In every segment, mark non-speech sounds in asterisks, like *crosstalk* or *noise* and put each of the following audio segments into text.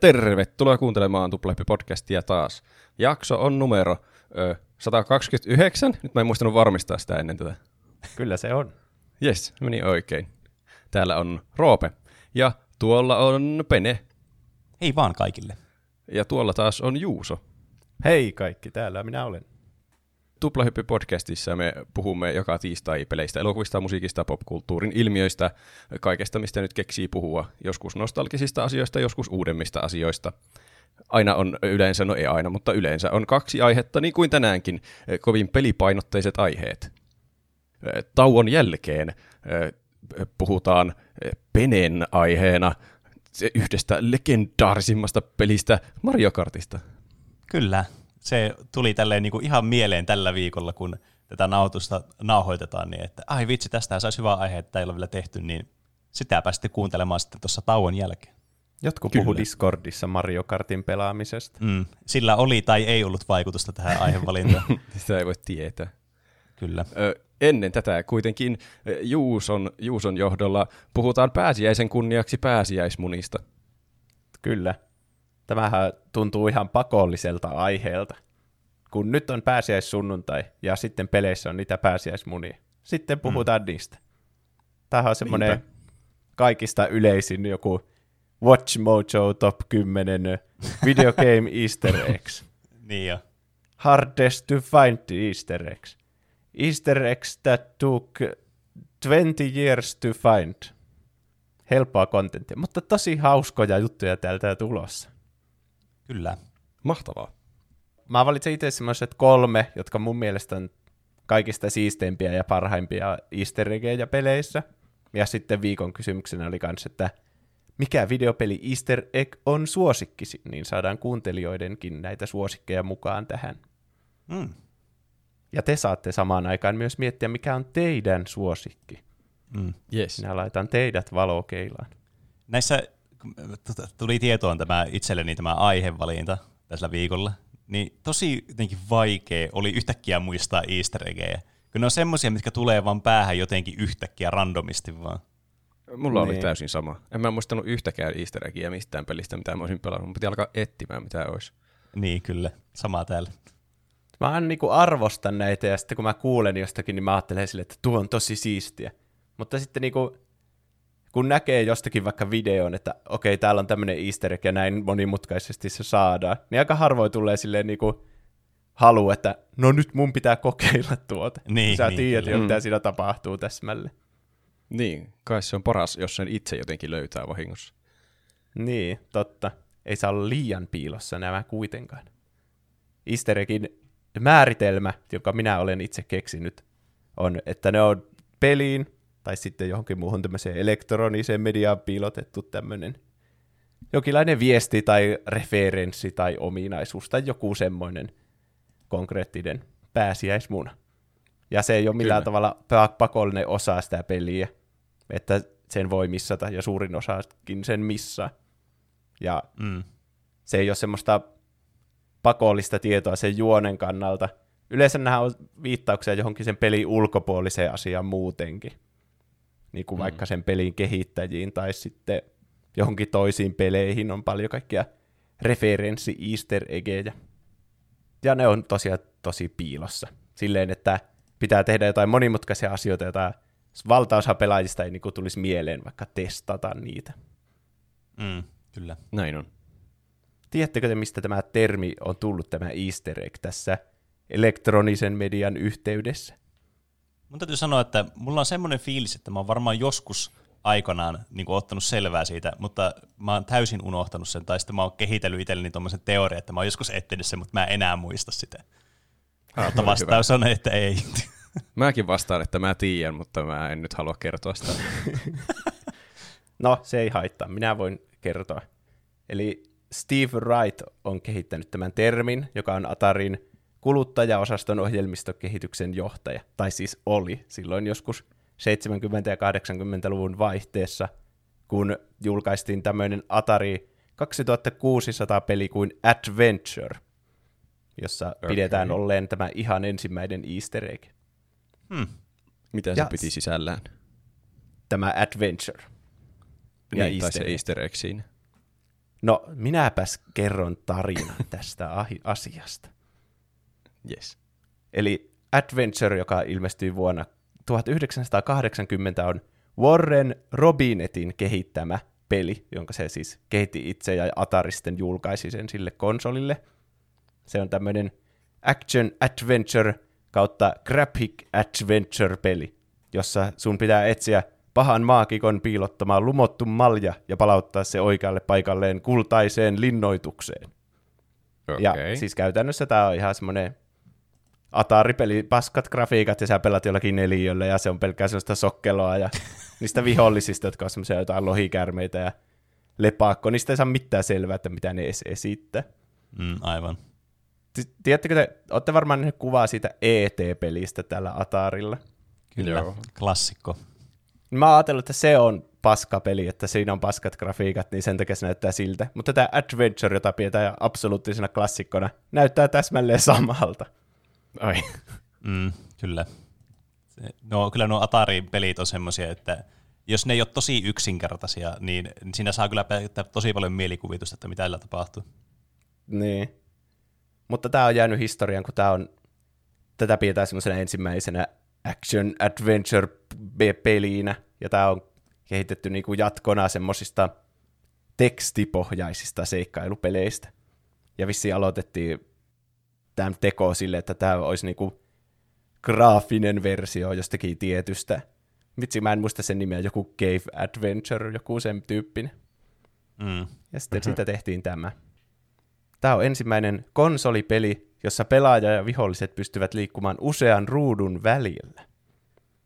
Tervetuloa kuuntelemaan Tuplahyppi-podcastia taas. Jakso on numero ö, 129. Nyt mä en muistanut varmistaa sitä ennen tätä. Kyllä se on. Yes, meni oikein. Täällä on Roope. Ja tuolla on Pene. Hei vaan kaikille. Ja tuolla taas on Juuso. Hei kaikki, täällä minä olen. Tuplahyppi-podcastissa me puhumme joka tiistai peleistä, elokuvista, musiikista, popkulttuurin ilmiöistä, kaikesta mistä nyt keksii puhua. Joskus nostalgisista asioista, joskus uudemmista asioista. Aina on yleensä, no ei aina, mutta yleensä on kaksi aihetta, niin kuin tänäänkin, kovin pelipainotteiset aiheet. Tauon jälkeen puhutaan Penen aiheena yhdestä legendaarisimmasta pelistä Mario Kartista. Kyllä, se tuli tälleen niin kuin ihan mieleen tällä viikolla, kun tätä nauhoitusta nauhoitetaan, niin että ai vitsi, tästä saisi hyvä aihe, että ei ole vielä tehty, niin sitä pääsitte kuuntelemaan sitten tuossa tauon jälkeen. Jotkut puhuu Discordissa Mario Kartin pelaamisesta. Mm, sillä oli tai ei ollut vaikutusta tähän aihevalintaan. *laughs* Sitä ei voi tietää. Kyllä. Ö, ennen tätä kuitenkin Juuson, Juuson johdolla puhutaan pääsiäisen kunniaksi pääsiäismunista. Kyllä. Tämähän tuntuu ihan pakolliselta aiheelta. Kun nyt on pääsiäissunnuntai ja sitten peleissä on niitä pääsiäismunia. Sitten puhutaan mm. niistä. Tämähän on semmoinen kaikista yleisin joku Watch Mojo Top 10 Video Game *laughs* Easter eggs. niin jo. Hardest to find the Easter eggs. Easter eggs that took 20 years to find. Helppoa kontenttia, mutta tosi hauskoja juttuja täältä tulossa. Kyllä. Mahtavaa. Mä valitsin itse semmoiset kolme, jotka mun mielestä on kaikista siisteimpiä ja parhaimpia easter eggejä peleissä. Ja sitten viikon kysymyksenä oli kans, että mikä videopeli easter egg on suosikkisi, niin saadaan kuuntelijoidenkin näitä suosikkeja mukaan tähän. Mm. Ja te saatte samaan aikaan myös miettiä, mikä on teidän suosikki. Mm. Yes. Minä laitan teidät valokeilaan. Näissä tuli tietoon tämä itselleni tämä aihevalinta tällä viikolla, niin tosi jotenkin vaikea oli yhtäkkiä muistaa easter eggejä. Kun ne on semmoisia, mitkä tulee vaan päähän jotenkin yhtäkkiä randomisti vaan. Mulla oli Niin. täysin sama. En mä muistanut yhtäkään easter eggiä mistään pelistä, mitä mä olisin pelannut. Mun piti alkaa etsimään, mitä olisi. Niin, kyllä. Sama täällä. Mä aina niin arvostan näitä ja sitten kun mä kuulen jostakin, niin mä ajattelen sille, että tuo on tosi siistiä. Mutta sitten niin kuin, kun näkee jostakin vaikka videon, että okei, täällä on tämmöinen easter egg ja näin monimutkaisesti se saadaan, niin aika harvoin tulee silleen niin kuin halu, että no nyt mun pitää kokeilla tuota. Niin, Sä niin, tiedät jo, mitä siinä tapahtuu täsmälleen. Niin, kai se on paras, jos sen itse jotenkin löytää vahingossa. Niin, totta. Ei saa olla liian piilossa nämä kuitenkaan. Easter eggin määritelmä, joka minä olen itse keksinyt, on, että ne on peliin tai sitten johonkin muuhun tämmöiseen elektroniseen mediaan piilotettu tämmöinen jonkinlainen viesti tai referenssi tai ominaisuus tai joku semmoinen konkreettinen pääsiäismuna. Ja se ei ole millään Kyllä. tavalla pa- pakollinen osa sitä peliä, että sen voi missata, ja suurin osakin sen missaa. Ja Mm. se ei ole semmoista pakollista tietoa sen juonen kannalta. Yleensä nämä on viittauksia johonkin sen pelin ulkopuoliseen asiaan muutenkin. Niin kuin Mm. vaikka sen pelin kehittäjiin tai sitten johonkin toisiin peleihin on paljon kaikkia referenssi easter eggejä. Ja ne on tosiaan tosi piilossa. Silleen, että pitää tehdä jotain monimutkaisia asioita, joita valtaosa pelaajista ei niin tulisi mieleen vaikka testata niitä. Mm. Kyllä. Näin on. Tiedättekö te, mistä tämä termi on tullut, tämä easter egg tässä elektronisen median yhteydessä? Mun täytyy sanoa, että mulla on semmoinen fiilis, että mä oon varmaan joskus aikanaan niin kuin, ottanut selvää siitä, mutta mä oon täysin unohtanut sen, tai sitten mä oon kehitellyt itselleni tuommoisen teorian, että mä oon joskus etsinyt sen, mutta mä en enää muista sitä. Ah, mutta hyvä. vastaus on, että ei. *laughs* Mäkin vastaan, että mä tiedän, mutta mä en nyt halua kertoa sitä. *laughs* No, se ei haittaa. Minä voin kertoa. Eli Steve Wright on kehittänyt tämän termin, joka on Atarin kuluttajaosaston ohjelmistokehityksen johtaja. Tai siis oli silloin joskus 70- ja 80-luvun vaihteessa, kun julkaistiin tämmöinen Atari 2600 peli kuin Adventure, jossa okay. pidetään olleen tämä ihan ensimmäinen easter egg. Hmm. Mitä se Ja piti sisällään? Tämä Adventure. Ja niin, tai easter se egg. easter egg siinä. No, minäpäs kerron tarinan *laughs* tästä asiasta. Yes. Eli Adventure, joka ilmestyi vuonna 1980, on Warren Robinetin kehittämä peli, jonka se siis kehitti itse ja Atari sitten julkaisi sen sille konsolille. Se on tämmöinen action adventure kautta graphic adventure peli, jossa sun pitää etsiä pahan maakikon piilottamaan lumottu malja ja palauttaa se oikealle paikalleen kultaiseen linnoitukseen. Okay. Ja siis käytännössä tämä on ihan semmoinen Atari-peli, paskat grafiikat, ja sä pelat jollakin neliöllä, ja se on pelkkää sellaista sokkeloa, ja niistä vihollisista, jotka on semmoisia jotain lohikärmeitä ja lepakko, niistä ei saa mitään selvää, että mitä ne edes esittää. Mm, aivan. Ti- Tiedättekö te, olette varmaan nähneet kuvaa siitä ET-pelistä tällä Atarilla. Kyllä, Joo. klassikko. Mä oon ajatellut, että se on paskapeli, että siinä on paskat grafiikat, niin sen takia se näyttää siltä. Mutta tämä Adventure, jota pidetään absoluuttisena klassikkona, näyttää täsmälleen samalta. Ai. Mm, kyllä. Se, no, kyllä nuo Atari-pelit on semmoisia, että jos ne ei ole tosi yksinkertaisia, niin siinä saa kyllä päättää tosi paljon mielikuvitusta, että mitä tällä tapahtuu. Niin. Mutta tämä on jäänyt historiaan, kun tämä on, tätä pidetään semmoisena ensimmäisenä action adventure pelinä, ja tämä on kehitetty niinku jatkona semmoisista tekstipohjaisista seikkailupeleistä. Ja vissiin aloitettiin tämän teko sille, että tämä olisi niinku graafinen versio jostakin tietystä. Vitsi, mä en muista sen nimeä, joku Cave Adventure, joku sen tyyppinen. Mm. Ja sitten siitä tehtiin tämä. Tämä on ensimmäinen konsolipeli, jossa pelaaja ja viholliset pystyvät liikkumaan usean ruudun välillä.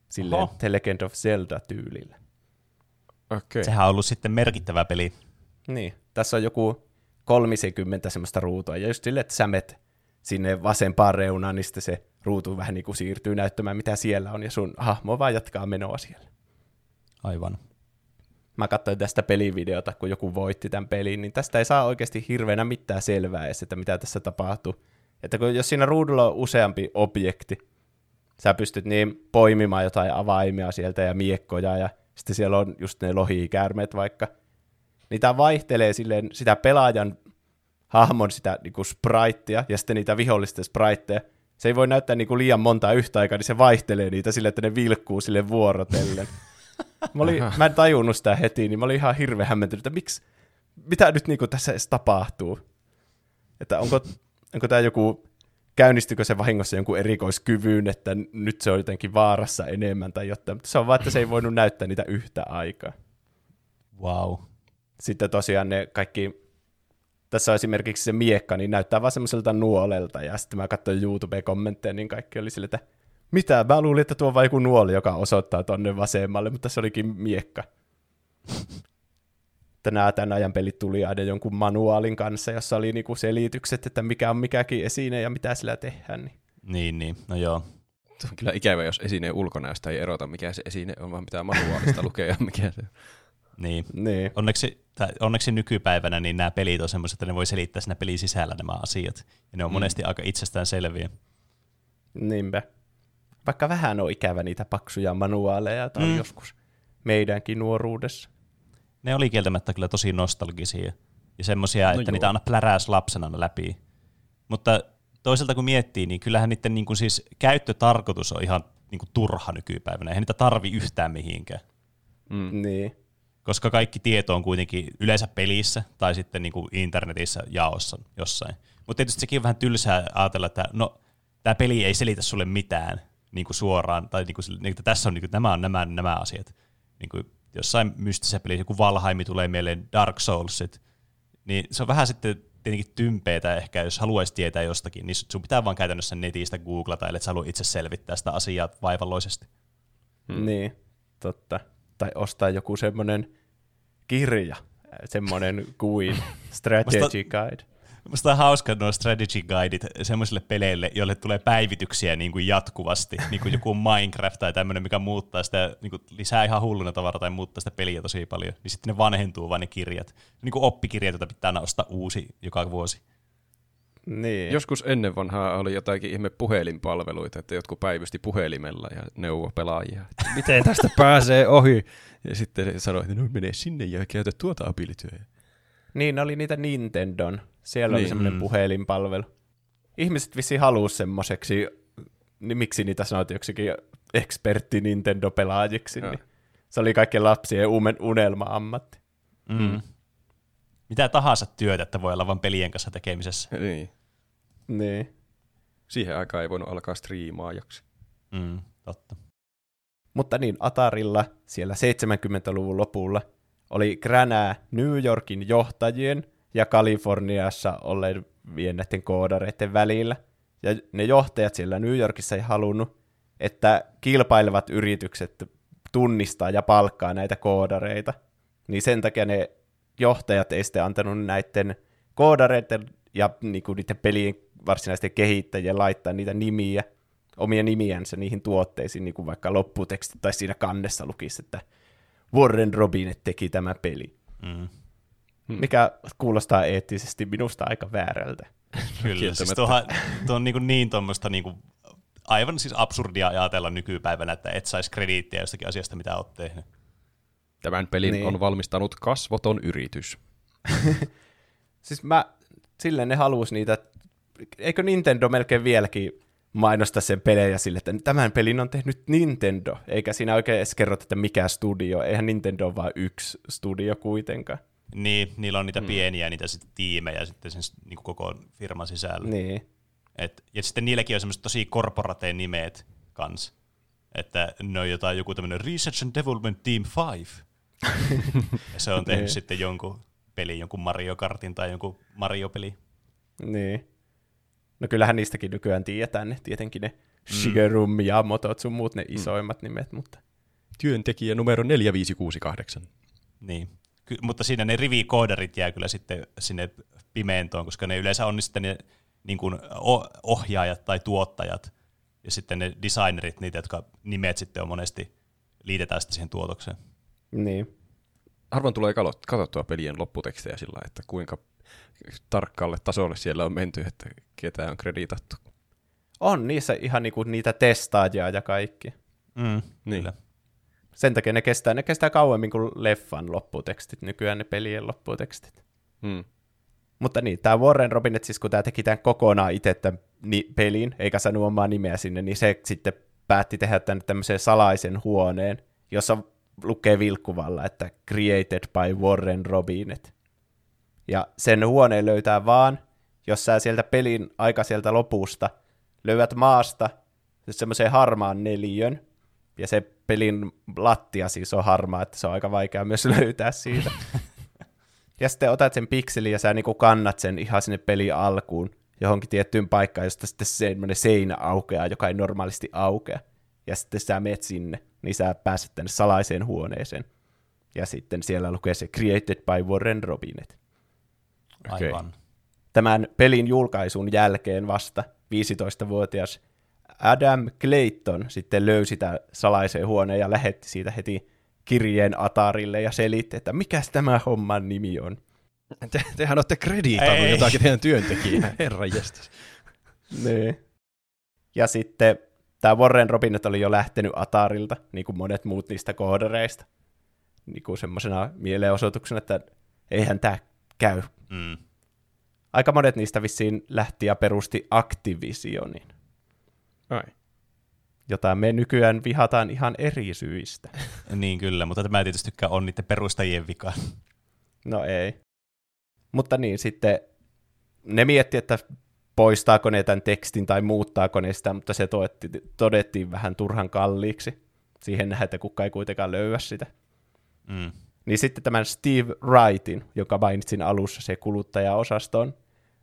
Silleen Oho. The Legend of Zelda-tyylillä. Okei. Sehän on ollut sitten merkittävä peli. Niin. Tässä on joku 30 semmoista ruutua, ja just silleen, että sä met sinne vasempaan reunaan, niin sitten se ruutu vähän niin kuin siirtyy näyttämään, mitä siellä on, ja sun hahmo vaan jatkaa menoa siellä. Aivan. Mä katsoin tästä pelivideota, kun joku voitti tämän pelin, niin tästä ei saa oikeasti hirveänä mitään selvää edes, että mitä tässä tapahtuu. Että kun jos siinä ruudulla on useampi objekti, sä pystyt niin poimimaan jotain avaimia sieltä ja miekkoja, ja sitten siellä on just ne lohikäärmeet vaikka. Niitä vaihtelee silleen sitä pelaajan hahmon sitä niinku spraittia ja sitten niitä vihollisten spraitteja. Se ei voi näyttää niinku liian monta yhtä aikaa, niin se vaihtelee niitä sille, että ne vilkkuu sille vuorotellen. Mä, olin, mä en tajunnut sitä heti, niin mä olin ihan hirveän hämmentynyt, että miksi, mitä nyt niinku tässä edes tapahtuu? Että onko, onko tämä joku, käynnistykö se vahingossa jonkun erikoiskyvyn, että nyt se on jotenkin vaarassa enemmän tai jotain, mutta se on vaan, että se ei voinut näyttää niitä yhtä aikaa. Wow. Sitten tosiaan ne kaikki, tässä on esimerkiksi se miekka, niin näyttää vaan semmoiselta nuolelta, ja sitten mä katsoin YouTube-kommentteja, niin kaikki oli sille, että mitä, mä luulin, että tuo on vain joku nuoli, joka osoittaa tonne vasemmalle, mutta se olikin miekka. *laughs* Että nämä tämän ajan pelit tuli aina jonkun manuaalin kanssa, jossa oli niinku selitykset, että mikä on mikäkin esine ja mitä sillä tehdään. Niin. Niin, niin. No joo. Se on kyllä ikävä, jos esineen ulkonäöstä ei erota, mikä se esine on, vaan pitää manuaalista *laughs* lukea ja mikä se on. Niin. niin. Onneksi, tai onneksi nykypäivänä niin nämä pelit on semmoiset, että ne voi selittää siinä pelin sisällä nämä asiat. Ja ne on monesti aika itsestään selviä. Niinpä. Vaikka vähän on ikävä niitä paksuja manuaaleja, tai Mm. joskus meidänkin nuoruudessa. Ne oli kieltämättä kyllä tosi nostalgisia. Ja semmoisia, No että joo. niitä aina pläräs lapsena läpi. Mutta toisaalta kun miettii, niin kyllähän niiden niin kuin siis käyttötarkoitus on ihan niin kuin turha nykypäivänä. Eihän niitä tarvi yhtään mihinkään. Mm. Niin. Koska kaikki tieto on kuitenkin yleensä pelissä tai sitten niin kuin internetissä jaossa jossain. Mutta tietysti sekin on vähän tylsää ajatella, että no, tämä peli ei selitä sulle mitään niin kuin suoraan, tai niin kuin, niin, että tässä on, niin kuin, nämä on nämä, nämä asiat. Niin kuin jossain mystisessä pelissä, joku Valheimi tulee mieleen, Dark Soulsit, niin se on vähän sitten tietenkin tympeetä ehkä, jos haluaisi tietää jostakin, niin sun pitää vaan käytännössä netistä googlata, ellei sä itse selvittää sitä asiaa vaivalloisesti. Mm. Niin, totta. Tai ostaa joku semmoinen kirja, semmoinen kuin *laughs* strategy guide. Musta on hauska nuo strategy guideit semmoisille peleille, joille tulee päivityksiä niin kuin jatkuvasti, niin kuin joku Minecraft tai tämmöinen, mikä muuttaa sitä, niin kuin lisää ihan hulluna tavaraa tai muuttaa sitä peliä tosi paljon, niin sitten ne vanhentuu vaan ne kirjat. Niin kuin oppikirjat, joita pitää aina ostaa uusi joka vuosi. Niin. Joskus ennen vanhaa oli jotakin ihme puhelinpalveluita, että jotkut päivysti puhelimella ja neuvo pelaajia. että *laughs* Miten tästä pääsee ohi? Ja sitten sanoi, että no mene sinne ja käytä tuota abilityä. Niin, oli niitä Nintendon. Siellä oli Niin. semmoinen Mm. puhelinpalvelu. Ihmiset vissi halusi semmoiseksi, niin miksi niitä sanot joksikin ekspertti Nintendo-pelaajiksi, niin se oli kaikkien lapsien unelma-ammatti. Mm. Mitä tahansa työtä, että voi olla vain pelien kanssa tekemisessä. *laughs* Niin. Niin. Siihen aikaan ei voinut alkaa striimaajaksi. Mm, totta. Mutta niin, Atarilla siellä 70-luvun lopulla oli kränää New Yorkin johtajien ja Kaliforniassa olevien näiden koodareiden välillä. Ja ne johtajat siellä New Yorkissa ei halunnut, että kilpailevat yritykset tunnistaa ja palkkaa näitä koodareita. Niin sen takia ne johtajat ei sitten antanut näiden koodareiden ja niinku niiden pelien varsinaisten kehittäjien laittaa niitä nimiä, omia nimiänsä niihin tuotteisiin, niin kuin vaikka lopputeksti tai siinä kannessa lukisi, että Warren Robinet teki tämä peli. Mm. Mikä kuulostaa eettisesti minusta aika väärältä. *laughs* Kyllä, siis tuohan, tuo on niin, niin tuommoista niin kuin, aivan siis absurdia ajatella nykypäivänä, että et saisi krediittiä jostakin asiasta, mitä olet tehnyt. Tämän pelin Niin. on valmistanut kasvoton yritys. *laughs* Siis mä, silleen ne halus niitä, eikö Nintendo melkein vieläkin mainosta sen pelejä sille, että tämän pelin on tehnyt Nintendo, eikä siinä oikein edes kerrota, että mikä studio, eihän Nintendo ole vaan yksi studio kuitenkaan. Niin, niillä on niitä mm. pieniä niitä sit tiimejä sitten sen niin kuin koko firman sisällä. Niin, Et, ja sitten niilläkin on semmoiset tosi korporateen nimet kans. Että ne on jotain joku tämmöinen Research and Development Team 5. ja se on tehnyt Niin. sitten jonkun pelin, jonkun Mario Kartin tai jonkun Mario-peli. niin. No kyllähän niistäkin nykyään tiedetään ne, tietenkin ne Shigeru Miyamotot sun muut ne isoimmat nimet, mutta Työntekijä numero 4568. Niin. Ky- mutta siinä ne rivikoodarit jää kyllä sitten sinne pimentoon, koska ne yleensä on sitten ne niin kuin ohjaajat tai tuottajat, ja sitten ne designerit, niitä, jotka nimet sitten on monesti, liitetään sitten siihen tuotokseen. Niin. Harvoin tulee kalo- katsottua pelien lopputekstejä sillä, että kuinka tarkkaalle tasolle siellä on menty, että ketä on kreditattu. On niissä ihan niinku niitä testaajia ja kaikki. Mm, Niin. kyllä. Sen takia ne kestää, ne kestää kauemmin kuin leffan lopputekstit, nykyään ne pelien lopputekstit. Hmm. Mutta niin, tämä Warren Robinet, siis kun tämä teki tämän kokonaan itse tämän ni- pelin, eikä saanut omaa nimeä sinne, niin se sitten päätti tehdä tämän tämmöisen salaisen huoneen, jossa lukee vilkkuvalla, että created by Warren Robinet. Ja sen huoneen löytää vaan, jos sä sieltä pelin aika sieltä lopusta löydät maasta semmoisen harmaan neliön, ja se pelin lattia siis on harmaa, että se on aika vaikea myös *laughs* löytää siitä. *laughs* Ja sitten otat sen pikselin ja sä niinku kannat sen ihan sinne pelin alkuun johonkin tiettyyn paikkaan, josta sitten semmoinen seinä aukeaa, joka ei normaalisti aukea. Ja sitten sä meet sinne, niin sä pääset tänne salaiseen huoneeseen. Ja sitten siellä lukee se Created by Warren Robinet. Okei. Aivan. Tämän pelin julkaisun jälkeen vasta 15-vuotias Adam Clayton sitten löysi tämän salaisen huoneen ja lähetti siitä heti kirjeen Atarille ja selitti, että mikä tämä homman nimi on. Te, tehän olette krediitannut Ei. jotakin teidän työntekijää, herra jestas. *laughs* Niin. Ja sitten tämä Warren Robinet oli jo lähtenyt Atarilta, niin kuin monet muut niistä koodareista. Niin kuin semmoisena mielenosoituksena, että eihän tämä käy. Mm. Aika monet niistä vissiin lähti ja perusti Activisionin, Ai. jota me nykyään vihataan ihan eri syistä. *laughs* Niin kyllä, mutta tämä tietystikään on niiden perustajien vika. No ei. Mutta niin, sitten ne mietti, että poistaako ne tämän tekstin tai muuttaako ne sitä, mutta se todetti, todettiin vähän turhan kalliiksi. Siihen nähdään, että kukaan ei kuitenkaan löyä sitä. Mm. Niin sitten tämän Steve Wrightin, joka mainitsin alussa, se kuluttajaosaston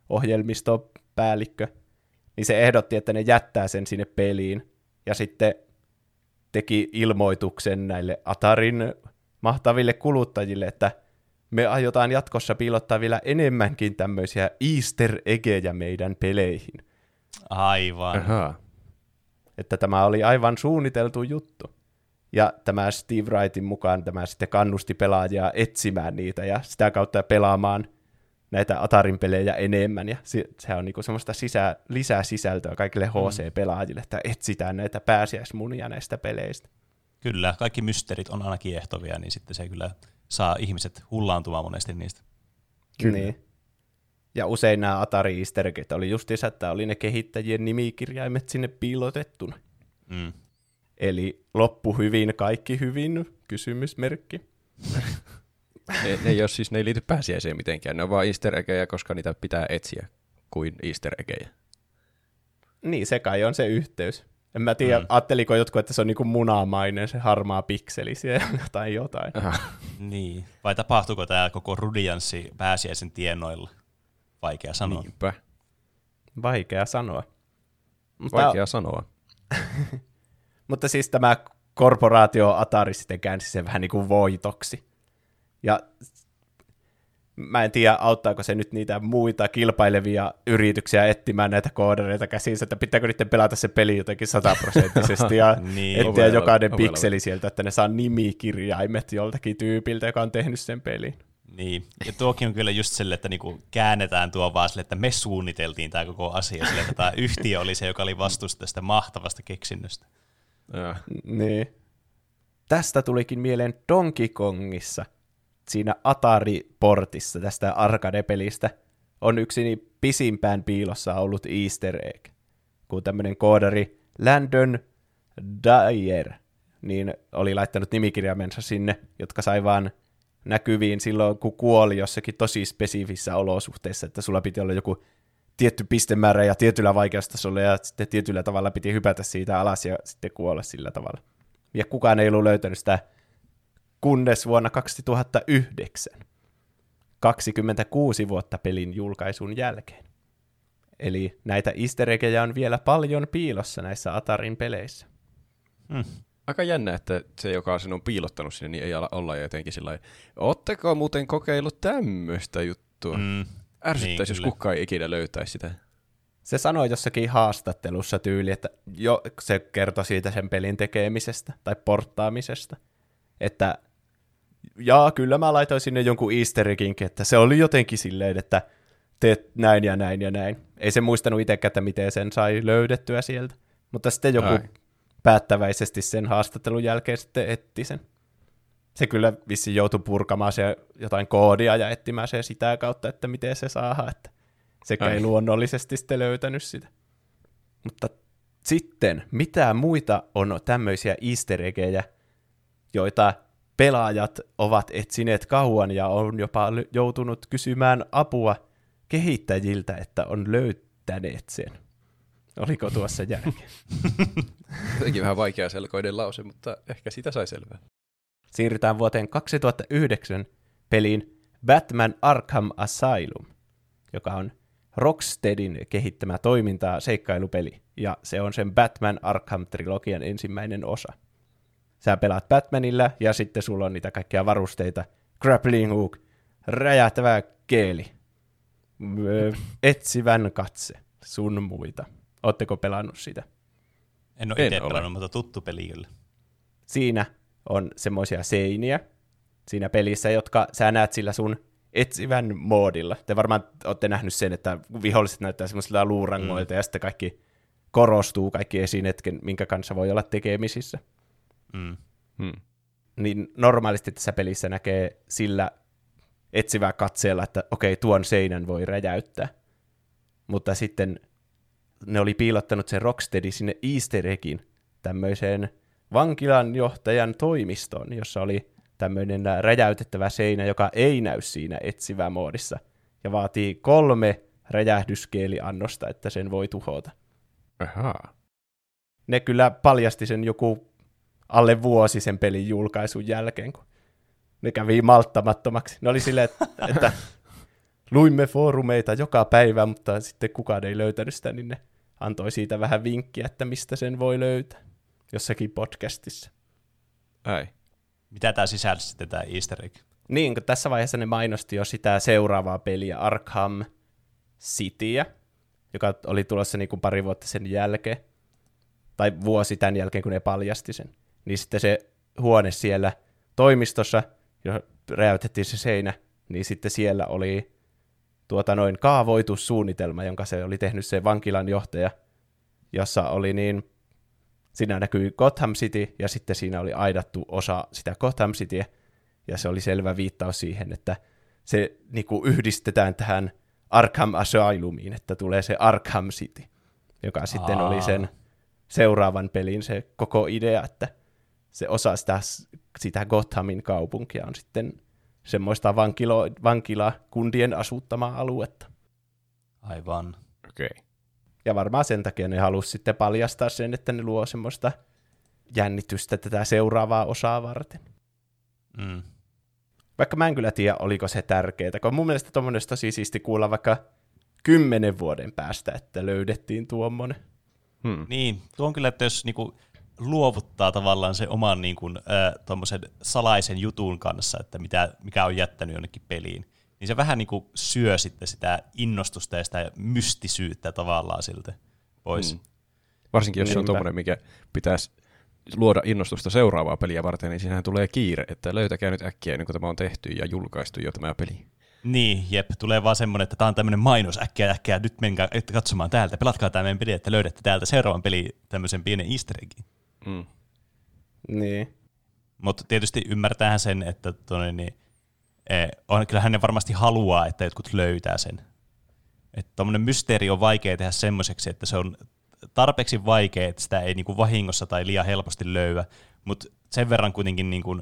ohjelmistopäällikkö, niin se ehdotti, että ne jättää sen sinne peliin. Ja sitten teki ilmoituksen näille Atarin mahtaville kuluttajille, että me aiotaan jatkossa piilottaa vielä enemmänkin tämmöisiä easter eggejä meidän peleihin. Aivan. Ahaa. Että tämä oli aivan suunniteltu juttu. Ja tämä Steve Wrightin mukaan tämä sitten kannusti pelaajia etsimään niitä ja sitä kautta pelaamaan näitä Atarin pelejä enemmän. Ja se, se on niinku semmoista sisä, lisää sisältöä kaikille HC-pelaajille, että etsitään näitä pääsiäismunia näistä peleistä. Kyllä, kaikki mysteerit on aina kiehtovia, niin sitten se kyllä saa ihmiset hullaantumaan monesti niistä. Kyllä. Niin. Ja usein nämä Atari easter eggit oli justiinsa, että oli ne kehittäjien nimikirjaimet sinne piilotettuna. Mm. Eli loppu hyvin, kaikki hyvin, kysymysmerkki. Ne, ne, ei ole, siis, ne ei liity pääsiäiseen mitenkään, ne on vaan easter eggejä, koska niitä pitää etsiä kuin easter eggejä. Niin, se kai on se yhteys. En mä tiedä, mm. ajatteliko jotkut, että se on niinku munamainen, se harmaa pikseli siellä *laughs* tai jotain. Aha. Niin. Vai tapahtuuko tämä koko rudianssi pääsiäisen tienoilla? Vaikea sanoa. Niinpä. Vaikea sanoa. Mutta, Vaikea sanoa. *laughs* mutta siis tämä korporaatio Atari sitten käänsi sen vähän niin kuin voitoksi. Ja mä en tiedä, auttaako se nyt niitä muita kilpailevia yrityksiä etsimään näitä koodareita käsinsä, että pitääkö niiden pelata se peli jotenkin sataprosenttisesti ja *laughs* Niin. etsiä Ovella- jokainen ovella. pikseli sieltä, että ne saa nimikirjaimet joltakin tyypiltä, joka on tehnyt sen pelin. Niin, ja tuokin on kyllä just sille, että niinku käännetään tuo vaan sille, että me suunniteltiin tämä koko asia sille, että tämä yhtiö oli se, joka oli vastuussa tästä mahtavasta keksinnöstä. Ja, Niin. Tästä tulikin mieleen Donkey Kongissa, siinä Atari-portissa tästä arcade-pelistä, on yksi niin pisimpään piilossa ollut easter egg, kun tämmöinen koodari Landon Dyer niin oli laittanut nimikirjaimensa sinne, jotka sai vaan näkyviin silloin, kun kuoli jossakin tosi spesifissä olosuhteissa, että sulla piti olla joku tietty pistemäärä ja tietyllä vaikeustasolla ja sitten tietyllä tavalla piti hypätä siitä alas ja sitten kuolla sillä tavalla. Ja kukaan ei ollut löytänyt sitä kunnes vuonna 2009, 26 vuotta pelin julkaisun jälkeen. Eli näitä easter eggejä on vielä paljon piilossa näissä Atarin peleissä. Hmm. aika jännä, että se, joka sen on piilottanut sinne, niin ei ala olla jotenkin sillä lailla, Ootteko muuten kokeillut tämmöistä juttua? Mm. Mm. Ärsyttäisi, Niin, jos kyllä. kukaan ei ikinä löytäisi sitä. Se sanoi jossakin haastattelussa tyyli, että jo, se kertoi siitä sen pelin tekemisestä tai porttaamisesta, että jaa, kyllä mä laitoin sinne jonkun easter egginkin, että se oli jotenkin silleen, että teet näin ja näin ja näin. Ei se muistanut itsekään, että miten sen sai löydettyä sieltä, mutta sitten joku Ai. päättäväisesti sen haastattelun jälkeen sitten etti sen. Se kyllä vissi joutui purkamaan se jotain koodia ja etsimään se sitä kautta, että miten se saadaan, että sekä Ai. ei luonnollisesti sitten löytänyt sitä. Mutta sitten, mitä muita on tämmöisiä easter joita pelaajat ovat etsineet kauan ja on jopa joutunut kysymään apua kehittäjiltä, että on löytäneet sen. Oliko tuossa järkeä? *laughs* Jotenkin vähän vaikea selkoinen lause, mutta ehkä sitä sai selvää. Siirrytään vuoteen 2009 peliin Batman Arkham Asylum, joka on Rocksteadin kehittämä toiminta seikkailupeli, ja se on sen Batman Arkham-trilogian ensimmäinen osa. Sä pelaat Batmanilla, ja sitten sulla on niitä kaikkia varusteita, grappling hook, räjähtävä keeli, etsivän katse, sun muita. Ootteko pelannut sitä? En ole itse ole. pelannut, mutta tuttu peli kyllä. siinä on semmoisia seiniä siinä pelissä, jotka sä näet sillä sun etsivän moodilla. Te varmaan olette nähnyt sen, että viholliset näyttää semmoisilla luurangoilta mm. ja sitten kaikki korostuu, kaikki esineet, minkä kanssa voi olla tekemisissä. Mm. Hmm. Niin normaalisti tässä pelissä näkee sillä etsivää katseella, että okei, tuon seinän voi räjäyttää. Mutta sitten ne oli piilottanut sen Rocksteady sinne easter eggin tämmöiseen vankilan johtajan toimistoon, jossa oli tämmöinen räjäytettävä seinä, joka ei näy siinä etsivä moodissa, ja vaatii kolme räjähdyskeeliannosta, että sen voi tuhota. Ahaa. Ne kyllä paljasti sen joku alle vuosi sen pelin julkaisun jälkeen, kun ne kävi malttamattomaksi. Ne oli silleen, että, *laughs* että luimme foorumeita joka päivä, mutta sitten kukaan ei löytänyt sitä, niin ne antoi siitä vähän vinkkiä, että mistä sen voi löytää jossakin podcastissa. Ai. Mitä tämä sisälsi sitten tämä easter egg? Niin, kun tässä vaiheessa ne mainosti jo sitä seuraavaa peliä, Arkham Cityä, joka oli tulossa niin kuin pari vuotta sen jälkeen, tai vuosi tämän jälkeen, kun ne paljasti sen. Niin sitten se huone siellä toimistossa, jo räjäytettiin se seinä, niin sitten siellä oli tuota noin kaavoitussuunnitelma, jonka se oli tehnyt se vankilan johtaja, jossa oli niin, siinä näkyi Gotham City, ja sitten siinä oli aidattu osa sitä Gotham Cityä, ja se oli selvä viittaus siihen, että se niinku yhdistetään tähän Arkham Asylumiin, että tulee se Arkham City, joka sitten Aa. oli sen seuraavan pelin se koko idea, että se osa sitä, sitä Gothamin kaupunkia on sitten semmoista vankilo, vankilakundien asuttamaa aluetta. Aivan. Okei. Okay. Ja varmaan sen takia ne halusi sitten paljastaa sen, että ne luo semmoista jännitystä tätä seuraavaa osaa varten. Mm. Vaikka mä en kyllä tiedä, oliko se tärkeää, kun mun mielestä tuommoinen olisi tosi siisti kuulla vaikka kymmenen vuoden päästä, että löydettiin tuommoinen. Hmm. Niin, tuo on kyllä, että jos niinku luovuttaa tavallaan se oman niinku, äh, salaisen jutun kanssa, että mitä, mikä on jättänyt jonnekin peliin, niin se vähän niinku syö sitten sitä innostusta ja sitä mystisyyttä tavallaan siltä pois. Hmm. Varsinkin jos se on tuommoinen, mikä pitäisi luoda innostusta seuraavaa peliä varten, niin siinähän tulee kiire, että löytäkää nyt äkkiä ennen kuin tämä on tehty ja julkaistu jo tämä peli. Niin, jep, tulee vaan semmoinen, että tämä on tämmöinen mainos, äkkiä, äkkiä, nyt menkää katsomaan täältä, pelatkaa tämä meidän peli, että löydätte täältä seuraavan peli tämmöisen pienen easter eggin. Mm. Niin. Mutta tietysti ymmärtäähän sen, että tonne, niin, eh, on, kyllähän ne varmasti haluaa, että jotkut löytää sen. Että tuommoinen mysteeri on vaikea tehdä semmoiseksi, että se on tarpeeksi vaikea, että sitä ei niinku vahingossa tai liian helposti löyä, mutta sen verran kuitenkin niinku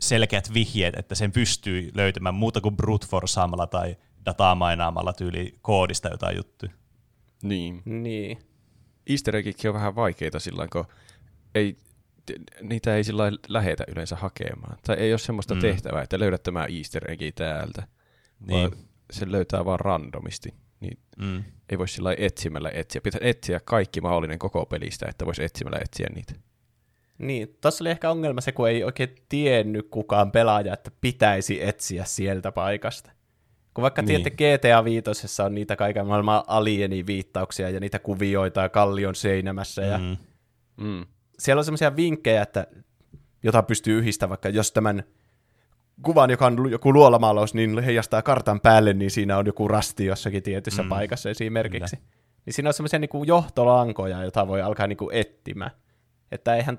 selkeät vihjeet, että sen pystyy löytämään muuta kuin brute forceaamalla tai dataa mainaamalla tyyli koodista jotain juttuja. Niin. Niin. Easter on vähän vaikeita sillä lailla, kun ei, niitä ei sillä lähetä yleensä hakemaan. Tai ei ole semmoista Mm. tehtävää, että löydät tämä Easter eggi täältä. Niin. Vaan se löytää vaan randomisti. Niin Mm. ei voi sillä etsimällä etsiä. Pitää etsiä kaikki mahdollinen koko pelistä, että voisi etsimällä etsiä niitä. Niin, tuossa oli ehkä ongelma se, kun ei oikein tiennyt kukaan pelaaja, että pitäisi etsiä sieltä paikasta. Kun vaikka Niin. niin. tiedätte GTA 5 on niitä kaiken maailman alieni-viittauksia ja niitä kuvioita ja kallion seinämässä. Ja Mm. Mm. Siellä on semmoisia vinkkejä, että jota pystyy yhdistämään, vaikka jos tämän kuvan, joka on joku luolamaalaus, niin heijastaa kartan päälle, niin siinä on joku rasti jossakin tietyssä Mm. mm. paikassa esimerkiksi. Kyllä. Niin siinä on semmoisia niin johtolankoja, joita voi alkaa niin kuin etsimään. Että eihän,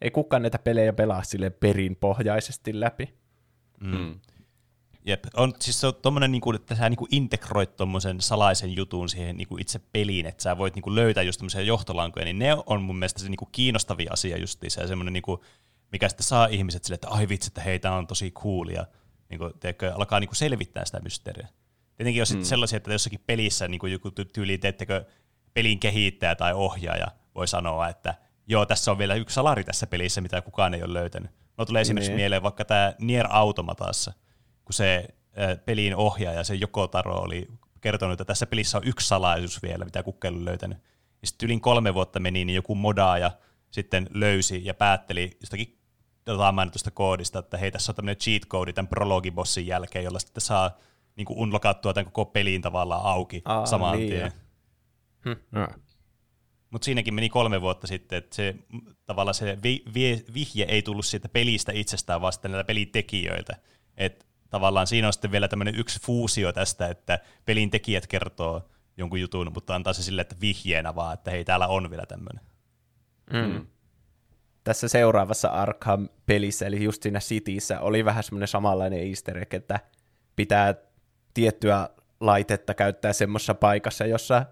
ei kukaan näitä pelejä pelaa sille perinpohjaisesti läpi. Mm. Jep, on, siis se on tommonen, niinku, että sä niinku integroit tommosen salaisen jutun siihen niinku itse peliin, että sä voit niinku löytää just tämmöisiä johtolankoja, niin ne on mun mielestä se niinku kiinnostavia asia justiinsa ja semmoinen, niinku, mikä sitten saa ihmiset sille, että ai vitsi, että hei, tää on tosi cool ja niinku, teekö, alkaa niinku selvittää sitä mysteeriä. Tietenkin jos mm. sellaisia, että jossakin pelissä niinku joku ty- tyyli, teettekö pelin kehittäjä tai ohjaaja voi sanoa, että joo, tässä on vielä yksi salari tässä pelissä, mitä kukaan ei ole löytänyt. No tulee esimerkiksi Niin. mieleen vaikka tämä Nier Automatassa, kun se pelin ohjaaja, se Joko Taro oli kertonut, että tässä pelissä on yksi salaisuus vielä, mitä ole löytänyt. Ja sitten yli kolme vuotta meni, niin joku modaaja sitten löysi ja päätteli jostakin jotain mainitusta koodista, että hei, tässä on tämmöinen cheat code tämän prologibossin jälkeen, jolla sitten saa niin kuin unlockattua tämän koko pelin tavallaan auki Aa, saman niin tien. jo. Ah. Mutta siinäkin meni kolme vuotta sitten, että se, tavallaan se vi, vi, vihje ei tullut siitä pelistä itsestään, vaan sitten näiltä pelin tekijöiltä. Tavallaan siinä on sitten vielä tämmöinen yksi fuusio tästä, että pelin tekijät kertoo jonkun jutun, mutta antaa se sille, että vihjeenä vaan, että hei, täällä on vielä tämmöinen. Mm. Tässä seuraavassa Arkham-pelissä, eli just siinä Cityssä, oli vähän semmoinen samanlainen easter egg, että pitää tiettyä laitetta käyttää semmoisessa paikassa, jossa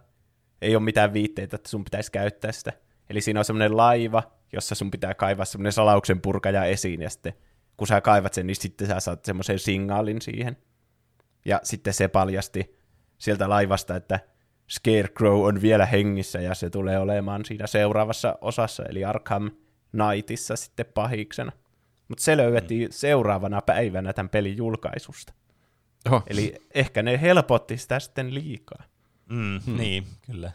ei ole mitään viitteitä, että sun pitäisi käyttää sitä. Eli siinä on semmoinen laiva, jossa sun pitää kaivaa semmoinen salauksen purkaja esiin, ja sitten kun sä kaivat sen, niin sitten sä saat semmoisen signaalin siihen. Ja sitten se paljasti sieltä laivasta, että Scarecrow on vielä hengissä, ja se tulee olemaan siinä seuraavassa osassa, eli Arkham Knightissa sitten pahiksena. Mutta se löydettiin mm. seuraavana päivänä tämän pelin julkaisusta. Oho. Eli ehkä ne helpotti sitä sitten liikaa. Mm, hmm. Niin, kyllä.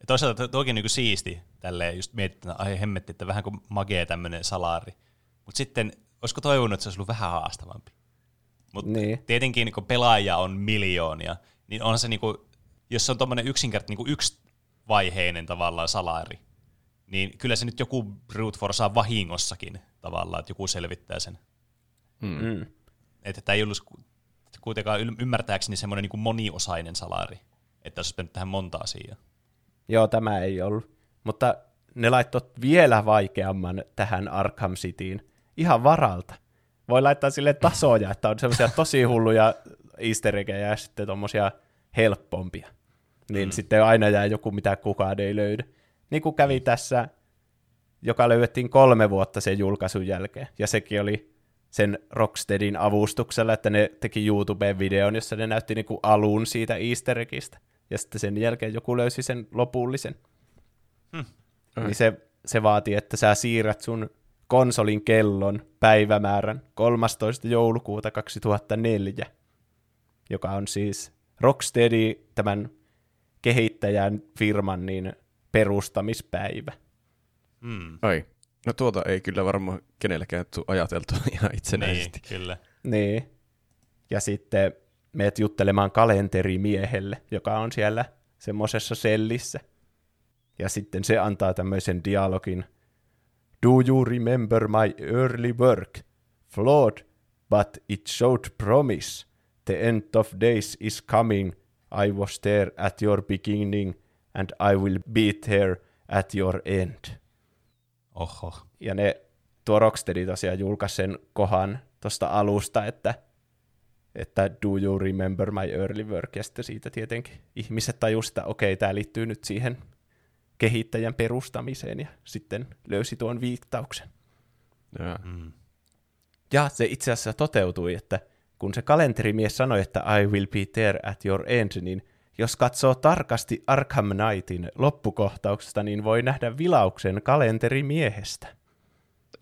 Ja toisaalta toki niin siisti tälleen just miettiä, että ai hemmetti, että vähän kuin magee tämmöinen salari. Mutta sitten, olisiko toivonut, että se olisi ollut vähän haastavampi? Mutta Niin. tietenkin kun pelaaja on miljoonia, niin on se, niin kuin, jos se on tuommoinen yksinkertainen niin yksi vaiheinen tavallaan salari, niin kyllä se nyt joku brute force vahingossakin tavallaan, että joku selvittää sen. Mm. Mm. Että tämä ei ollut ku- kuitenkaan ymmärtääkseni semmoinen niin moniosainen salari, että olisi pitänyt tähän monta asiaa. Joo, tämä ei ollut. Mutta ne laittoi vielä vaikeamman tähän Arkham Cityin ihan varalta. voi laittaa sille tasoja, että on semmoisia tosi hulluja easter eggejä ja sitten tommosia helpompia. Niin mm. sitten aina jää joku, mitä kukaan ei löydä. Niin kuin kävi tässä, joka löydettiin kolme vuotta sen julkaisun jälkeen. Ja sekin oli sen Rocksteadin avustuksella, että ne teki YouTubeen videon, jossa ne näytti niinku alun siitä easter eggistä. Ja sitten sen jälkeen joku löysi sen lopullisen. Hmm. Niin se, se vaatii, että sä siirrät sun konsolin kellon päivämäärän 13. joulukuuta 2004, joka on siis Rocksteady, tämän kehittäjän firman niin perustamispäivä. Hmm. Ai, no tuota ei kyllä varmaan kenelläkään tule ajateltu *laughs* ihan itsenäisesti. Niin, kyllä. Niin. Ja sitten meet juttelemaan kalenterimiehelle, joka on siellä semmoisessa sellissä. Ja sitten se antaa tämmöisen dialogin. Do you remember my early work? Flawed, but it showed promise. The end of days is coming. I was there at your beginning, and I will be there at your end. Oho. Ja ne, tuo Rocksteady tosiaan julkaisi sen kohan tuosta alusta, että että do you remember my early work, ja sitten siitä tietenkin ihmiset tajusivat, että okei, okay, tämä liittyy nyt siihen kehittäjän perustamiseen, ja sitten löysi tuon viittauksen. Ja, mm. ja se itse asiassa toteutui, että kun se kalenterimies sanoi, että I will be there at your end, niin jos katsoo tarkasti Arkham Knightin loppukohtauksesta, niin voi nähdä vilauksen kalenterimiehestä.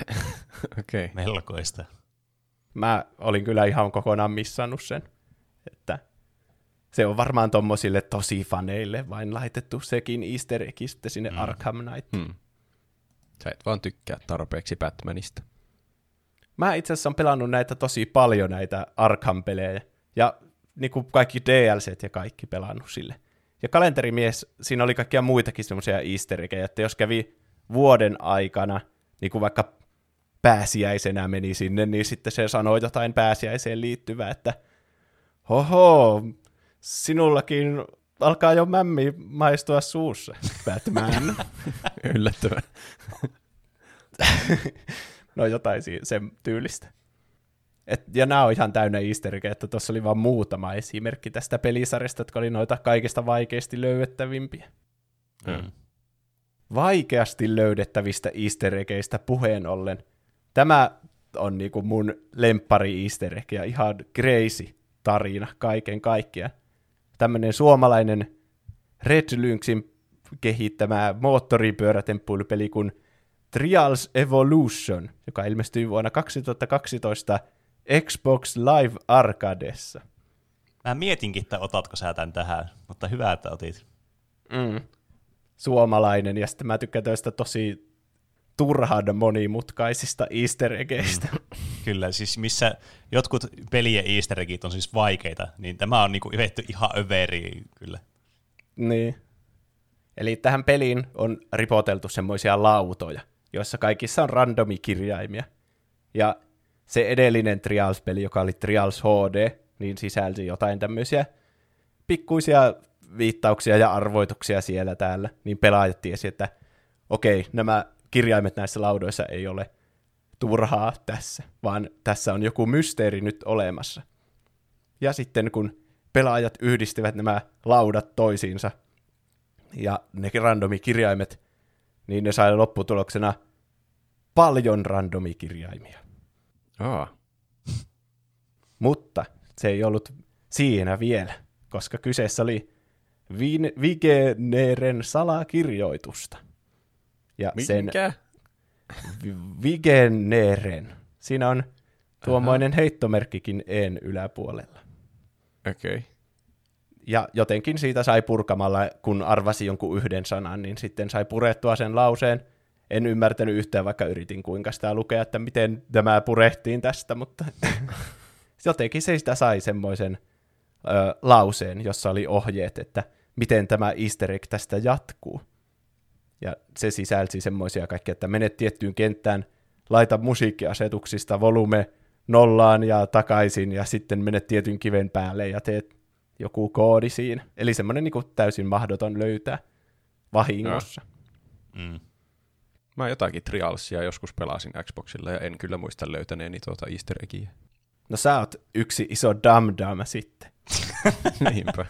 *laughs* Okei. Okay. *laughs* Melkoista mä olin kyllä ihan kokonaan missannut sen. Että se on varmaan tommosille tosi faneille vain laitettu sekin easter egg sitten sinne mm. Arkham Knight. Mm. Sä et vaan tykkää tarpeeksi Batmanista. Mä itse asiassa on pelannut näitä tosi paljon, näitä Arkham-pelejä. Ja niin kuin kaikki DLCt ja kaikki pelannut sille. Ja kalenterimies, siinä oli kaikkia muitakin semmoisia easter eggejä, että jos kävi vuoden aikana, niin kuin vaikka pääsiäisenä meni sinne, niin sitten se sanoi jotain pääsiäiseen liittyvää, että hoho, sinullakin alkaa jo mämmi maistua suussa, Batman. *laughs* Yllättävän. *laughs* no jotain sen tyylistä. Et, ja nämä on ihan täynnä easter että tuossa oli vain muutama esimerkki tästä pelisarjasta, jotka oli noita kaikista vaikeasti löydettävimpiä. Mm. Vaikeasti löydettävistä easter puheen ollen – Tämä on niinku mun egg ja ihan crazy tarina kaiken kaikkiaan. Tämmöinen suomalainen Red Lynxin kehittämä moottoripyörätemppuilupeli kuin Trials Evolution, joka ilmestyi vuonna 2012 Xbox Live Arcadessa. Mä mietinkin, että otatko sä tämän tähän, mutta hyvä, että otit. Mm. Suomalainen, ja sitten mä tykkään tästä tosi turhan monimutkaisista easter eggeistä. Mm. Kyllä, siis missä jotkut pelien easter eggit on siis vaikeita, niin tämä on niinku yvetty ihan överi kyllä. Niin. Eli tähän peliin on ripoteltu semmoisia lautoja, joissa kaikissa on randomikirjaimia. Ja se edellinen Trials-peli, joka oli Trials HD, niin sisälsi jotain tämmöisiä pikkuisia viittauksia ja arvoituksia siellä täällä, niin pelaajat tiesi, että okei, nämä kirjaimet näissä laudoissa ei ole turhaa tässä, vaan tässä on joku mysteeri nyt olemassa. Ja sitten kun pelaajat yhdistivät nämä laudat toisiinsa, ja ne randomikirjaimet, niin ne sai lopputuloksena paljon randomikirjaimia. Oh. *laughs* Mutta se ei ollut siinä vielä, koska kyseessä oli Vigeneren salakirjoitusta. Ja Minkä? sen Vigeneren. Siinä on tuommoinen Aha. heittomerkkikin en yläpuolella. Okei. Okay. Ja jotenkin siitä sai purkamalla, kun arvasi jonkun yhden sanan, niin sitten sai purettua sen lauseen. En ymmärtänyt yhtään, vaikka yritin kuinka sitä lukea, että miten tämä purehtiin tästä, mutta *laughs* jotenkin se sitä sai semmoisen ö, lauseen, jossa oli ohjeet, että miten tämä easter egg tästä jatkuu. Ja se sisälsi semmoisia kaikkia, että menet tiettyyn kenttään, laita musiikkiasetuksista volume nollaan ja takaisin, ja sitten menet tietyn kiven päälle ja teet joku koodi siinä. Eli semmoinen niin täysin mahdoton löytää vahingossa. Mm. Mä jotakin Trialsia joskus pelasin Xboxilla ja en kyllä muista löytäneeni tuota easter eggiä. No sä oot yksi iso dam sitten. *laughs* Niinpä.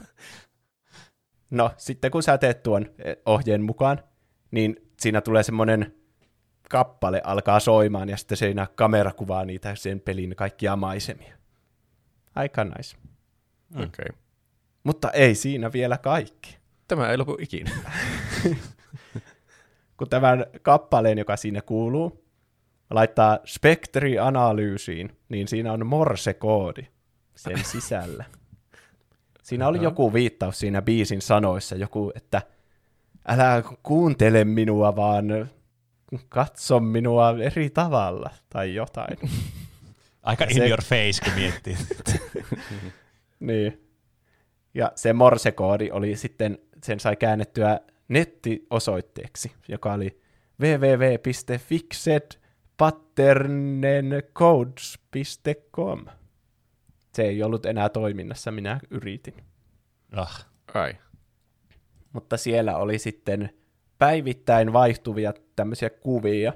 No, sitten kun sä teet tuon eh, ohjeen mukaan, niin siinä tulee semmoinen kappale alkaa soimaan ja sitten siinä kamera kuvaa niitä sen pelin kaikkia maisemia. Aika nice. Okei. Okay. Mutta ei siinä vielä kaikki. Tämä ei lopu ikinä. *laughs* kun tämän kappaleen, joka siinä kuuluu, laittaa spektri-analyysiin, niin siinä on morse-koodi sen sisällä. Siinä oli joku viittaus siinä biisin sanoissa, joku, että älä kuuntele minua, vaan katso minua eri tavalla, tai jotain. *laughs* Aika in se... your face, kun miettii. *laughs* niin. Ja se morse-koodi oli sitten, sen sai käännettyä nettiosoitteeksi, joka oli www.fixedpatternencodes.com. Se ei ollut enää toiminnassa, minä yritin. Ah. Ai. Mutta siellä oli sitten päivittäin vaihtuvia tämmöisiä kuvia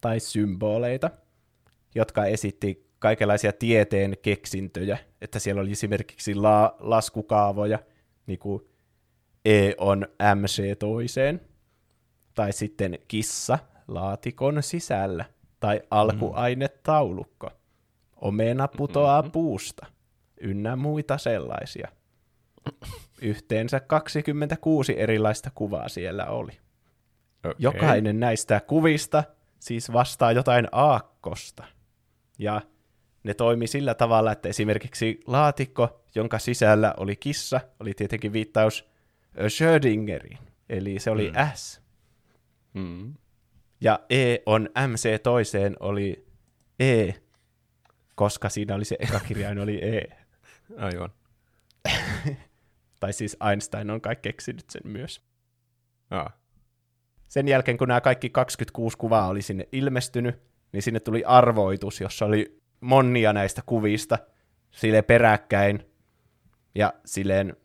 tai symboleita, jotka esitti kaikenlaisia tieteen keksintöjä, että siellä oli esimerkiksi la- laskukaavoja, niin kuin E on MC toiseen, tai sitten kissa laatikon sisällä, tai alkuainetaulukko, omena putoaa mm-hmm. puusta, ynnä muita sellaisia. Yhteensä 26 erilaista kuvaa siellä oli. Okay. Jokainen näistä kuvista siis vastaa jotain aakkosta. Ja ne toimi sillä tavalla, että esimerkiksi laatikko, jonka sisällä oli kissa, oli tietenkin viittaus Schrödingeriin, eli se oli mm. S. Mm. Ja E on MC toiseen oli E, koska siinä oli se eka kirjain oli E. Aivan. Tai siis Einstein on kai keksinyt sen myös. Ah. Sen jälkeen, kun nämä kaikki 26 kuvaa oli sinne ilmestynyt, niin sinne tuli arvoitus, jossa oli monia näistä kuvista sille peräkkäin ja silleen,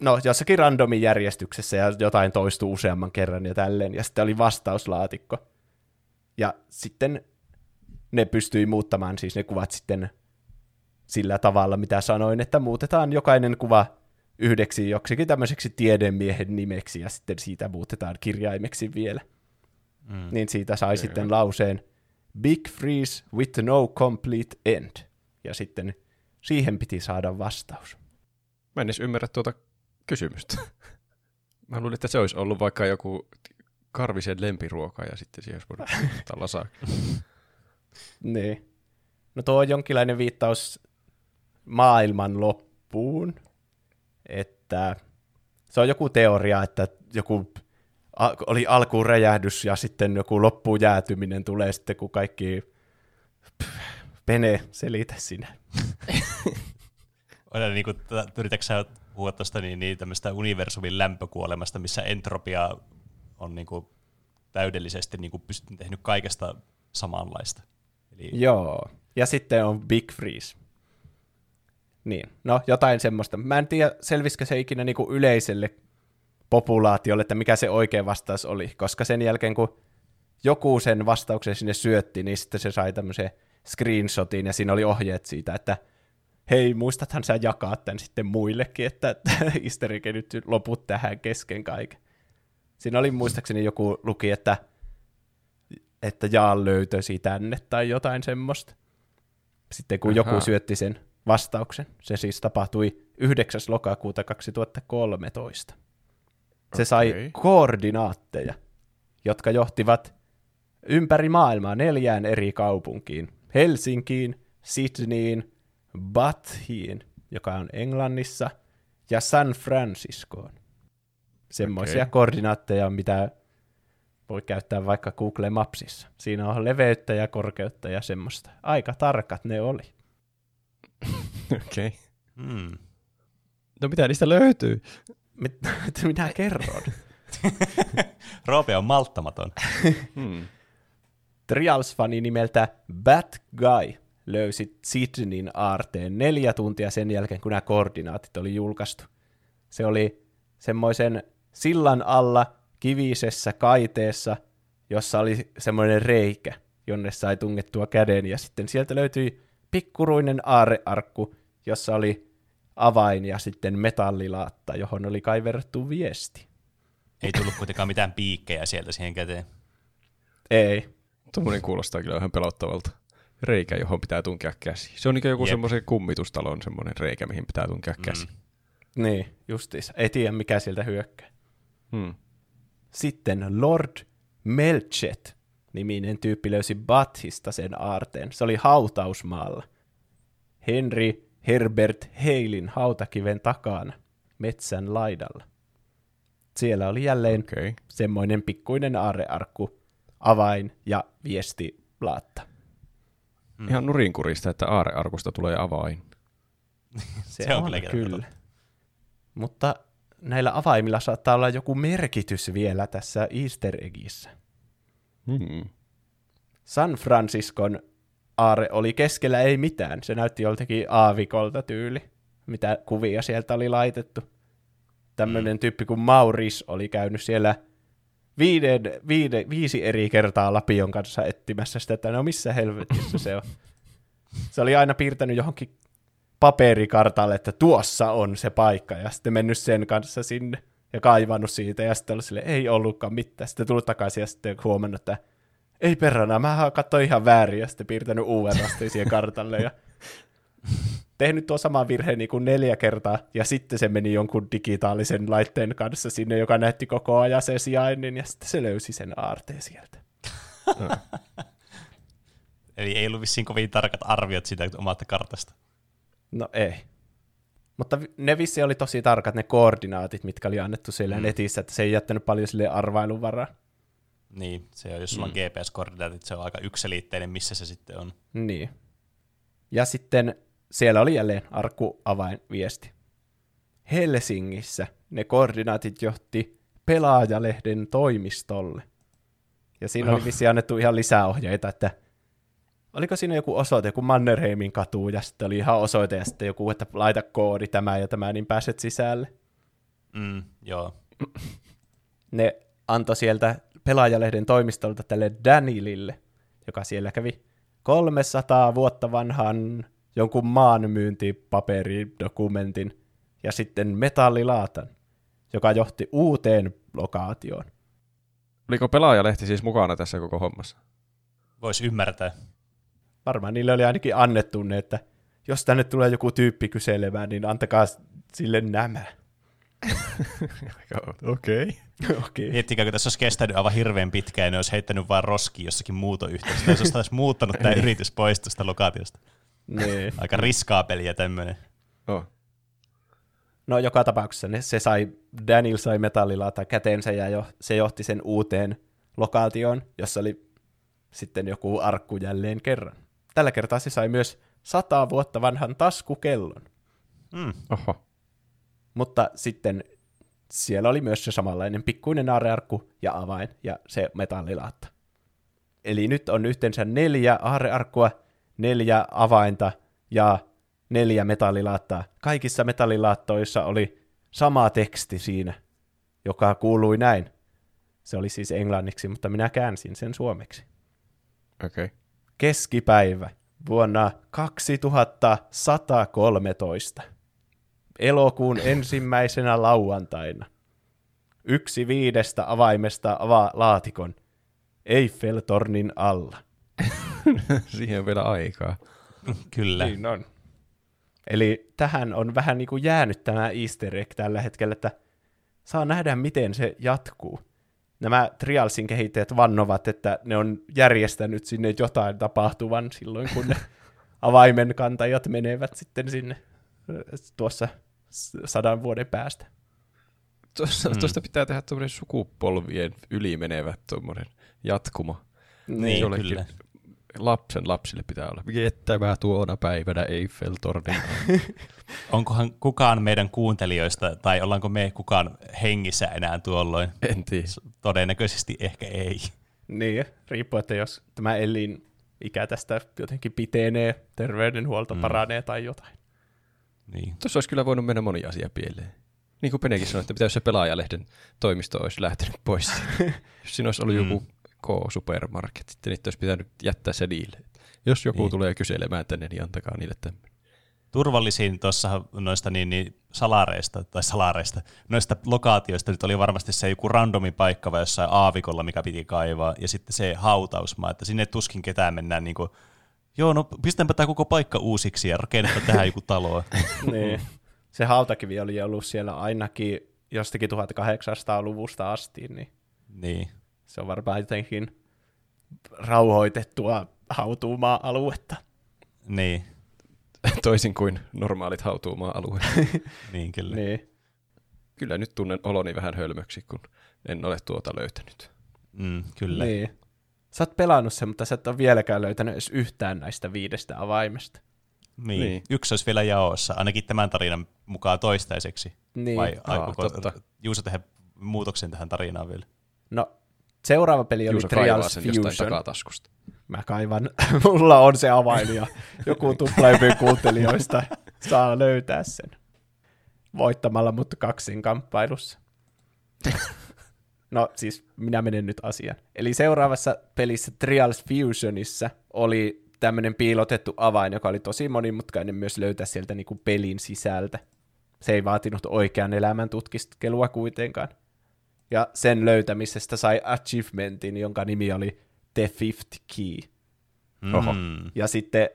no jossakin randomin järjestyksessä ja jotain toistuu useamman kerran ja tälleen, ja sitten oli vastauslaatikko. Ja sitten ne pystyi muuttamaan siis ne kuvat sitten sillä tavalla, mitä sanoin, että muutetaan jokainen kuva yhdeksi joksikin tämmöiseksi tiedemiehen nimeksi ja sitten siitä muutetaan kirjaimeksi vielä. Mm. Niin siitä sai Kyllä. sitten lauseen Big Freeze with no complete end. Ja sitten siihen piti saada vastaus. Mä en edes ymmärrä tuota kysymystä. *laughs* Mä luulin, että se olisi ollut vaikka joku karvisen lempiruoka ja sitten siihen olisi voinut lasaa. *laughs* niin. No tuo on jonkinlainen viittaus maailman loppuun, että se on joku teoria, että joku oli alkuun räjähdys ja sitten joku loppuun jäätyminen tulee sitten, kun kaikki Pene, selitä sinä. Olen niin kuin, yritätkö sä puhua tuosta niin, niin tämmöistä universumin lämpökuolemasta, missä entropia on niin kuin, täydellisesti niin kuin, tehnyt kaikesta samanlaista. Eli... Joo, ja sitten on Big Freeze. Niin, no jotain semmoista. Mä en tiedä, selvisikö se ikinä niin kuin yleiselle populaatiolle, että mikä se oikea vastaus oli, koska sen jälkeen kun joku sen vastauksen sinne syötti, niin sitten se sai tämmöisen screenshotin ja siinä oli ohjeet siitä, että hei, muistathan sä jakaa tämän sitten muillekin, että, *laughs* että Isterike nyt loput tähän kesken kaiken. Siinä oli muistaakseni joku luki, että, että Jaan löytösi tänne tai jotain semmoista. Sitten kun Aha. joku syötti sen vastauksen, se siis tapahtui 9. lokakuuta 2013. Se sai okay. koordinaatteja, jotka johtivat ympäri maailmaa neljään eri kaupunkiin. Helsinkiin, Sydneyin, Bathiin, joka on Englannissa, ja San Franciscoon. Semmoisia okay. koordinaatteja, mitä voi käyttää vaikka Google Mapsissa. Siinä on leveyttä ja korkeutta ja semmoista. Aika tarkat ne oli. *laughs* Okei. Okay. Hmm. No mitä niistä löytyy? Mit, *laughs* minä kerron. *laughs* Roope on malttamaton. hmm. Trials-fani nimeltä Bat Guy löysi Sydneyn aarteen neljä tuntia sen jälkeen, kun nämä koordinaatit oli julkaistu. Se oli semmoisen sillan alla kivisessä kaiteessa jossa oli semmoinen reikä, jonne sai tungettua käden, ja sitten sieltä löytyi pikkuruinen aarearkku, jossa oli avain ja sitten metallilaatta, johon oli kaiverrettu viesti. Ei tullut kuitenkaan mitään piikkejä sieltä siihen käteen. Ei. Tuommoinen kuulostaa kyllä ihan pelottavalta. Reikä, johon pitää tunkea käsi. Se on niin joku Jep. semmoisen kummitustalon semmoinen reikä, mihin pitää tunkea käsi. Niin, justiis. Ei tiedä, mikä sieltä hyökkää. Hmm. Sitten Lord Melchet niminen tyyppi löysi Bathista sen aarteen. Se oli hautausmaalla. Henry Herbert Heilin hautakiven takana metsän laidalla. Siellä oli jälleen. Okay. semmoinen pikkuinen aarrearkku, avain ja viestilaatta. Mm. Ihan nurinkurista, että aarearkusta tulee avain. *laughs* Se, Se on on, kyllä kyllä. Mutta näillä avaimilla saattaa olla joku merkitys vielä tässä Easter eggissä. Hmm. San Franciscon aare oli keskellä ei mitään. Se näytti joltakin aavikolta tyyli, mitä kuvia sieltä oli laitettu. Tämmöinen mm. tyyppi kuin Maurice oli käynyt siellä viiden, viide, viisi eri kertaa Lapion kanssa etsimässä sitä, että no missä helvetissä se on. *laughs* Se oli aina piirtänyt johonkin paperikartalle, että tuossa on se paikka, ja sitten mennyt sen kanssa sinne ja kaivannut siitä, ja sitten ollut sille, ei ollutkaan mitään. Sitten tullut takaisin ja sitten huomannut, että ei perhana, mä katsoin ihan väärin, ja sitten piirtänyt uuden rastin siihen kartalle, ja *laughs* tehnyt tuo sama virhe niin kuin neljä kertaa, ja sitten se meni jonkun digitaalisen laitteen kanssa sinne, joka näytti koko ajan sen sijainnin, ja sitten se löysi sen aarteen sieltä. *laughs* Eli ei ollut vissiin kovin tarkat arviot siitä omasta kartasta. No ei. Mutta ne vissi oli tosi tarkat ne koordinaatit, mitkä oli annettu siellä Mm. mm. netissä, että se ei jättänyt paljon sille arvailun varaa. Niin, se on, jos sulla on GPS-koordinaatit, se on aika yksilitteinen, missä se sitten on. Niin. Ja sitten siellä oli jälleen arkku avainviesti. Helsingissä ne koordinaatit johti pelaajalehden toimistolle. Ja siinä oli Oh. vissi annettu ihan lisäohjeita, että oliko siinä joku osoite, joku Mannerheimin katu, ja sitten oli ihan osoite, ja sitten joku, että laita koodi tämä ja tämä, niin pääset sisälle. Mm, joo. ne antoi sieltä pelaajalehden toimistolta tälle Danielille, joka siellä kävi 300 vuotta vanhan jonkun maanmyyntipaperidokumentin ja sitten metallilaatan, joka johti uuteen lokaatioon. Oliko pelaajalehti siis mukana tässä koko hommassa? Voisi ymmärtää. Varmaan niille oli ainakin annettu ne, että jos tänne tulee joku tyyppi kyselemään, niin antakaa sille nämä. *laughs* Okei. Okay. *laughs* Okei. Miettikää, kun tässä olisi kestänyt aivan hirveän pitkään, ja ne olisi heittänyt vaan roski jossakin muutoyhteydessä. Jos olisi muuttanut tämä *laughs* yritys pois tästä lokaatiosta. Niin. Aika riskaa peliä tämmöinen. Oh. No joka tapauksessa ne, se sai, Daniel sai metallilaata käteensä ja jo, se johti sen uuteen lokaatioon, jossa oli sitten joku arkku jälleen kerran. Tällä kertaa se sai myös sata vuotta vanhan taskukellon, Mm. Oho. mutta sitten siellä oli myös se samanlainen pikkuinen aarearkku ja avain ja se metallilaatta. Eli nyt on yhteensä neljä aarearkkua, neljä avainta ja neljä metallilaattaa. Kaikissa metallilaattoissa oli sama teksti siinä, joka kuului näin. Se oli siis englanniksi, mutta minä käänsin sen suomeksi. Okei. Okay. Keskipäivä vuonna 2113. Elokuun ensimmäisenä lauantaina. Yksi viidestä avaimesta avaa laatikon Eiffeltornin alla. *laughs* Siihen on vielä aikaa. Kyllä. Niin on. Eli tähän on vähän niin kuin jäänyt tämä easter egg tällä hetkellä, että saa nähdä, miten se jatkuu. Nämä Trialsin kehittäjät vannovat, että ne on järjestänyt sinne jotain tapahtuvan silloin, kun ne *laughs* avaimen kantajat menevät sitten sinne ö, tuossa sadan vuoden päästä. Tuosta, Mm. tuosta pitää tehdä tuommoinen sukupolvien yli menevä tuommoinen jatkuma. Niin, jollekin kyllä. Lapsen lapsille pitää olla. Viettävää tuona päivänä Eiffeltornin. *laughs* Onkohan kukaan meidän kuuntelijoista, tai ollaanko me kukaan hengissä enää tuolloin? en tiedä. Todennäköisesti ehkä ei. Niin, riippuu, että jos tämä elin ikä tästä jotenkin pitenee, terveydenhuolto Mm. paranee tai jotain. Niin. Tuossa olisi kyllä voinut mennä moni asia pieleen. Niin kuin Penekin sanoi, että pitäisi se pelaajalehden toimisto olisi lähtenyt pois. *laughs* Jos siinä olisi ollut Mm. joku K-supermarket. Sitten niitä olisi pitänyt jättää se niille. Jos joku Niin. tulee kyselemään tänne, niin antakaa niille tämmöinen. Turvallisin tuossa noista niin, niin salareista, tai salareista, noista lokaatioista nyt oli varmasti se joku randomi paikka vai jossain aavikolla, mikä piti kaivaa, ja sitten se hautausmaa, että sinne tuskin ketään mennään niin kuin, joo, no pistänpä tämä koko paikka uusiksi ja rakenneta tähän joku talo. *laughs* niin. Se hautakivi oli ollut siellä ainakin jostakin 1800-luvusta asti, niin niin. Se on varmaan jotenkin rauhoitettua hautuumaa-aluetta. Niin, *laughs* Toisin kuin normaalit hautuumaa-alueet. *laughs* niin kyllä. Niin. Kyllä nyt tunnen oloni vähän hölmöksi, kun en ole tuota löytänyt. Mm, kyllä. Niin. Sä oot pelannut sen, mutta sä et ole vieläkään löytänyt edes yhtään näistä viidestä avaimesta. Niin. Niin. Yksi olisi vielä jaossa, ainakin tämän tarinan mukaan toistaiseksi. Niin. Vai aikooko totta. Juuso tehdä muutoksen tähän tarinaan vielä? No, seuraava peli oli Juuso Trials Fusion. takataskusta. Mä kaivan, *laughs* mulla on se avain ja joku tuplaimpi kuuntelijoista saa löytää sen voittamalla mut kaksin kamppailussa. No siis minä menen nyt asiaan. Eli seuraavassa pelissä Trials Fusionissa oli tämmöinen piilotettu avain, joka oli tosi monimutkainen myös löytää sieltä niinku pelin sisältä. Se ei vaatinut oikean elämän tutkiskelua kuitenkaan. Ja sen löytämisestä sai achievementin, jonka nimi oli The Fifth Key. Oho. Mm. Ja sitten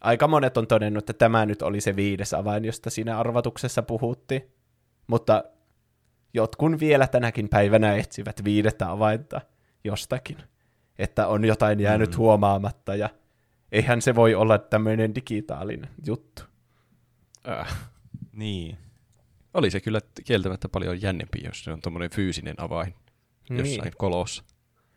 aika monet on todennut, että tämä nyt oli se viides avain, josta siinä arvatuksessa puhuttiin. Mutta jotkun vielä tänäkin päivänä etsivät viidettä avainta jostakin. Että on jotain jäänyt Mm. huomaamatta ja eihän se voi olla tämmöinen digitaalinen juttu. Äh. Niin. Oli se kyllä kieltämättä paljon jännempi, jos se on tuommoinen fyysinen avain jossain Niin. kolossa.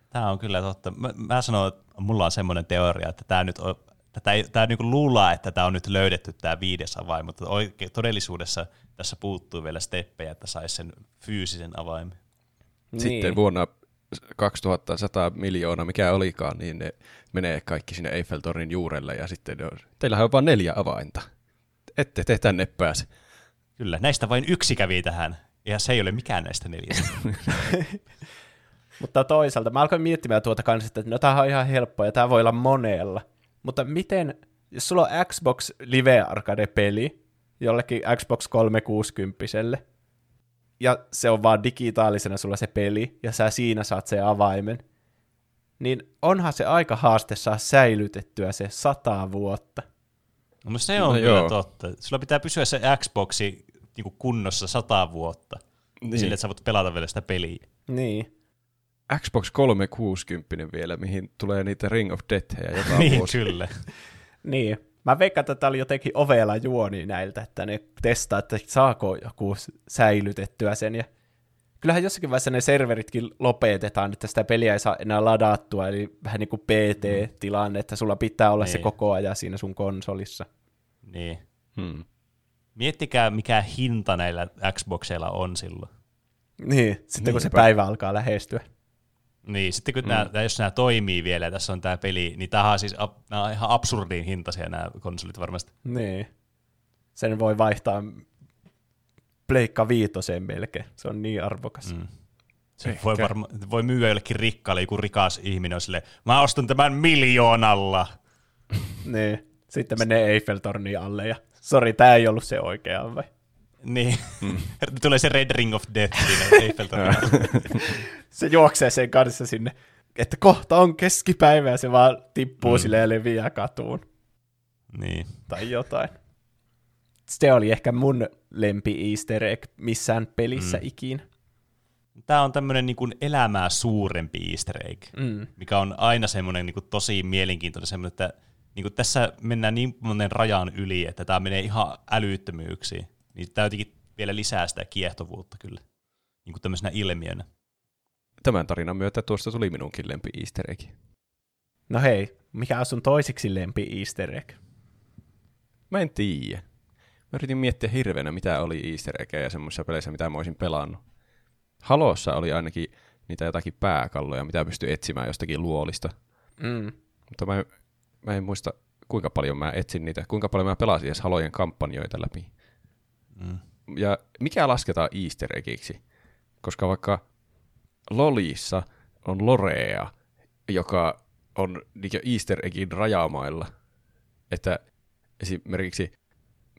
Tämä on kyllä totta. Mä, mä sanon, että mulla on semmoinen teoria, että tämä nyt on, tätä tämä niinku luulaa, että tämä on nyt löydetty tämä viides avain, mutta oike, todellisuudessa tässä puuttuu vielä steppejä, että saisi sen fyysisen avaimen. Sitten vuonna 2100 miljoonaa, mikä olikaan, niin ne menee kaikki sinne Eiffeltornin juurelle ja sitten ne on, teillähän on vain neljä avainta. Ette te tänne pääse. Kyllä, näistä vain yksi kävi tähän, ja se ei ole mikään näistä neljästä. *laughs* Mutta toisaalta mä alkoin miettimään tuota kanssa, että no tämähän on ihan helppoa ja tämä voi olla monella. Mutta miten, jos sulla on Xbox Live Arcade-peli jollekin Xbox 360 ja se on vaan digitaalisena sulla se peli, ja sä siinä saat se avaimen, niin onhan se aika haaste saa säilytettyä se sata vuotta. No se on No kyllä joo. totta. Sulla pitää pysyä se Xboxi niin kunnossa sata vuotta, niin. sille että sä voit pelata vielä sitä peliä. Niin. Xbox 360 vielä, mihin tulee niitä Ring of Deathejä joka niin, vuosi. kyllä. Niin. Mä veikkaan, että tämä oli jotenkin ovela juoni näiltä, että ne testaa, että saako joku säilytettyä sen. Ja kyllähän jossakin vaiheessa ne serveritkin lopetetaan, että sitä peliä ei saa enää ladattua, eli vähän niin kuin PT-tilanne, että sulla pitää olla se Niin. koko ajan siinä sun konsolissa. Niin. Hmm. Miettikää, mikä hinta näillä Xboxeilla on silloin. Niin, sitten kun se päivä alkaa lähestyä. Niin, sitten kun mm. nämä, jos nämä toimii vielä ja tässä on tämä peli, niin tämähän on siis nämä on ihan absurdin hintaisia nämä konsolit varmasti. Niin. Sen voi vaihtaa pleikka viitoseen melkein. Se on niin arvokas. Mm. Se voi, varma, voi myyä jollekin rikkaalle, joku rikas ihminen on silleen, mä ostan tämän miljoonalla. Niin. Sitten menee Eiffeltornin alle ja sori, tämä ei ollut se oikea vai? Niin, mm. *laughs* tulee se Red Ring of Death siinä *laughs* Eiffeltornilla. *laughs* se juoksee sen kanssa sinne, että kohta on keskipäivä ja se vaan tippuu mm. Silleen ja leviää katuun niin. tai jotain. Se oli ehkä mun lempi easter egg missään pelissä mm. Mm. ikinä. Tämä on tämmöinen niin kuin elämää suurempi easter egg, Mm. mikä on aina semmoinen niin kuin tosi mielenkiintoinen, semmoinen, että niin kuin tässä mennään niin monen rajan yli, että tämä menee ihan älyttömyyksiin. Niin tämä jotenkin vielä lisää sitä kiehtovuutta kyllä, niin kuin tämmöisenä ilmiönä. Tämän tarinan myötä tuosta tuli minunkin lempi easter egg. No hei, mikä on sun toisiksi lempi easter egg? Mä en tiedä. Mä yritin miettiä hirveänä, mitä oli easter eggejä semmoisissa peleissä, mitä mä olisin pelannut. Halossa oli ainakin niitä jotakin pääkalloja, mitä pystyi etsimään jostakin luolista. Mm. Mutta mä, mä en muista, kuinka paljon mä etsin niitä, kuinka paljon mä pelasin edes Halojen kampanjoita läpi. Mm. Ja mikä lasketaan easter eggiksi? Koska vaikka Lolissa on Lorea, joka on Easter Eggin rajamailla. Että esimerkiksi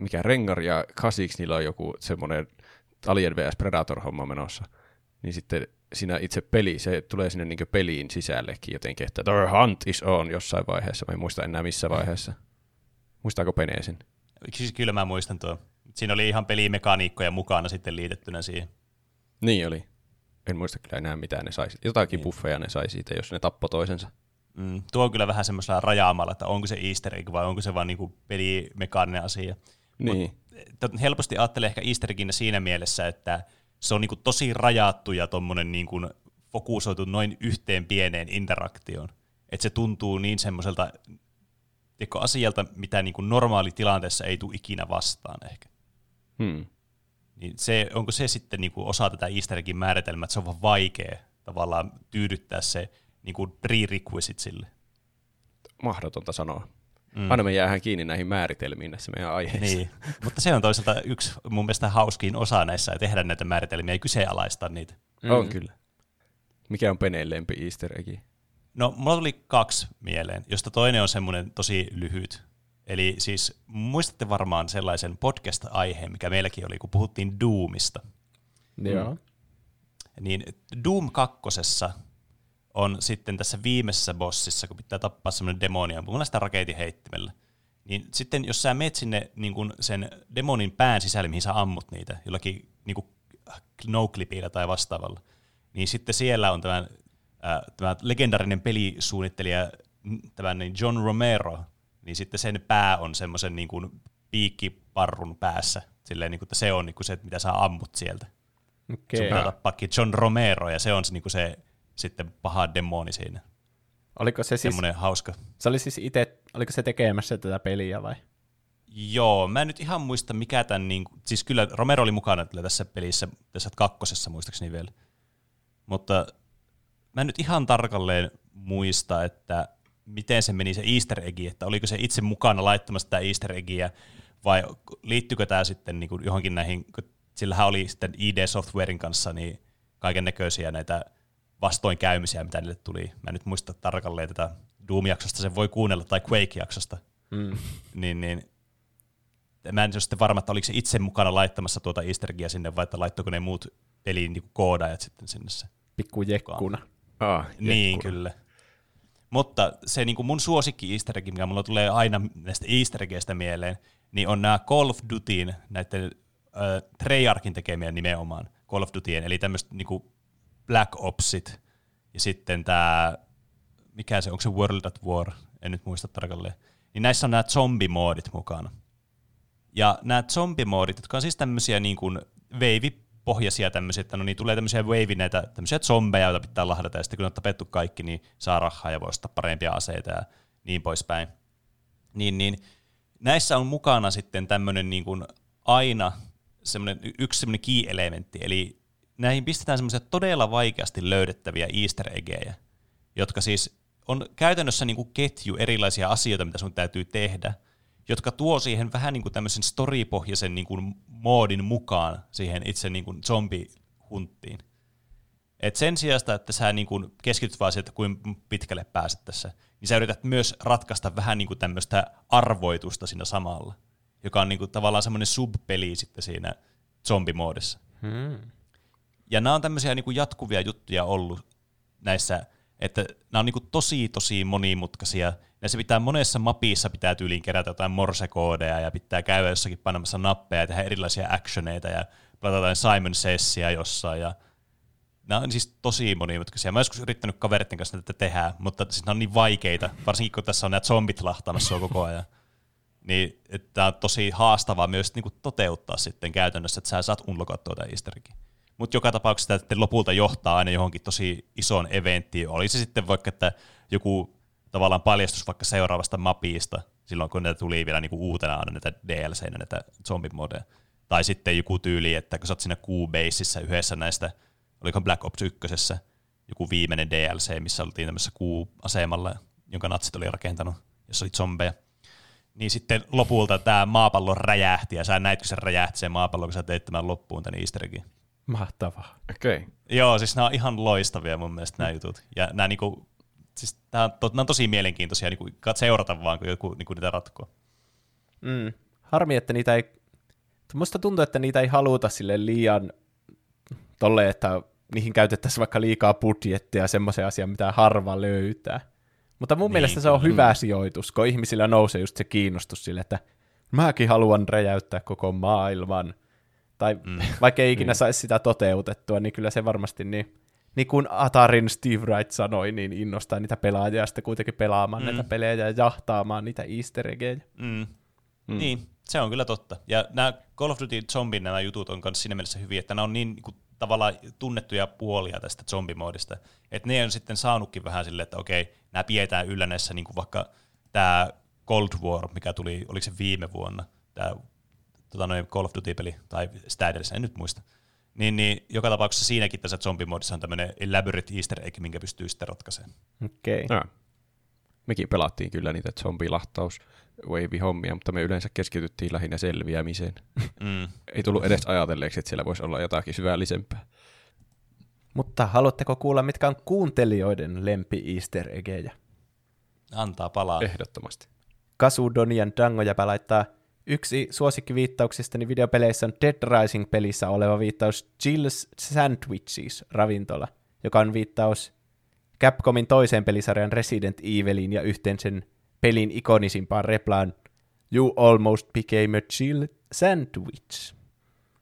mikä Rengar ja Kasix, niillä on joku semmoinen Alien vs Predator-homma menossa. Niin sitten siinä itse peli, se tulee sinne niin peliin sisällekin jotenkin, että the hunt is on jossain vaiheessa. Mä en muista enää missä vaiheessa. Muistaako Pene sen? Siis kyllä mä muistan tuo. Siinä oli ihan pelimekaniikkoja mukana sitten liitettynä siihen. Niin oli. En muista kyllä enää mitään ne saisi. Jotakin niin. buffeja ne sai siitä, jos ne tappo toisensa. Mm, tuo on kyllä vähän semmoisella rajaamalla, että onko se easter egg vai onko se vaan niinku pelimekaaninen asia. Niin. Mut, helposti ajattelee ehkä easter egginä siinä mielessä, että se on niinku tosi rajattu ja tommonen niinku fokusoitu noin yhteen pieneen interaktioon. Että se tuntuu niin semmoiselta asialta, mitä niinku normaali tilanteessa ei tule ikinä vastaan ehkä. Hmm. Niin se, onko se sitten niinku osa tätä easter eggin määritelmää, että se on vaan vaikea tavallaan tyydyttää se niinku prerequisite sille? Mahdotonta sanoa. Mm. Aina me jäähän kiinni näihin määritelmiin näissä meidän aiheissa. Niin. Mutta se on toisaalta yksi mun mielestä hauskiin osa näissä, ja tehdä näitä määritelmiä ja kyseenalaistaa niitä. Mm. On kyllä. Mikä on Peneen lempi easter egg? No, mulla tuli kaksi mieleen, josta toinen on semmoinen tosi lyhyt. Eli siis muistatte varmaan sellaisen podcast-aiheen, mikä meilläkin oli, kun puhuttiin Doomista. Joo. Mm. Niin Doom kakkosessa on sitten tässä viimeisessä bossissa, kun pitää tappaa semmoinen demonia, mulla sitä raketin heittimellä. Niin sitten jos sä meet sinne niin kun sen demonin pään sisälle, mihin sä ammut niitä, jollakin niin no tai vastaavalla, niin sitten siellä on tämä, äh, tämä legendarinen pelisuunnittelija, tämä niin John Romero, niin sitten sen pää on semmoisen niin kuin piikkiparrun päässä, silleen, niin kuin, että se on niin kuin se, mitä sä ammut sieltä. Okay. Sun pitää tappaakin John Romero, ja se on se, niin kuin se sitten paha demoni siinä. Oliko se siis... Semmoinen hauska. Se oli siis itse, oliko se tekemässä tätä peliä vai? Joo, mä en nyt ihan muista mikä tämän, niin, siis kyllä Romero oli mukana tässä pelissä, tässä kakkosessa muistaakseni vielä. Mutta mä en nyt ihan tarkalleen muista, että miten se meni se easter egg, että oliko se itse mukana laittamassa tätä easter eggiä, vai liittyykö tämä sitten niin kuin johonkin näihin, sillähän oli sitten ID Softwarein kanssa niin kaiken näköisiä näitä vastoinkäymisiä, mitä niille tuli. Mä en nyt muista tarkalleen tätä Doom-jaksosta, sen voi kuunnella, tai Quake-jaksosta. Mm. niin, niin, mä en ole sitten varma, että oliko se itse mukana laittamassa tuota easter eggia sinne, vai että laittoiko ne muut pelin niin koodaajat sitten sinne se. Pikku jekkuna. Ah, niin, kyllä. Mutta se niin kuin mun suosikki easter egg, mikä mulla tulee aina näistä easter mieleen, niin on nämä Call of Dutyin, näiden äh, Treyarchin tekemiä nimenomaan Call of Dutyin, eli tämmöistä niin Black Opsit, ja sitten tämä, mikä se, onko se World at War, en nyt muista tarkalleen, niin näissä on nämä zombimoodit mukana. Ja nämä zombimoodit, jotka on siis tämmöisiä niin kuin veivipohjaisia tämmöisiä, että no niin tulee tämmöisiä wave näitä tämmöisiä zombeja, joita pitää lahdata, ja sitten kun on tapettu kaikki, niin saa rahaa ja voi ostaa parempia aseita ja niin poispäin. Niin, niin näissä on mukana sitten tämmöinen niin kuin aina semmoinen, yksi semmoinen key-elementti, eli näihin pistetään semmoisia todella vaikeasti löydettäviä easter eggejä, jotka siis on käytännössä niin kuin ketju erilaisia asioita, mitä sun täytyy tehdä, jotka tuo siihen vähän niin kuin tämmöisen storypohjaisen niin kuin moodin mukaan siihen itse niin kuin zombihunttiin. Et sen sijaan, että sä niin kuin keskityt vaan siihen, että kuinka pitkälle pääset tässä, niin sä yrität myös ratkaista vähän niin kuin tämmöistä arvoitusta siinä samalla, joka on niin kuin tavallaan semmoinen subpeli sitten siinä zombimoodissa. Hmm. Ja nämä on tämmöisiä niin kuin jatkuvia juttuja ollut näissä, että nämä on niin kuin tosi tosi monimutkaisia. Se pitää monessa mapissa pitää tyyliin kerätä jotain morsekoodeja ja pitää käydä jossakin panemassa nappeja ja tehdä erilaisia actioneita ja pelata Simon Sessia jossain. Ja nämä on siis tosi monimutkaisia. Mä joskus yrittänyt kaveritten kanssa tätä tehdä, mutta siis nämä on niin vaikeita, varsinkin kun tässä on nämä zombit lahtamassa koko ajan. *laughs* Niin, että tämä on tosi haastavaa myös niin kuin toteuttaa sitten käytännössä, että sä saat unlokattua tätä easter mutta joka tapauksessa tämä lopulta johtaa aina johonkin tosi isoon eventtiin. Oli se sitten vaikka, että joku tavallaan paljastus vaikka seuraavasta mapista, silloin kun ne tuli vielä niinku uutena aina näitä DLC, näitä zombimodeja. Tai sitten joku tyyli, että kun sä oot siinä Q-baseissa yhdessä näistä, oliko Black Ops 1, joku viimeinen DLC, missä oltiin tämmöisessä Q-asemalla, jonka natsit oli rakentanut, jossa oli zombeja. Niin sitten lopulta tämä maapallo räjähti, ja sä näit, kun se räjähti se maapallo, kun sä teit tämän loppuun tämän easter. Mahtavaa. Okei. Okay. Joo, siis nämä on ihan loistavia mun mielestä nämä jutut. Ja nämä niinku, siis nämä on, to, nämä on tosi mielenkiintoisia niin kuin, seurata vaan, kun joku niin kuin niitä ratkoo. Mm. Harmi, että niitä ei... Musta tuntuu, että niitä ei haluta sille liian tolle, että niihin käytettäisiin vaikka liikaa budjettia semmoisen asian, mitä harva löytää. Mutta mun niin, mielestä se on hyvä sijoitus, kun ihmisillä nousee just se kiinnostus sille, että mäkin haluan räjäyttää koko maailman. Tai mm. *laughs* vaikka ei ikinä niin. saisi sitä toteutettua, niin kyllä se varmasti niin, niin kuin Atarin Steve Wright sanoi, niin innostaa niitä pelaajia sitten kuitenkin pelaamaan mm. näitä pelejä ja jahtaamaan niitä easter eggejä. Mm. Mm. Niin, se on kyllä totta. Ja nämä Call of Duty Zombin nämä jutut on myös siinä mielessä hyviä, että nämä on niin, niin kuin, tavallaan tunnettuja puolia tästä zombimoodista, että ne on sitten saanutkin vähän silleen, että okei, nämä pidetään yllä näissä niin kuin vaikka tämä Cold War, mikä tuli, oliko se viime vuonna, tämä tota noin Call of Duty-peli, tai sitä edellisen, en nyt muista. Niin, niin joka tapauksessa siinäkin tässä zombimoodissa on tämmöinen elaborate easter egg, minkä pystyy sitten ratkaisemaan. Okei. Okay. Mekin pelattiin kyllä niitä zombilahtaus wave-hommia, mutta me yleensä keskityttiin lähinnä selviämiseen. Mm. *laughs* Ei tullut edes ajatelleeksi, että siellä voisi olla jotakin syvällisempää. Mutta haluatteko kuulla, mitkä on kuuntelijoiden lempi easter eggejä? Antaa palaa. Ehdottomasti. Kasudonian Dangojäpä laittaa yksi suosikkiviittauksistani videopeleissä on Dead Rising-pelissä oleva viittaus Jill's Sandwiches ravintola, joka on viittaus Capcomin toiseen pelisarjan Resident Eviliin ja yhteen sen pelin ikonisimpaan replaan You almost became a chill sandwich.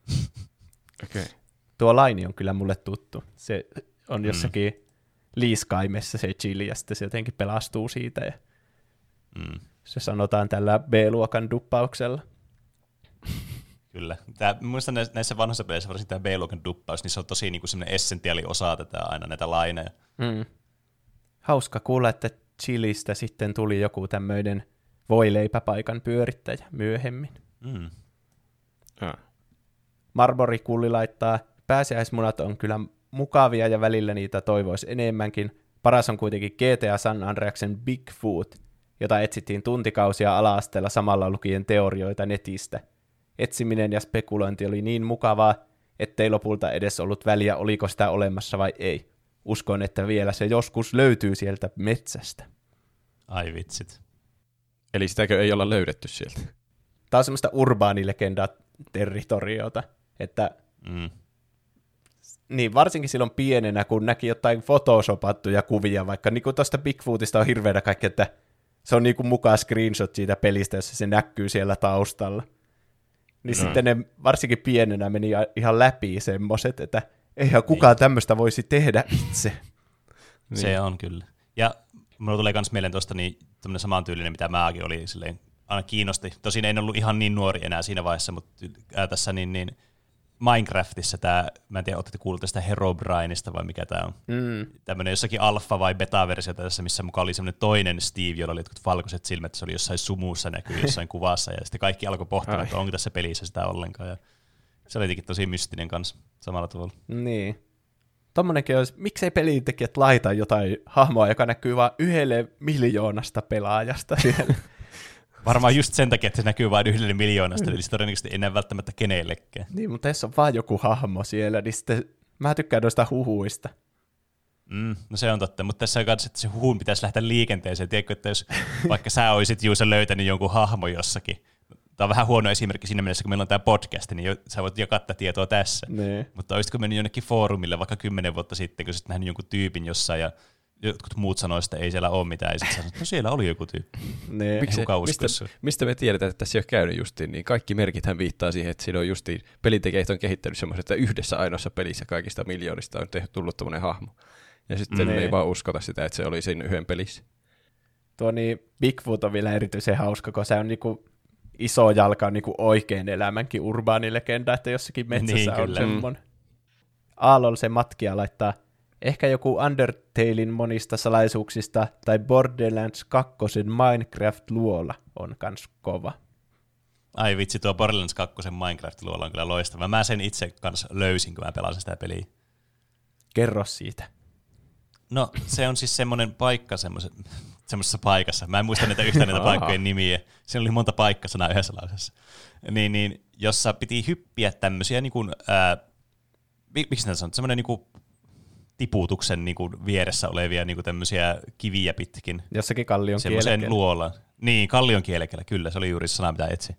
*laughs* Okay. Tuo laini on kyllä mulle tuttu. Se on jossakin mm. liiskaimessa se chili, ja sitten se jotenkin pelastuu siitä. Ja mm. Se sanotaan tällä B-luokan duppauksella. Kyllä. Tämä, muistan näissä vanhoissa peleissä varsinkin tämä B-luokan duppaus, niin se on tosi niin kuin semmoinen essentiaali osa tätä aina näitä laineja. Mm. Hauska kuulla, että Chilistä sitten tuli joku tämmöinen voileipäpaikan pyörittäjä myöhemmin. Mm. Ah. Marmori Kulli laittaa, pääsiäismunat on kyllä mukavia ja välillä niitä toivoisi enemmänkin. Paras on kuitenkin GTA San Andreasen Bigfoot, jota etsittiin tuntikausia ala-asteella samalla lukien teorioita netistä. Etsiminen ja spekulointi oli niin mukavaa, ettei lopulta edes ollut väliä, oliko sitä olemassa vai ei. Uskon, että vielä se joskus löytyy sieltä metsästä. Ai vitsit. Eli sitäkö ei olla löydetty sieltä? Tämä on semmoista urbaanilegendaa territoriota, että mm. niin varsinkin silloin pienenä, kun näki jotain photoshopattuja kuvia, vaikka niin kuin tuosta Bigfootista on hirveänä kaikki, että se on niin kuin mukaan screenshot siitä pelistä, jossa se näkyy siellä taustalla. Niin no. sitten ne varsinkin pienenä meni ihan läpi semmoset, että eihän kukaan niin. tämmöistä voisi tehdä itse. niin. Se on kyllä. Ja mulla tulee myös mieleen tuosta niin tämmöinen samantyylinen, mitä mäkin oli silleen, aina kiinnosti. Tosin en ollut ihan niin nuori enää siinä vaiheessa, mutta ää, tässä niin, niin Minecraftissa tämä, mä en tiedä, olette kuulleet tästä Herobrineista vai mikä tämä on. Mm. Tämmöinen jossakin alfa- vai beta-versio tässä, missä mukaan oli semmoinen toinen Steve, jolla oli jotkut valkoiset silmät, se oli jossain sumussa näkyy jossain *laughs* kuvassa, ja sitten kaikki alkoi pohtimaan, että onko tässä pelissä sitä ollenkaan. Ja se oli jotenkin tosi mystinen kanssa samalla tavalla. Niin. Tommonenkin olisi, miksei pelintekijät laita jotain hahmoa, joka näkyy vain yhdelle miljoonasta pelaajasta siellä. *laughs* Varmaan just sen takia, että se näkyy vain yhdelle miljoonasta, eli se todennäköisesti ei näe välttämättä kenellekään. Niin, mutta jos on vain joku hahmo siellä, niin sitten mä tykkään noista huhuista. Mm, no se on totta, mutta tässä on myös, että se huhun pitäisi lähteä liikenteeseen. Tiedätkö, että jos vaikka sä olisit Juusa löytänyt jonkun hahmo jossakin, tämä on vähän huono esimerkki siinä mielessä, kun meillä on tämä podcast, niin jo, sä voit jakaa tätä tietoa tässä. Nee. Mutta olisitko mennyt jonnekin foorumille vaikka kymmenen vuotta sitten, kun sä nähnyt jonkun tyypin jossain ja jotkut muut sanoisivat, että ei siellä ole mitään, ja sitten sanoit, no siellä oli joku tyyppi. Nee. Miksi, mistä, mistä, me tiedetään, että tässä ei ole käynyt justiin, niin kaikki merkithän viittaa siihen, että siinä on justiin, pelintekijät on kehittänyt semmoisen, että yhdessä ainoassa pelissä kaikista miljoonista on tehty, tullut tämmöinen hahmo. Ja sitten mm. me ei vaan uskota sitä, että se oli siinä yhden pelissä. Tuo niin Bigfoot on vielä erityisen hauska, kun se on niinku iso jalka on niinku oikein elämänkin urbaanilegenda, että jossakin metsässä niin, on semmoinen. Aalol se matkia laittaa ehkä joku Undertalein monista salaisuuksista tai Borderlands 2 Minecraft-luola on kans kova. Ai vitsi, tuo Borderlands 2 Minecraft-luola on kyllä loistava. Mä sen itse kanssa löysin, kun mä pelasin sitä peliä. Kerro siitä. No, se on siis semmoinen paikka semmoisessa paikassa. Mä en muista näitä yhtään näitä paikkojen nimiä. Siinä oli monta paikkasanaa yhdessä lausessa. Niin, niin, jossa piti hyppiä tämmöisiä, niin kuin, ää, miksi näitä on, semmoinen niin tiputuksen niin kuin vieressä olevia niin kuin tämmöisiä kiviä pitkin. Jossakin kallion Semmoisen kielekkeellä. luolan. Niin, kallion kielekellä, kyllä, se oli juuri se sana, mitä etsi.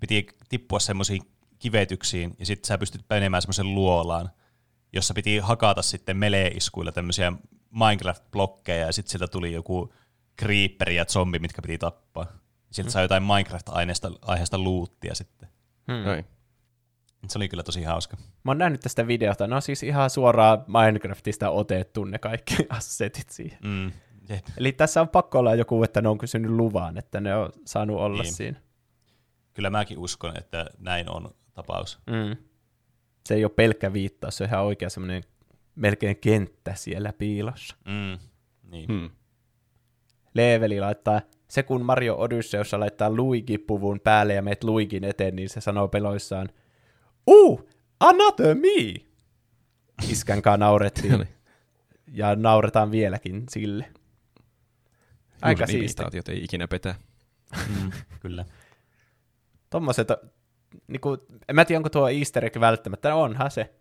Piti tippua semmoisiin kivetyksiin, ja sitten sä pystyt menemään semmoisen luolaan, jossa piti hakata sitten melee-iskuilla tämmöisiä Minecraft-blokkeja, ja sitten sieltä tuli joku creeperi ja zombi, mitkä piti tappaa. Sieltä sai jotain Minecraft-aiheesta aiheesta luuttia sitten. Hmm. Noin. Se oli kyllä tosi hauska. Mä oon nähnyt tästä videota. No siis ihan suoraan Minecraftista otettu ne kaikki *laughs* assetit siihen. Mm. Jep. Eli tässä on pakko olla joku, että ne on kysynyt luvan, että ne on saanut olla Niin. siinä. Kyllä mäkin uskon, että näin on tapaus. Mm. Se ei ole pelkkä viittaus, se on ihan oikea semmoinen melkein kenttä siellä piilossa. Mm. Niin. Hmm. Leeveli laittaa, se kun Mario Odysseussa laittaa Luigi-puvun päälle ja meet Luigin eteen, niin se sanoo peloissaan, Uh! Iskän kanssa naurettiin. Ja nauretaan vieläkin sille. Aika siisti. ei ikinä petä. Mm. Kyllä. Tommoset, niinku, en mä tiedä, onko tuo easter egg välttämättä, onhan se.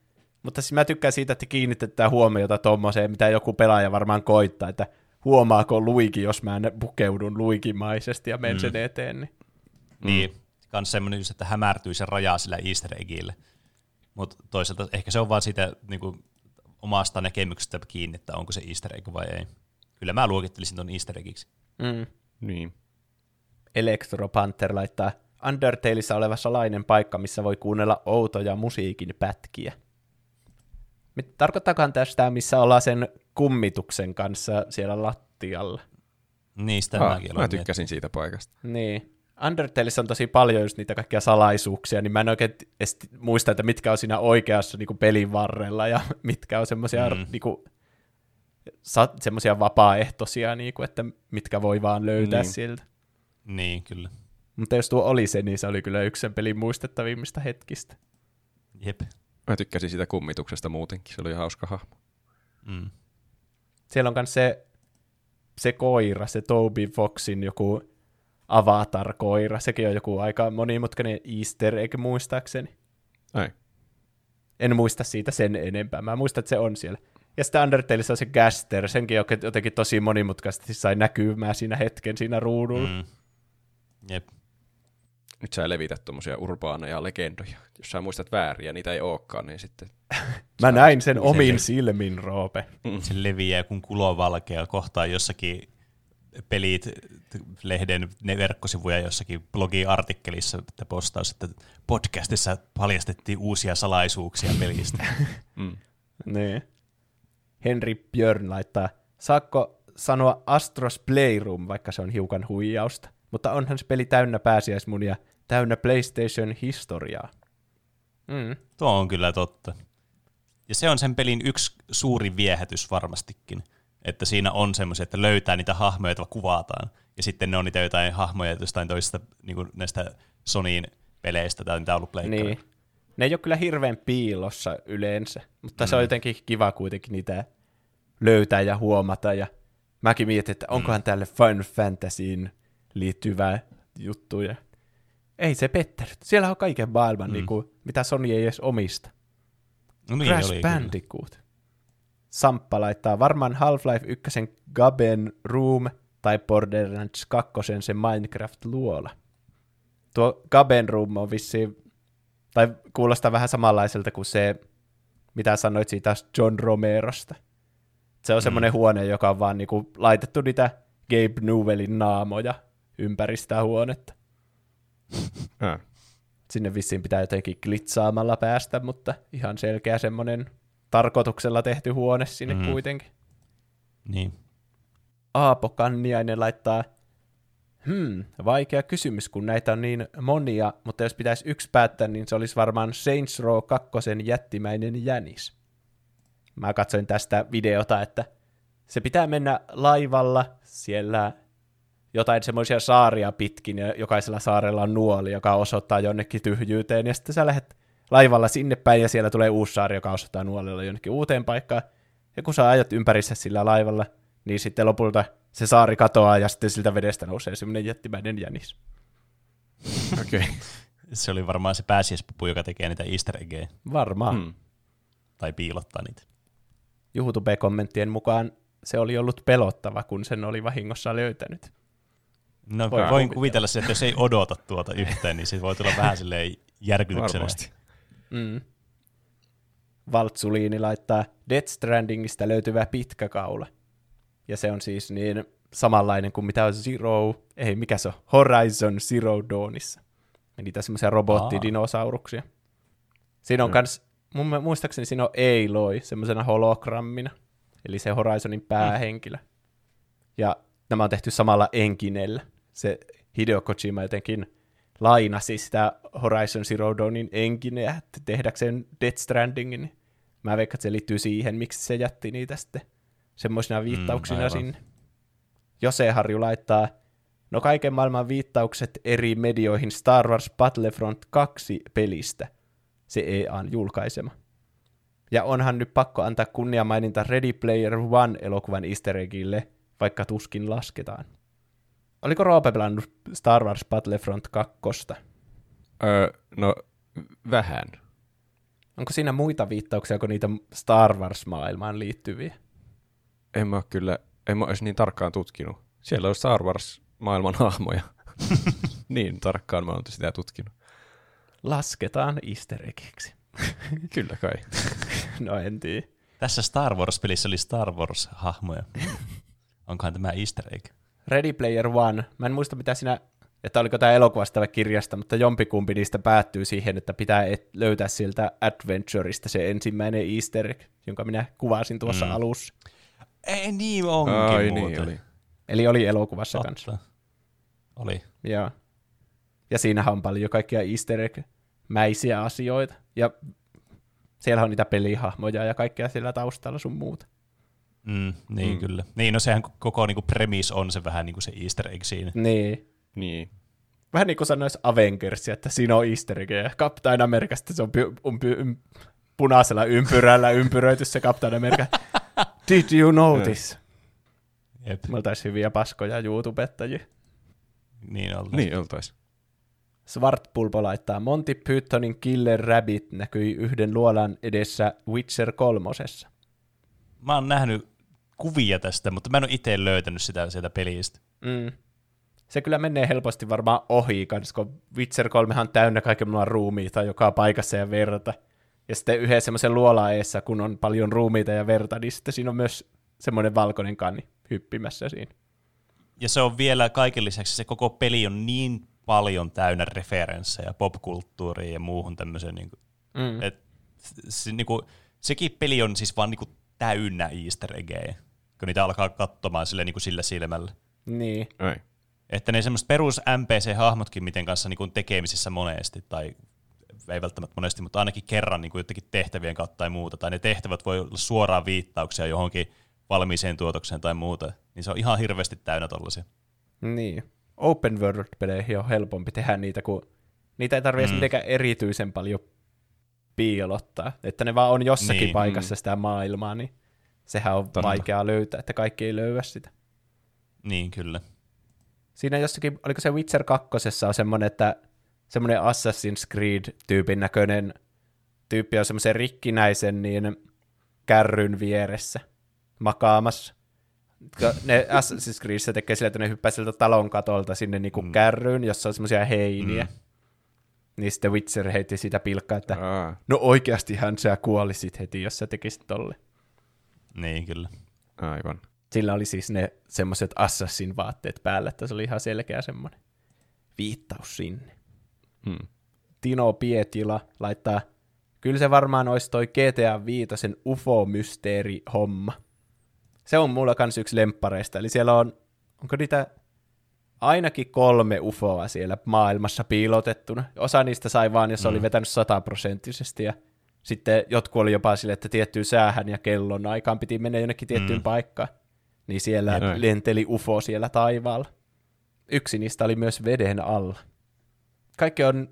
Mutta siis mä tykkään siitä, että kiinnitetään huomiota tommoseen, mitä joku pelaaja varmaan koittaa, että huomaako Luigi, jos mä pukeudun Luigimaisesti ja menen Mm. sen eteen. Niin. Niin, kans semmoinen just, että hämärtyy se raja sillä easter eggille. Mutta toisaalta ehkä se on vaan siitä niin kuin, omasta näkemyksestä kiinni, että onko se easter egg vai ei. Kyllä mä luokittelisin ton easter eggiksi. Mm. Niin. Electro Panther laittaa Undertaleissa oleva salainen paikka, missä voi kuunnella outoja musiikin pätkiä. Mit- Tarkoittakaan tästä, missä ollaan sen kummituksen kanssa siellä lattialla. Niistä Ah, mäkin mä tykkäsin siitä paikasta. Niin. Undertaleissa on tosi paljon just niitä kaikkia salaisuuksia, niin mä en oikein edes muista, että mitkä on siinä oikeassa niin pelin varrella ja *laughs* mitkä on semmoisia Mm. niin sa- semmoisia vapaaehtoisia, niin kuin, että mitkä voi vaan löytää niin. sieltä. Niin, kyllä. Mutta jos tuo oli se, niin se oli kyllä yksi sen pelin muistettavimmista hetkistä. Jep. Mä tykkäsin sitä kummituksesta muutenkin, se oli hauska hahmo. Mm. Siellä on myös se, se koira, se Toby Foxin joku avatar-koira. Sekin on joku aika monimutkainen easter egg muistaakseni. Ai. En muista siitä sen enempää. Mä muistan, että se on siellä. Ja sitten Undertaleissa on se Gaster, senkin jotenkin tosi monimutkaisesti sai näkymään siinä hetken siinä ruudulla. Mm. Mm. Jep. Nyt sä levität tuommoisia urbaaneja legendoja. Jos sä muistat väärin ja niitä ei olekaan, niin sitten... *laughs* Mä näin sen se- omin silmin, Roope. Se leviää kun kulovalkea kohtaa jossakin pelit lehden ne verkkosivuja jossakin blogiartikkelissa, että postaus, että podcastissa paljastettiin uusia salaisuuksia pelistä. *laughs* Mm. Niin. Henri Björn laittaa, saakko sanoa Astros Playroom, vaikka se on hiukan huijausta, mutta onhan se peli täynnä pääsiäismunia, täynnä PlayStation historiaa. Mm. Tuo on kyllä totta. Ja se on sen pelin yksi suuri viehätys varmastikin, että siinä on semmoisia, että löytää niitä hahmoja, joita kuvataan, ja sitten ne on niitä jotain hahmoja jostain toisesta niin kuin näistä Sonyin peleistä tai mitä on ollut. Niin. Ne ei ole kyllä hirveän piilossa yleensä, mutta mm. se on jotenkin kiva kuitenkin niitä löytää ja huomata. Ja mäkin mietin, että onkohan mm. tälle Final Fantasyin liittyvää juttuja. Ei se pettänyt. Siellä on kaiken maailman, mm. niin kuin, mitä Sony ei edes omista. No niin, Crash. Bandicoot. Samppa laittaa varmaan Half-Life 1 Gaben Room tai Borderlands 2 se Minecraft-luola. Tuo Gaben Room on vissiin, tai kuulostaa vähän samanlaiselta kuin se, mitä sanoit siitä John Romerosta. Se on mm. semmoinen huone, joka on vaan niinku laitettu niitä Gabe Newellin naamoja ympäri sitä huonetta. *laughs* Ah. Sinne vissiin pitää jotenkin glitsaamalla päästä, mutta ihan selkeä semmoinen tarkoituksella tehty huone sinne mm. kuitenkin. Niin. Aapo Kanniainen laittaa, hmm, vaikea kysymys, kun näitä on niin monia, mutta jos pitäisi yksi päättää, niin se olisi varmaan Saints Row 2 jättimäinen jänis. Mä katsoin tästä videota, että se pitää mennä laivalla siellä jotain semmoisia saaria pitkin, ja jokaisella saarella on nuoli, joka osoittaa jonnekin tyhjyyteen, ja sitten sä lähdet laivalla sinne päin, ja siellä tulee uusi saari, joka osoittaa nuolella jonnekin uuteen paikkaan, ja kun sä ajat ympärissä sillä laivalla, niin sitten lopulta se saari katoaa, ja sitten siltä vedestä nousee semmoinen jättimäinen jänis. Okei. Okay. Se oli varmaan se pääsiäispupu, joka tekee niitä easter eggejä Varmaan. Hmm. Mm. tai piilottaa niitä. YouTube-kommenttien mukaan se oli ollut pelottava, kun sen oli vahingossa löytänyt. No Voi voin kuvitella. kuvitella se, että jos ei odota tuota yhteen, niin se voi tulla vähän silleen järkytyksenä. Varmasti. Mm. Valtsuliini laittaa Death Strandingista löytyvä pitkä kaula. Ja se on siis niin samanlainen kuin mitä on Zero, ei mikä se on, Horizon Zero Dawnissa. Ja niitä semmoisia robottidinosauruksia. Siinä on Joo. kans, mun mu- muistaakseni siinä on Aloy semmoisena hologrammina, eli se Horizonin päähenkilö. Ja nämä on tehty samalla enkinellä. Se Hideo Kojima jotenkin lainasi sitä Horizon Zero Dawnin enkineä että tehdäkseen Death Strandingin. niin Mä veikkaan, että se liittyy siihen, miksi se jätti niitä sitten semmoisina viittauksina aivan. sinne. Jose Harju laittaa, no kaiken maailman viittaukset eri medioihin Star Wars Battlefront 2 pelistä, se EAN julkaisema. Ja onhan nyt pakko antaa kunniamaininta Ready Player One elokuvan easter eggille, vaikka tuskin lasketaan. Oliko Roope pelannut Star Wars Battlefront 2? Öö, no, vähän. Onko siinä muita viittauksia kuin niitä Star Wars-maailmaan liittyviä? En mä kyllä, en mä edes niin tarkkaan tutkinut. Siellä on Star Wars-maailman hahmoja. *laughs* niin tarkkaan mä oon sitä tutkinut. Lasketaan easter eggiksi. *laughs* Kyllä kai. *laughs* no en tiedä. Tässä Star Wars-pelissä oli Star Wars-hahmoja. Onkohan tämä easter egg? Ready Player One. Mä en muista mitä siinä, että oliko tämä elokuvasta vai kirjasta, mutta jompikumpi niistä päättyy siihen, että pitää et- löytää sieltä Adventureista se ensimmäinen easter egg, jonka minä kuvasin tuossa Mm. alussa. Ei niin onkin Ai muuten. niin oli. Eli oli elokuvassa kanssa. Totta. Oli. Joo. Ja siinähän on paljon kaikkia easter egg-mäisiä asioita. Ja siellä on niitä pelihahmoja ja kaikkea siellä taustalla sun muuta. Mm, niin Mm. kyllä. Niin, no sehän koko niinku premise on se vähän niinku se easter egg siinä. Niin. Niin. Vähän niin kuin sanoisi Avengers, että siinä on easter eggejä. Captain Amerikasta se on py- um, py- ym- punaisella ympyrällä ympyröity se Captain America. *laughs* Did you notice? Jep, Me oltais hyviä paskoja YouTubettajia. niin ollaan. Niin oltais. Svartpulpo laittaa Monty Pythonin Killer Rabbit näkyi yhden luolan edessä Witcher kolmosessa. Mä oon nähnyt kuvia tästä, mutta mä en ole itse löytänyt sitä sieltä pelistä. Mm. Se kyllä menee helposti varmaan ohi, kun Witcher 3 on täynnä kaiken maailman ruumiita joka paikassa ja verta. Ja sitten yhden semmoisen luola eessä, kun on paljon ruumiita ja verta, niin sitten siinä on myös semmoinen valkoinen kanni hyppimässä siinä. Ja se on vielä kaiken lisäksi, se koko peli on niin paljon täynnä referenssejä popkulttuuriin ja muuhun tämmöiseen. Niin kuin, Mm. et, se, niin kuin, sekin peli on siis vaan niin kuin, täynnä easter eggejä, kun niitä alkaa katsomaan sille, niin kuin sillä silmällä. Niin. Ai. Että ne semmoiset perus NPC-hahmotkin, miten kanssa niin kuin tekemisissä monesti, tai ei välttämättä monesti, mutta ainakin kerran niin kuin jotenkin tehtävien kautta tai muuta, tai ne tehtävät voi olla suoraan viittauksia johonkin valmiiseen tuotokseen tai muuta, niin se on ihan hirveästi täynnä tollasia. Niin. Open World-peleihin on helpompi tehdä niitä, kun niitä ei tarvitse mm. Mm. mitenkään erityisen paljon piilottaa. Että ne vaan on jossakin niin. Niin. paikassa sitä maailmaa, niin sehän on Totta. vaikeaa löytää, että kaikki ei löyä sitä. Niin, kyllä. Siinä jossakin, oliko se Witcher 2 on semmoinen, että semmoinen Assassin's Creed-tyypin näköinen tyyppi on semmoisen rikkinäisen niin kärryn vieressä makaamassa. Ka- Ne *laughs* Assassin's Creedissä tekee sillä, että ne hyppää sieltä talon katolta sinne niinku Mm. kärryyn, jossa on semmoisia heiniä. Mm. Niin sitten Witcher heitti siitä pilkkaa, että Aa, no oikeastihan sä kuolisit heti, jos sä tekisit tolle. Niin, kyllä. aivan. Sillä oli siis ne semmoiset Assassin vaatteet päällä, että se oli ihan selkeä semmoinen viittaus sinne. Hmm. Tino Pietila laittaa, kyllä se varmaan olisi toi GTA 5 UFO-mysteeri-homma. Se on mulla kans yksi lemppareista, eli siellä on, onko niitä ainakin kolme UFOa siellä maailmassa piilotettuna. Osa niistä sai vaan, jos mm. oli vetänyt sataprosenttisesti, ja sitten jotkut oli jopa sille, että tiettyyn säähän ja kellon aikaan piti mennä jonnekin tiettyyn mm. Paikkaan. Niin siellä Jep. lenteli UFO siellä taivaalla. Yksi niistä oli myös veden alla. Kaikki on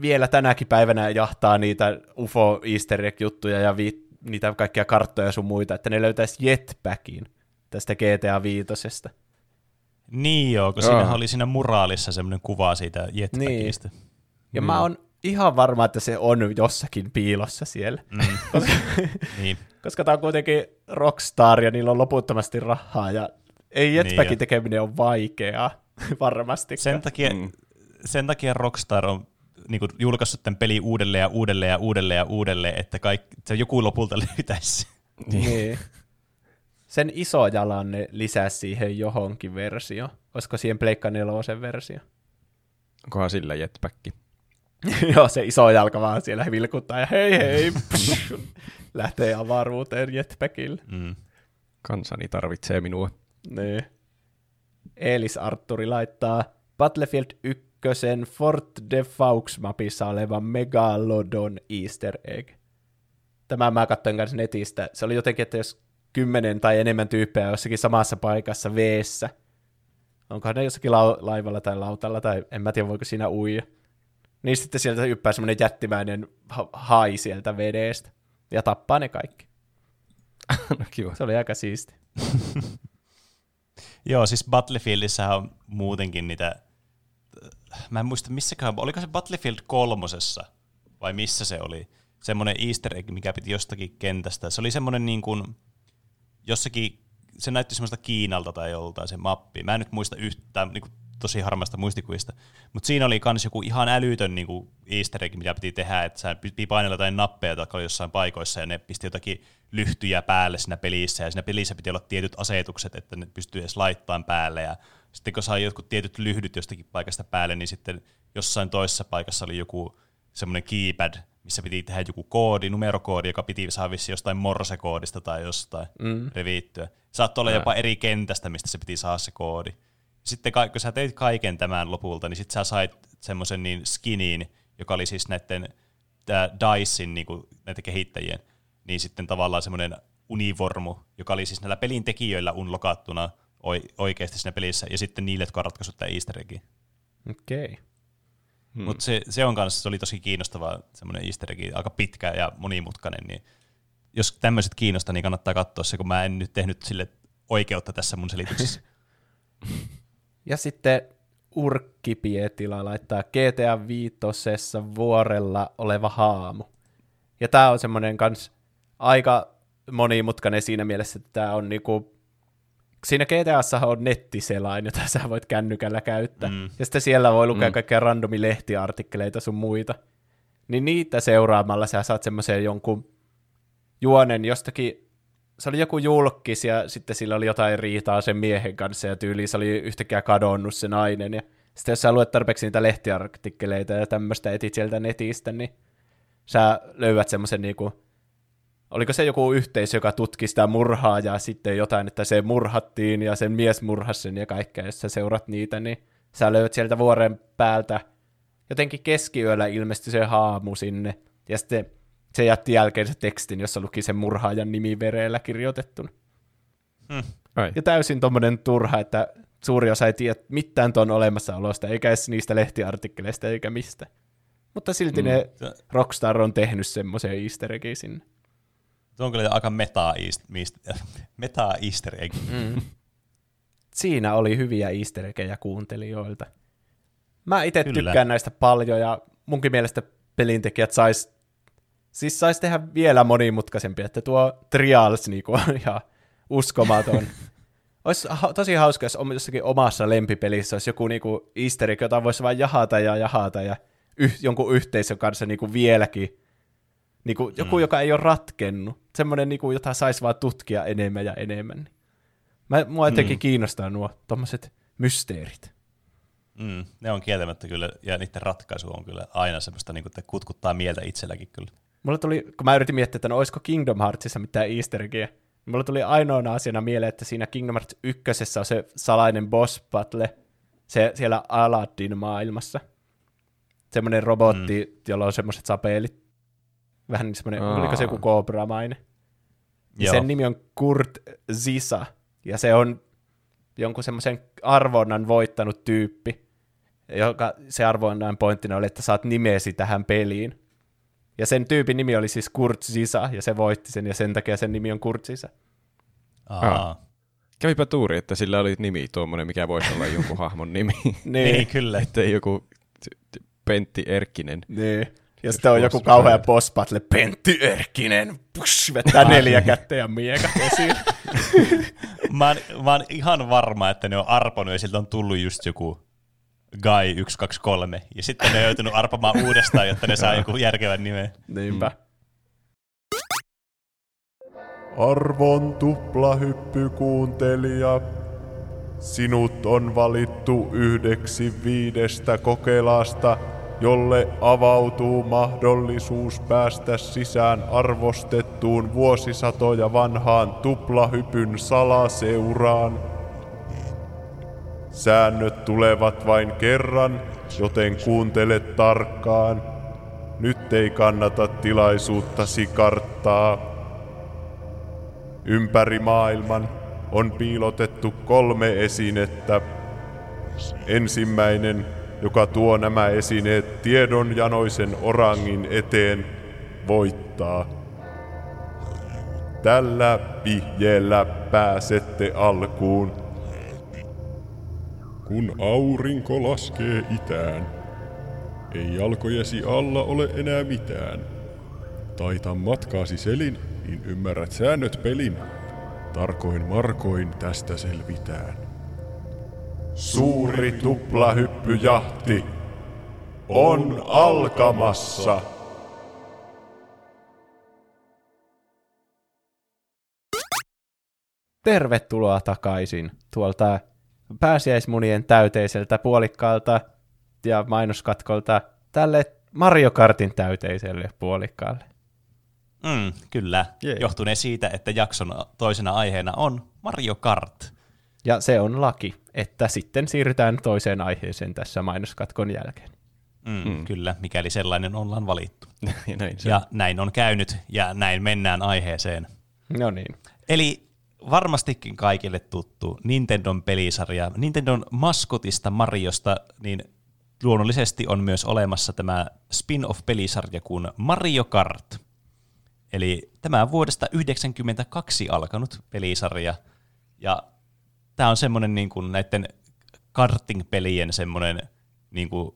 vielä tänäkin päivänä jahtaa niitä UFO easter egg-juttuja ja vi- niitä kaikkia karttoja ja sun muita, että ne löytäisi jetpackin tästä GTA 5. Niin joo, kun Joo. siinä oli siinä muraalissa semmoinen kuva siitä jetpackista. Ja Mm. mä oon ihan varma, että se on jossakin piilossa siellä. Mm. *laughs* Koska, niin. koska tämä on kuitenkin Rockstar ja niillä on loputtomasti rahaa ja ei jetpackin Niin. tekeminen ole vaikeaa *laughs* varmasti. Sen takia, Mm. sen takia Rockstar on niin kuin, julkaissut tämän peli uudelleen ja uudelleen ja uudelleen ja uudelleen, että kaikki, se joku lopulta *laughs* löytäisi. Niin. Sen iso jalan ne lisäsi siihen johonkin versio. Olisiko siihen Pleikka 4 versio? Onkohan sillä jetpacki? *laughs* Joo, se iso jalka vaan siellä vilkuttaa ja hei hei, psh, *laughs* lähtee avaruuteen jetpackille. Mm. Kansani tarvitsee minua. Niin. Eelis Arturi laittaa Battlefield 1 Fort de Faux mapissa oleva Megalodon easter egg. Tämä mä katsoin kanssa netistä. Se oli jotenkin, että jos kymmenen tai enemmän tyyppejä jossakin samassa paikassa veessä, onkohan ne jossakin lau- laivalla tai lautalla, tai en mä tiedä voiko siinä uija. Niin sitten sieltä yppää semmoinen jättimäinen ha- hai sieltä vedestä ja tappaa ne kaikki. *laughs* no kiva. Se oli aika siisti. *laughs* Joo, siis Battlefieldissä on muutenkin niitä, mä en muista missäkään, oliko se Battlefield kolmosessa vai missä se oli, semmoinen easter egg, mikä piti jostakin kentästä. Se oli semmoinen niin kuin, jossakin, se näytti semmoista Kiinalta tai joltain se mappi. Mä en nyt muista yhtään niin kuin, tosi harmasta muistikuvista, mutta siinä oli myös joku ihan älytön niin kuin easter egg, mitä piti tehdä, että sä piti painella jotain nappeja, jotka oli jossain paikoissa, ja ne pisti jotakin lyhtyjä päälle siinä pelissä, ja siinä pelissä piti olla tietyt asetukset, että ne pystyy edes laittamaan päälle, ja sitten kun sai jotkut tietyt lyhdyt jostakin paikasta päälle, niin sitten jossain toisessa paikassa oli joku semmoinen keypad, missä piti tehdä joku koodi, numerokoodi, joka piti saada jostain morsekoodista tai jostain Mm. reviittyä. Saattoi olla jopa eri kentästä, mistä se piti saada se koodi. Sitten kun sä teit kaiken tämän lopulta, niin sitten sä sait semmoisen niin skiniin, joka oli siis näiden tää DICEin niin näiden kehittäjien, niin sitten tavallaan semmoinen univormu, joka oli siis näillä pelin tekijöillä unlokattuna oi- oikeasti siinä pelissä, ja sitten niille, jotka on ratkaissut tämä easter eggin. Okei. Okay. Hmm. Mutta se, se on kanssa, se oli tosi kiinnostava semmoinen easter egg, aika pitkä ja monimutkainen, niin jos tämmöiset kiinnostaa, niin kannattaa katsoa se, kun mä en nyt tehnyt sille oikeutta tässä mun selityksessä. *laughs* Ja sitten Urkki Pietila laittaa GTA 5 vuorella oleva haamu. Ja tämä on semmoinen kans aika monimutkainen siinä mielessä, että tämä on niinku, siinä GTAssa on nettiselain, jota sä voit kännykällä käyttää. Mm. Ja sitten siellä voi lukea Mm. kaikkea randomi lehtiartikkeleita sun muita. Niin niitä seuraamalla sä saat semmoisen jonkun juonen jostakin, se oli joku julkis ja sitten sillä oli jotain riitaa sen miehen kanssa ja tyyli se oli yhtäkkiä kadonnut se nainen. Ja sitten jos sä luet tarpeeksi niitä lehtiartikkeleita ja tämmöistä etit sieltä netistä, niin sä löydät semmoisen niinku, oliko se joku yhteisö, joka tutki sitä murhaa ja sitten jotain, että se murhattiin ja sen mies murhasi sen ja kaikkea, jos sä seurat niitä, niin sä löydät sieltä vuoren päältä jotenkin keskiyöllä ilmestyi se haamu sinne ja sitten se jätti jälkeen se tekstin, jossa luki sen murhaajan nimi vereellä kirjoitettuna. Ai. Ja täysin tommonen turha, että suuri osa ei tiedä mitään tuon olemassaolosta, eikä edes niistä lehtiartikkeleista eikä mistä. Mutta silti mm. ne Rockstar on tehnyt semmoisen easter eggin sinne. Se on kyllä aika meta, *laughs* meta easter egg. Mm. Siinä oli hyviä easter eggejä kuuntelijoilta. Mä itse tykkään näistä paljon ja munkin mielestä pelintekijät sais, siis sais tehdä vielä monimutkaisempia, että tuo Trials niinku on ihan uskomaton. *laughs* Olisi ha- tosi hauska, jos om- jossakin omassa lempipelissä olisi joku niinku easter egg, jota voisi vain jahata ja jahata ja yh- jonkun yhteisön kanssa niinku vieläkin. Niinku, joku, Mm. joka ei ole ratkennut. Semmoinen, niinku, jota saisi vaan tutkia enemmän ja enemmän. Mä, mua jotenkin Mm. kiinnostaa nuo tommoset mysteerit. Mm, ne on kieltämättä kyllä, ja niiden ratkaisu on kyllä aina semmoista, niin kuin, että kutkuttaa mieltä itselläkin kyllä. Mulla tuli, kun mä yritin miettiä, että no olisiko Kingdom Heartsissa mitään easter eggia, niin mulla tuli ainoana asiana mieleen, että siinä Kingdom Hearts 1 on se salainen boss battle, se siellä Aladdin maailmassa. Semmoinen robotti, mm. jolla on semmoiset sapelit. Vähän niin semmoinen, Aa. oliko se joku Cobra-mainen? Ja sen nimi on Kurt Zisa, ja se on jonkun semmoisen arvonnan voittanut tyyppi, joka se arvonnan pointtina oli, että saat nimesi tähän peliin. Ja sen tyypin nimi oli siis Kurt Zisa, ja se voitti sen, ja sen takia sen nimi on Kurt Zisa. Aa. Kävipä tuuri, että sillä oli nimi tuommoinen, mikä voisi olla jonkun hahmon nimi. *laughs* Niin, kyllä. Että joku Pentti Erkkinen. Niin. Ja sitten on joku kauhea boss battle, Pentti Erkkinen, push, vetää neljä kättä ja miekat esiin. *laughs* mä, oon, mä oon ihan varma, että ne on arponut ja siltä on tullut just joku Guy 123, ja sitten ne on joutunut arpamaan uudestaan, jotta ne saa joku järkevän nimen. Niinpä. Arvon tuplahyppykuuntelija, sinut on valittu yhdeksi viidestä kokelasta, jolle avautuu mahdollisuus päästä sisään arvostettuun vuosisatoja vanhaan tuplahypyn salaseuraan. Säännöt tulevat vain kerran, joten kuuntele tarkkaan. Nyt ei kannata tilaisuuttasi karttaa. Ympäri maailman on piilotettu kolme esinettä. Ensimmäinen, joka tuo nämä esineet tiedonjanoisen orangin eteen, voittaa. Tällä vihjeellä pääsette alkuun. Kun aurinko laskee itään, ei jalkojesi alla ole enää mitään. Taita matkaasi selin, niin ymmärrät säännöt pelin. Tarkoin markoin tästä selvitään. Suuri tuplahyppyjahti on alkamassa. Tervetuloa takaisin tuolta pääsiäismunien täyteiseltä puolikkaalta ja mainoskatkolta tälle Mario Kartin täyteiselle puolikkaalle. Mm, kyllä, Jee. johtuneen siitä, että jakson toisena aiheena on Mario Kart. Ja se on laki, että sitten siirrytään toiseen aiheeseen tässä mainoskatkon jälkeen. Mm, mm. Kyllä, mikäli sellainen ollaan valittu. *laughs* Ja näin se Ja näin on käynyt, ja näin mennään aiheeseen. No niin. Eli varmastikin kaikille tuttu Nintendon pelisarja. Nintendon maskotista Mariosta, niin luonnollisesti on myös olemassa tämä spin-off-pelisarja kuin Mario Kart. Eli tämä vuodesta 1992 alkanut pelisarja, ja tämä on semmoinen niin kuin näiden karting-pelien semmoinen niin kuin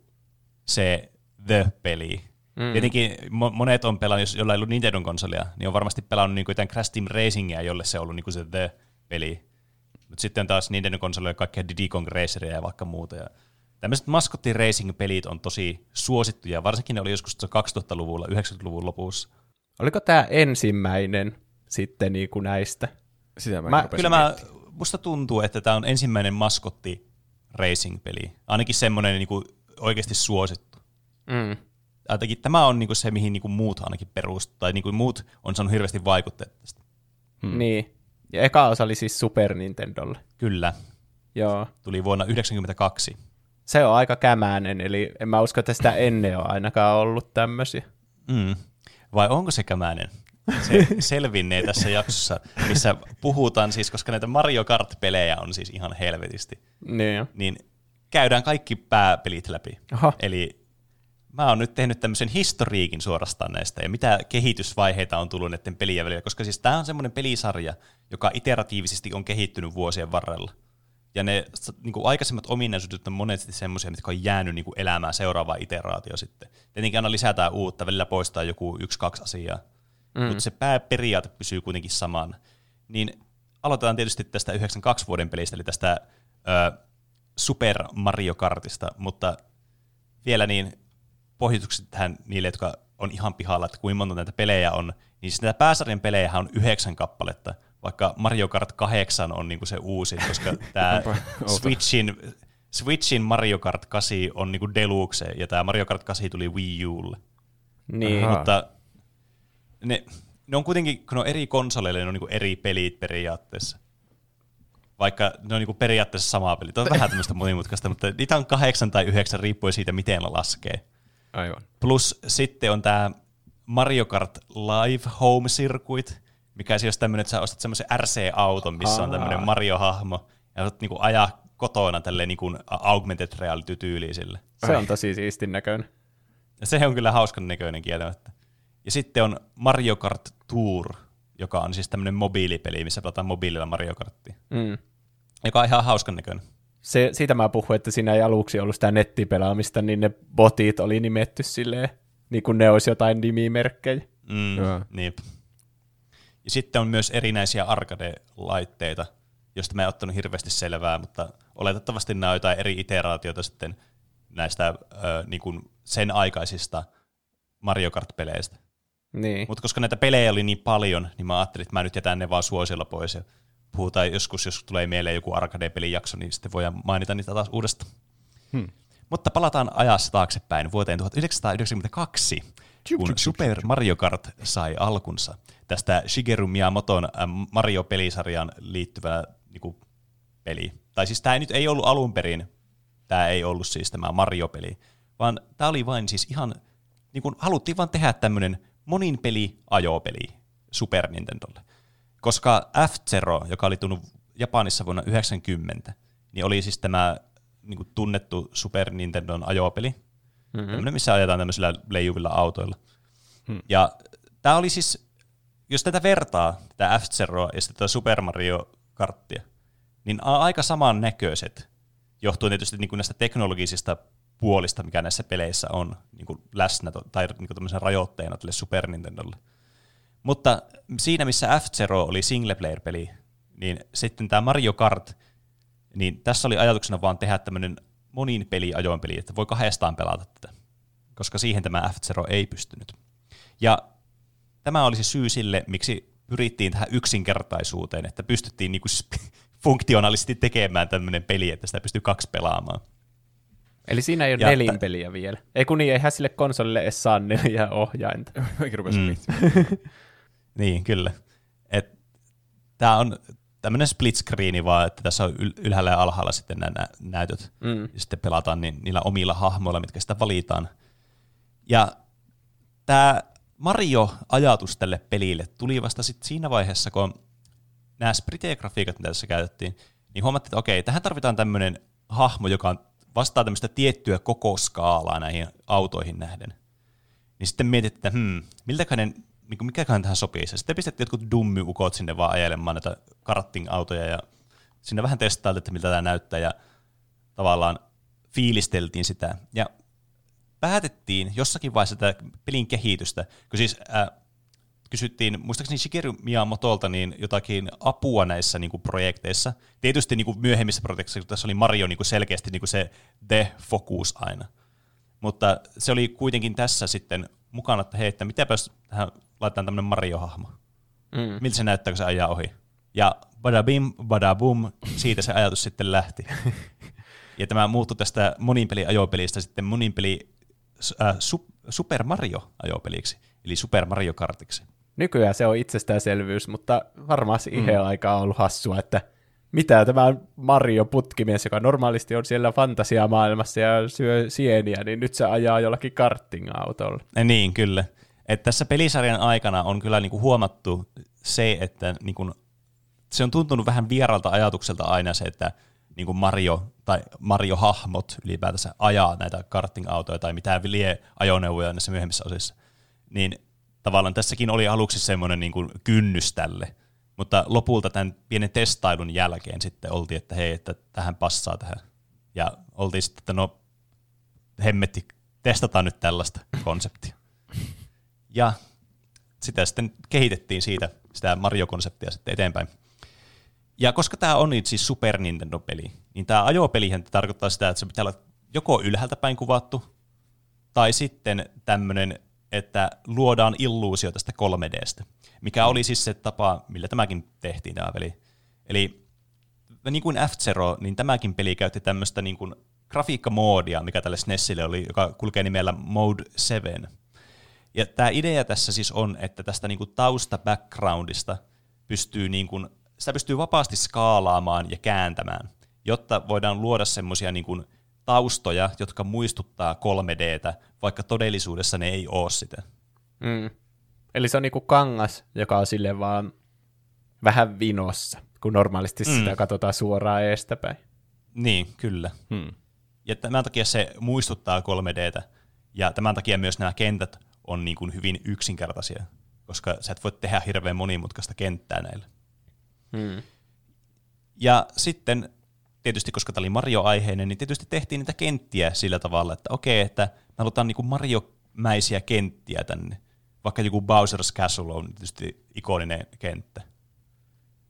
se the-peli. Mm. Tietenkin mo- monet on pelannut, jos jolla ei ollut Nintendon konsolia, niin on varmasti pelannut niin kuin jotain Crash Team Racingia, jolle se on ollut niin kuin se the-peli. Mutta sitten taas Nintendo konsolia kaikkea Diddy Kong Raceria ja vaikka muuta. Ja tämmöiset maskotti racing-pelit on tosi suosittuja, varsinkin ne oli joskus 2000-luvulla, 90-luvun lopussa. Oliko tämä ensimmäinen sitten niin kuin näistä? Sitä mä, Mä- mä Kyllä mä, musta tuntuu, että tämä on ensimmäinen maskotti racing-peli. Ainakin semmoinen niin kuin oikeasti suosittu. Mm. Ainakin tämä on niin kuin se, mihin niin kuin muut ainakin perustuu, tai niin kuin muut on saanut hirveästi vaikutteita tästä. Hmm. Niin. Ja eka osa oli siis Super Nintendolle. Kyllä, Joo. tuli vuonna 1992. Se on aika kämäinen, eli en mä usko, että sitä ennen on ainakaan ollut tämmöisiä. Mm. Vai onko se kämäinen? Se *laughs* selvinnee tässä jaksossa, missä puhutaan siis, koska näitä Mario Kart-pelejä on siis ihan helvetisti, Niin. niin käydään kaikki pääpelit läpi. Aha. Eli mä oon nyt tehnyt tämmöisen historiikin suorastaan näistä, ja mitä kehitysvaiheita on tullut näiden pelien välillä, koska siis tämä on semmoinen pelisarja, joka iteratiivisesti on kehittynyt vuosien varrella. Ja ne niin kuin aikaisemmat ominaisuudet on monesti semmoisia, mitkä on jäänyt niin kuin elämään seuraavaan iteraatio sitten. Tietenkin aina lisätään uutta, välillä poistaa joku yksi, kaksi asiaa, mm. mutta se pääperiaate pysyy kuitenkin saman. Niin aloitetaan tietysti tästä 92 vuoden pelistä, eli tästä ö, Super Mario Kartista, mutta vielä niin pohjutukset tähän niille, jotka on ihan pihalla, että kuinka monta näitä pelejä on, niin siis näitä pääsarjan pelejä on yhdeksän kappaletta, vaikka Mario Kart 8 on niinku se uusi, koska tämä *laughs* Switchin, Switchin Mario Kart 8 on niinku deluxe, ja tämä Mario Kart 8 tuli Wii Ulle. Niin. Aha. Mutta ne, ne on kuitenkin, kun ne on eri konsoleille, ne on niinku eri pelit periaatteessa. Vaikka ne on niinku periaatteessa sama peli. Tämä on vähän tämmöistä monimutkaista, mutta niitä on kahdeksan tai yhdeksän riippuen siitä, miten ne laskee. Aivan. Plus sitten on tämä Mario Kart Live Home Circuit, mikä siis tämmöinen, että sä ostat semmoisen RC-auton, missä on tämmöinen Mario-hahmo, ja voit niinku ajaa kotona tälleen niinku augmented reality-tyyliin sille. Se on tosi siistin näköinen. Ja se on kyllä hauskan näköinen kieltämättä. Ja sitten on Mario Kart Tour, joka on siis tämmöinen mobiilipeli, missä pelataan mobiililla Mario Karttia, Mm. joka on ihan hauskan näköinen. Se, siitä mä puhuin, että siinä ei aluksi ollut sitä nettipelaamista, niin ne botit oli nimetty silleen, niin kuin ne olisi jotain nimimerkkejä. Mm, Joo. niip. Ja sitten on myös erinäisiä arcade-laitteita, joista mä en ottanut hirveästi selvää, mutta oletettavasti nämä on jotain eri iteraatioita sitten näistä ö, niin kuin sen aikaisista Mario Kart-peleistä. Niin. Mutta koska näitä pelejä oli niin paljon, niin mä ajattelin, että mä nyt jätän ne vaan suosiolla pois ja puhutaan joskus, jos tulee mieleen joku arcade-pelin jakso, niin sitten voidaan mainita niitä taas uudestaan. Hmm. Mutta palataan ajassa taaksepäin vuoteen 1992, kun Super Mario Kart sai alkunsa tästä Shigeru Miyamoton Mario-pelisarjaan liittyvä niin peli. Tai siis tämä nyt ei ollut alun perin, tämä ei ollut siis tämä Mario-peli, vaan tämä oli vain siis ihan, niin kuin haluttiin vaan tehdä tämmöinen monin peli ajopeli Super Nintendolle. Koska F-Zero, joka oli tullut Japanissa vuonna 90, niin oli siis tämä niin kuin tunnettu Super Nintendon ajopeli. Mm-hmm. Tämmöinen, missä ajetaan tämmöisillä leijuvilla autoilla. Hmm. Ja tämä oli siis, jos tätä vertaa, tätä F-Zeroa ja sitten tätä Super Mario Karttia, niin aika saman näköiset, johtuen tietysti niin kuin näistä teknologisista puolista, mikä näissä peleissä on niin kuin läsnä tai niin kuin rajoitteena tälle Super Nintendolle. Mutta siinä, missä F-Zero oli single player peli, niin sitten tämä Mario Kart, niin tässä oli ajatuksena vaan tehdä tämmöinen monin peli ajoinpeli, että voi kahdestaan pelata tätä, koska siihen tämä F-Zero ei pystynyt. Ja tämä oli se syy sille, miksi pyrittiin tähän yksinkertaisuuteen, että pystyttiin niinku funktionaalisesti tekemään tämmöinen peli, että sitä pystyy kaksi pelaamaan. Eli siinä ei ole Ja nelinpeliä vielä. Ei kun niin, eihän sille konsolille edes saa neljä ohjainta. *laughs* Mäkin rupesin Mm. Niin, kyllä. Tämä on tämmöinen split screeni vaan, että tässä on yl- ylhäällä ja alhaalla sitten nämä nä- näytöt. Mm. Ja sitten pelataan niin, niillä omilla hahmoilla, mitkä sitä valitaan. Ja tämä Mario-ajatus tälle pelille tuli vasta sit siinä vaiheessa, kun nämä sprite-grafiikat, mitä tässä käytettiin, niin huomattiin, että okei, tähän tarvitaan tämmöinen hahmo, joka vastaa tämmöistä tiettyä koko skaalaa näihin autoihin nähden. Niin sitten mietittiin, että hmm, miltäköinen, niin kuin mikäköhän tähän sopii. Ja sitten pistettiin jotkut dummiukot sinne vaan ajelemaan näitä karting-autoja ja sinne vähän testailtiin, että miltä tämä näyttää ja tavallaan fiilisteltiin sitä. Ja päätettiin jossakin vaiheessa tätä pelin kehitystä, kun siis äh, kysyttiin, muistaakseni Shigeru Miyamotolta niin jotakin apua näissä niin kuin, projekteissa. Tietysti niin kuin, myöhemmissä projekteissa, kun tässä oli Mario niin kuin, selkeästi niin kuin, se the focus aina. Mutta se oli kuitenkin tässä sitten mukana, että hei, että mitäpä jos tähän laitetaan tämmöinen Mario-hahmo. Mm. Miltä se näyttää, kun se ajaa ohi? Ja badabim, badabum, siitä se ajatus sitten lähti. *laughs* ja tämä muuttui tästä moninpeli ajopelistä sitten moninpeli äh, su, Super Mario ajopeliksi, eli Super Mario Kartiksi. Nykyään se on itsestäänselvyys, mutta varmaan siihen mm. aikaan on ollut hassua, että mitä tämä Mario putkimies, joka normaalisti on siellä fantasiamaailmassa ja syö sieniä, niin nyt se ajaa jollakin karting-autolla. Ja niin, kyllä. Et tässä pelisarjan aikana on kyllä niinku huomattu se, että niinku, se on tuntunut vähän vieralta ajatukselta aina se, että niinku Mario tai Mario-hahmot ylipäätänsä ajaa näitä karting-autoja tai mitään lie ajoneuvoja näissä myöhemmissä osissa. Niin tavallaan tässäkin oli aluksi semmoinen niinku kynnys tälle, mutta lopulta tämän pienen testailun jälkeen sitten oltiin, että hei, että tähän passaa tähän. Ja oltiin sitten, että no hemmetti, testataan nyt tällaista konseptia. Ja sitä sitten kehitettiin siitä, sitä Mario-konseptia sitten eteenpäin. Ja koska tämä on nyt siis Super Nintendo-peli, niin tämä ajopelihän tarkoittaa sitä, että se pitää olla joko ylhäältä päin kuvattu, tai sitten tämmöinen, että luodaan illuusio tästä 3Dstä, mikä oli siis se tapa, millä tämäkin tehtiin tämä peli. Eli niin kuin F-Zero, niin tämäkin peli käytti tämmöistä niin kuin grafiikkamoodia, mikä tälle SNESille oli, joka kulkee nimellä Mode 7. Ja tämä idea tässä siis on, että tästä niinku tausta-backgroundista pystyy, niinku, sitä pystyy vapaasti skaalaamaan ja kääntämään, jotta voidaan luoda semmoisia niinku taustoja, jotka muistuttaa 3Dtä, vaikka todellisuudessa ne ei ole sitä. Mm. Eli se on niinku kangas, joka on sille vaan vähän vinossa, kun normaalisti mm. sitä katsotaan suoraan eestäpäin. Niin, kyllä. Hmm. Ja tämän takia se muistuttaa 3Dtä, ja tämän takia myös nämä kentät on niin kuin hyvin yksinkertaisia, koska sä et voi tehdä hirveän monimutkaista kenttää näillä. Mm. Ja sitten tietysti koska tämä oli Mario-aiheinen, niin tietysti tehtiin niitä kenttiä sillä tavalla, että okei, että me halutaan niin Mario-mäisiä kenttiä tänne. Vaikka joku Bowser's Castle on tietysti ikoninen kenttä.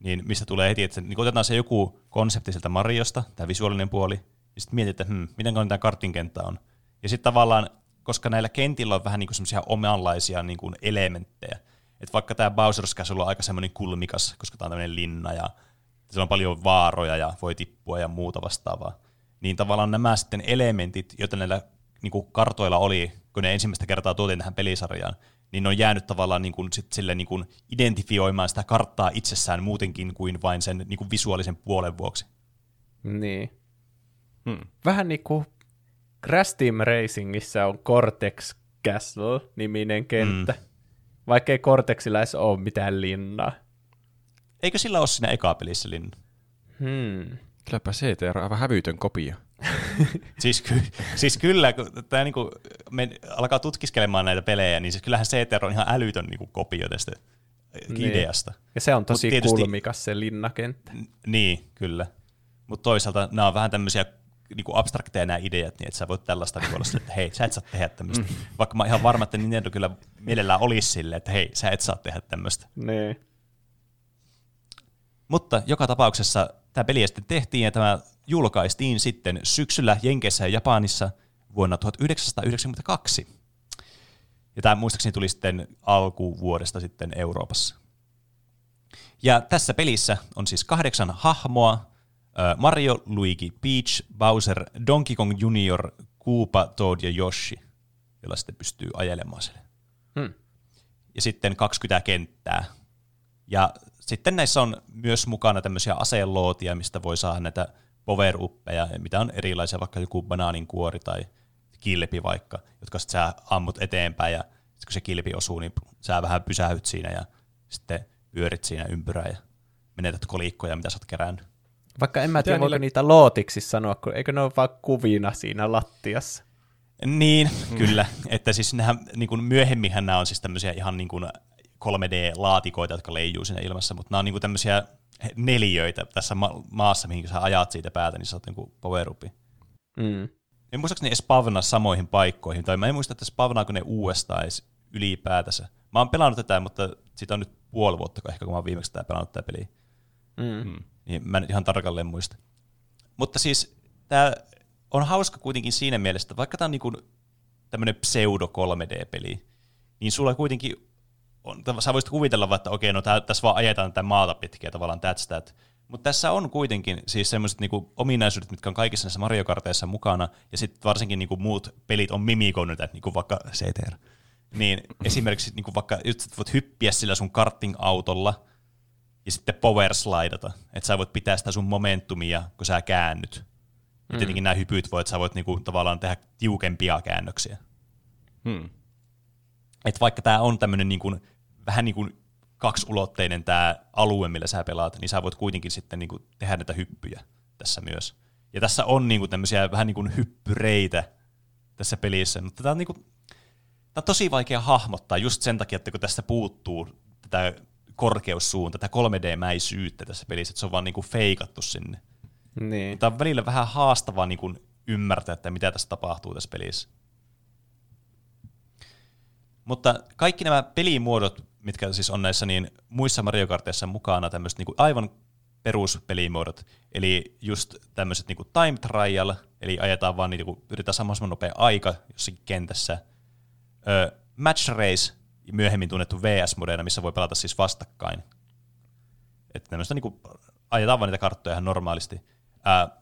Niin mistä tulee heti, että niin otetaan se joku konsepti sieltä Mariosta, tämä visuaalinen puoli, ja sitten mietitään, että hmm, miten tämä kartin kenttä on. Ja sitten tavallaan, koska näillä kentillä on vähän niin semmoisia omanlaisia niin kuin elementtejä, että vaikka tämä Bowser's Castle on aika semmoinen kulmikas, koska tämä on tämmöinen linna ja siellä on paljon vaaroja ja voi tippua ja muuta vastaavaa, niin tavallaan nämä sitten elementit, joita näillä niin kuin kartoilla oli, kun ne ensimmäistä kertaa tuotiin tähän pelisarjaan, niin ne on jäänyt tavallaan niin kuin, sit sille niin kuin identifioimaan sitä karttaa itsessään muutenkin kuin vain sen niin kuin visuaalisen puolen vuoksi. Niin. Hmm. Vähän niin kuin Crash Team Racingissä on Cortex Castle-niminen kenttä, hmm. vaikka ei Cortexilla edes ole mitään linnaa. Eikö sillä ole siinä eka pelissä linna? Hmm. Kylläpä CTR on aivan hävytön kopio. *laughs* siis, ky- siis kyllä, kun tämä niinku, me alkaa tutkiskelemaan näitä pelejä, niin siis kyllähän CTR on ihan älytön niinku kopio tästä niin. ideasta. Ja se on tosi tietysti, kulmikas se linnakenttä. N- niin, kyllä. Mutta toisaalta nämä on vähän tämmöisiä niinku abstrakteja nämä ideat, niin että sä voit tällaista niin olla että hei, sä et saa tehdä tämmöistä. Mm. Vaikka mä ihan varma, että Nintendo kyllä mielellään olisi silleen, että hei, sä et saa tehdä tämmöistä. Niin. Mutta joka tapauksessa tämä peli sitten tehtiin ja tämä julkaistiin sitten syksyllä Jenkeissä ja Japanissa vuonna 1992. Ja tämä muistaakseni tuli sitten alkuvuodesta sitten Euroopassa. Ja tässä pelissä on siis kahdeksan hahmoa, Mario, Luigi, Peach, Bowser, Donkey Kong Junior, Koopa, Toad ja Yoshi, jolla sitten pystyy ajelemaan sille. Hmm. Ja sitten 20 kenttää. Ja sitten näissä on myös mukana tämmöisiä aselootia, mistä voi saada näitä power mitä on erilaisia, vaikka joku banaaninkuori tai kilpi vaikka, jotka sitten sä ammut eteenpäin ja sitten kun se kilpi osuu, niin sä vähän pysähyt siinä ja sitten pyörit siinä ympyrää ja menetät kolikkoja, mitä sä oot kerännyt. Vaikka en mä tiedä, voiko niitä lootiksi sanoa, kun eikö ne ole vaan kuvina siinä lattiassa? Niin, mm. kyllä. Että siis nehän, niin kuin myöhemminhän nämä on siis tämmöisiä ihan niin kuin 3D-laatikoita, jotka leijuu siinä ilmassa, mutta nämä on niin kuin tämmöisiä neliöitä tässä ma- maassa, mihin sä ajat siitä päätä, niin sä oot niin power upi. Mm. En muistaakseni ne spavnaa samoihin paikkoihin, tai mä en muista, että spavnaako ne uudestaan edes ylipäätänsä. Mä oon pelannut tätä, mutta siitä on nyt puoli vuotta, ehkä kun mä oon viimeksi tätä pelannut tätä peliä. Mm. Mm. Niin mä en ihan tarkalleen muista. Mutta siis tämä on hauska kuitenkin siinä mielessä, että vaikka tämä on niinku tämmöinen pseudo 3D-peli, niin sulla kuitenkin on, sä voisit kuvitella, että okei, no tää, tässä vaan ajetaan tätä maata pitkiä tavallaan that's that. Mutta tässä on kuitenkin siis semmoiset niinku ominaisuudet, mitkä on kaikissa näissä Mario Karteissa mukana, ja sitten varsinkin niinku muut pelit on mimikoinut, niinku vaikka CTR. Niin esimerkiksi niinku vaikka just voit hyppiä sillä sun karting-autolla, ja sitten power slidata, että sä voit pitää sitä sun momentumia, kun sä käännyt. Ja mm. tietenkin nämä hypyt voit, sä voit niinku tavallaan tehdä tiukempia käännöksiä. Hmm. Et vaikka tämä on tämmöinen niinku vähän niin kuin kaksulotteinen tämä alue, millä sä pelaat, niin sä voit kuitenkin sitten niin kuin tehdä näitä hyppyjä tässä myös. Ja tässä on niin kuin tämmöisiä vähän niin kuin hyppyreitä tässä pelissä, mutta tämä on, niin kuin, tämä on tosi vaikea hahmottaa just sen takia, että kun tästä puuttuu tätä korkeussuunta, tätä 3D-mäisyyttä tässä pelissä, että se on vaan niin kuin feikattu sinne. Niin. Tämä on välillä vähän haastavaa niin kuin ymmärtää, että mitä tässä tapahtuu tässä pelissä. Mutta kaikki nämä pelimuodot, mitkä siis on näissä niin muissa Mario Karteissa mukana, tämmöiset niin aivan peruspelimuodot, eli just tämmöiset niin time trial, eli ajetaan vaan niin kuin, yritetään mahdollisimman nopea aika jossakin kentässä, Ö, match race, myöhemmin tunnettu VS-modeena, missä voi pelata siis vastakkain. Että tämmöistä niin ajetaan vaan niitä karttoja ihan normaalisti. Ö,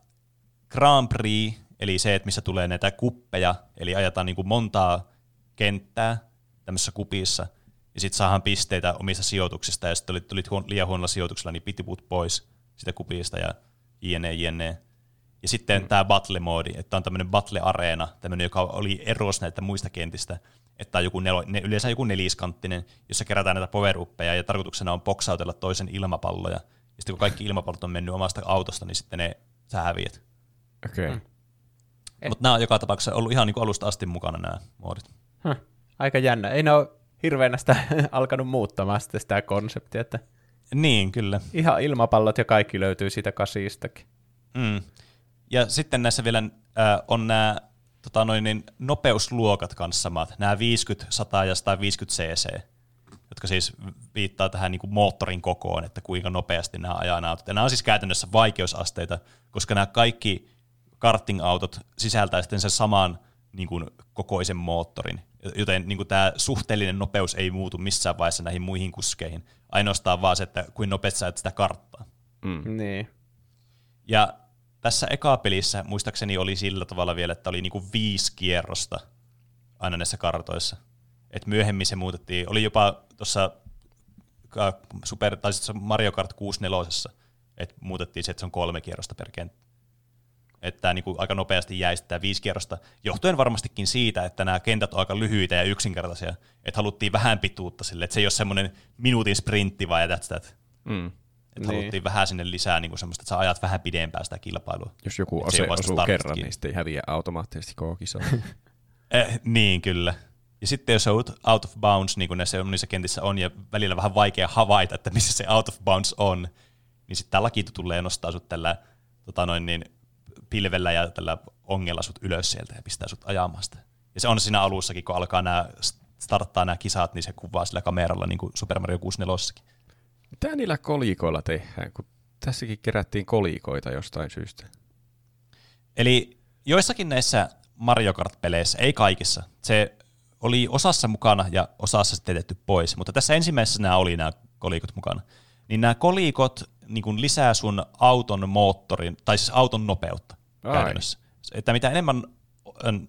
Grand Prix, eli se, että missä tulee näitä kuppeja, eli ajetaan kuin montaa kenttää, tämmöisessä kupissa, ja sitten saadaan pisteitä omista sijoituksista, ja sitten tulit, tulit huon, liian huonolla sijoituksella, niin piti pois sitä kupista, ja jne, jne. Ja sitten mm. tämä battle-moodi, että on tämmöinen battle-areena, tämmöinen, joka oli eros näitä muista kentistä, että on joku nelo, ne, yleensä joku neliskanttinen, jossa kerätään näitä power ja tarkoituksena on boksautella toisen ilmapalloja. Ja sitten kun kaikki ilmapallot on mennyt omasta autosta, niin sitten ne sä häviät. Okei. Okay. Mm. Mutta nämä on joka tapauksessa ollut ihan niin kuin alusta asti mukana nämä moodit. Huh aika jännä. Ei ne ole hirveänä sitä *laughs* alkanut muuttamaan sitä, sitä konseptia, että niin, kyllä. Ihan ilmapallot ja kaikki löytyy siitä kasistakin. Mm. Ja sitten näissä vielä äh, on nämä tota noin, niin, nopeusluokat kanssa samat, nämä 50, 100 ja 150 cc, jotka siis viittaa tähän niin kuin moottorin kokoon, että kuinka nopeasti nämä ajaa nämä autot. Ja nämä on siis käytännössä vaikeusasteita, koska nämä kaikki karting-autot sisältää sitten sen saman niin kuin, kokoisen moottorin, joten niin kuin, tämä suhteellinen nopeus ei muutu missään vaiheessa näihin muihin kuskeihin. Ainoastaan vaan se, että kuin nopeasti sä sitä karttaa. Mm. Niin. Ja tässä eka pelissä muistaakseni oli sillä tavalla vielä, että oli niinku viisi kierrosta aina näissä kartoissa. Et myöhemmin se muutettiin. Oli jopa tuossa Super, tai Mario Kart 64, että muutettiin se, että se on kolme kierrosta per kenttä. Että niinku aika nopeasti jäi tämä viisi kierrosta, johtuen varmastikin siitä, että nämä kentät on aika lyhyitä ja yksinkertaisia, että haluttiin vähän pituutta sille, että se ei ole semmoinen minuutin sprintti vai that's that. Mm. Että Niin. haluttiin vähän sinne lisää niin semmoista, että sä ajat vähän pidempään sitä kilpailua. Jos joku Et ase osuu kerran, niin sitten ei häviä automaattisesti koko kisa. *laughs* Eh, niin, kyllä. Ja sitten jos olet out of bounds, niin kuin näissä monissa kentissä on, ja välillä vähän vaikea havaita, että missä se out of bounds on, niin sitten tämä laki tulee ja nostaa sut tällä tota noin, niin, pilvellä ja tällä ongella sut ylös sieltä ja pistää sut ajamaan sitä. Ja se on siinä alussakin, kun alkaa nämä starttaa nämä kisat, niin se kuvaa sillä kameralla niin kuin Super Mario 64. Mitä niillä kolikoilla tehdään, kun tässäkin kerättiin kolikoita jostain syystä? Eli joissakin näissä Mario Kart-peleissä, ei kaikissa, se oli osassa mukana ja osassa sitten jätetty pois, mutta tässä ensimmäisessä nämä oli nämä kolikot mukana. Niin nämä kolikot niin kuin lisää sun auton moottorin, tai siis auton nopeutta Ai. käytännössä. Että mitä enemmän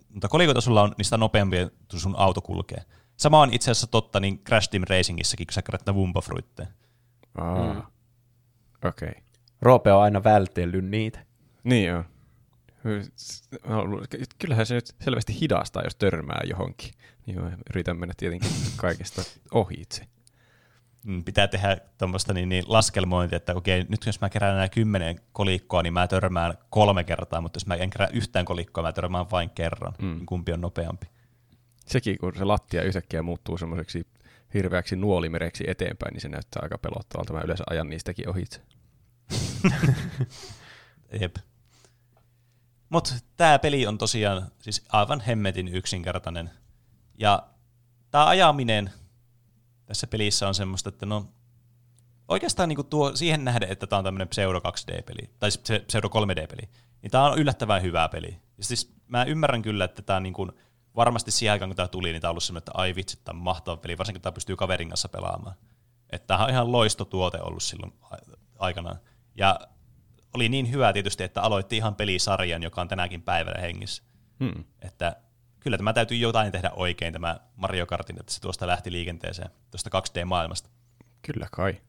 mutta kolikoita sulla on, niin sitä nopeampi sun auto kulkee. Sama on itse asiassa totta niin Crash Team Racingissakin, kun sä kerät. Aa. Mm. Okei. Okay. Roope on aina vältellyt niitä. Niin on. Että Kyllähän se nyt selvästi hidastaa, jos törmää johonkin. Niin mä yritän mennä tietenkin kaikesta ohitse. Mm, pitää tehdä tuommoista niin, niin laskelmointia, että okei, nyt jos mä kerään nämä kymmenen kolikkoa, niin mä törmään kolme kertaa, mutta jos mä en kerää yhtään kolikkoa, mä törmään vain kerran. Mm. Kumpi on nopeampi? Sekin, kun se lattia yhtäkkiä muuttuu semmoiseksi hirveäksi nuolimereksi eteenpäin, niin se näyttää aika pelottavalta. Mä yleensä ajan niistäkin ohitse. *laughs* Jep. Mutta tämä peli on tosiaan siis aivan hemmetin yksinkertainen. Ja tämä ajaminen tässä pelissä on semmoista, että no oikeastaan niinku tuo siihen nähden, että tämä on tämmöinen pseudo 2D-peli, tai pse- pseudo 3D-peli, niin tämä on yllättävän hyvä peli. Ja siis mä ymmärrän kyllä, että tämä niinku, varmasti siihen aikaan, kun tämä tuli, niin tämä on ollut semmoinen, että ai vitsi, tämä on mahtava peli, varsinkin kun tämä pystyy kaverin kanssa pelaamaan. Että tämä on ihan loistotuote ollut silloin aikanaan. Ja oli niin hyvä tietysti, että aloitti ihan pelisarjan, joka on tänäkin päivänä hengissä. Hmm. Että kyllä tämä täytyy jotain tehdä oikein, tämä Mario Kartin, että se tuosta lähti liikenteeseen, tuosta 2D-maailmasta. Kyllä kai.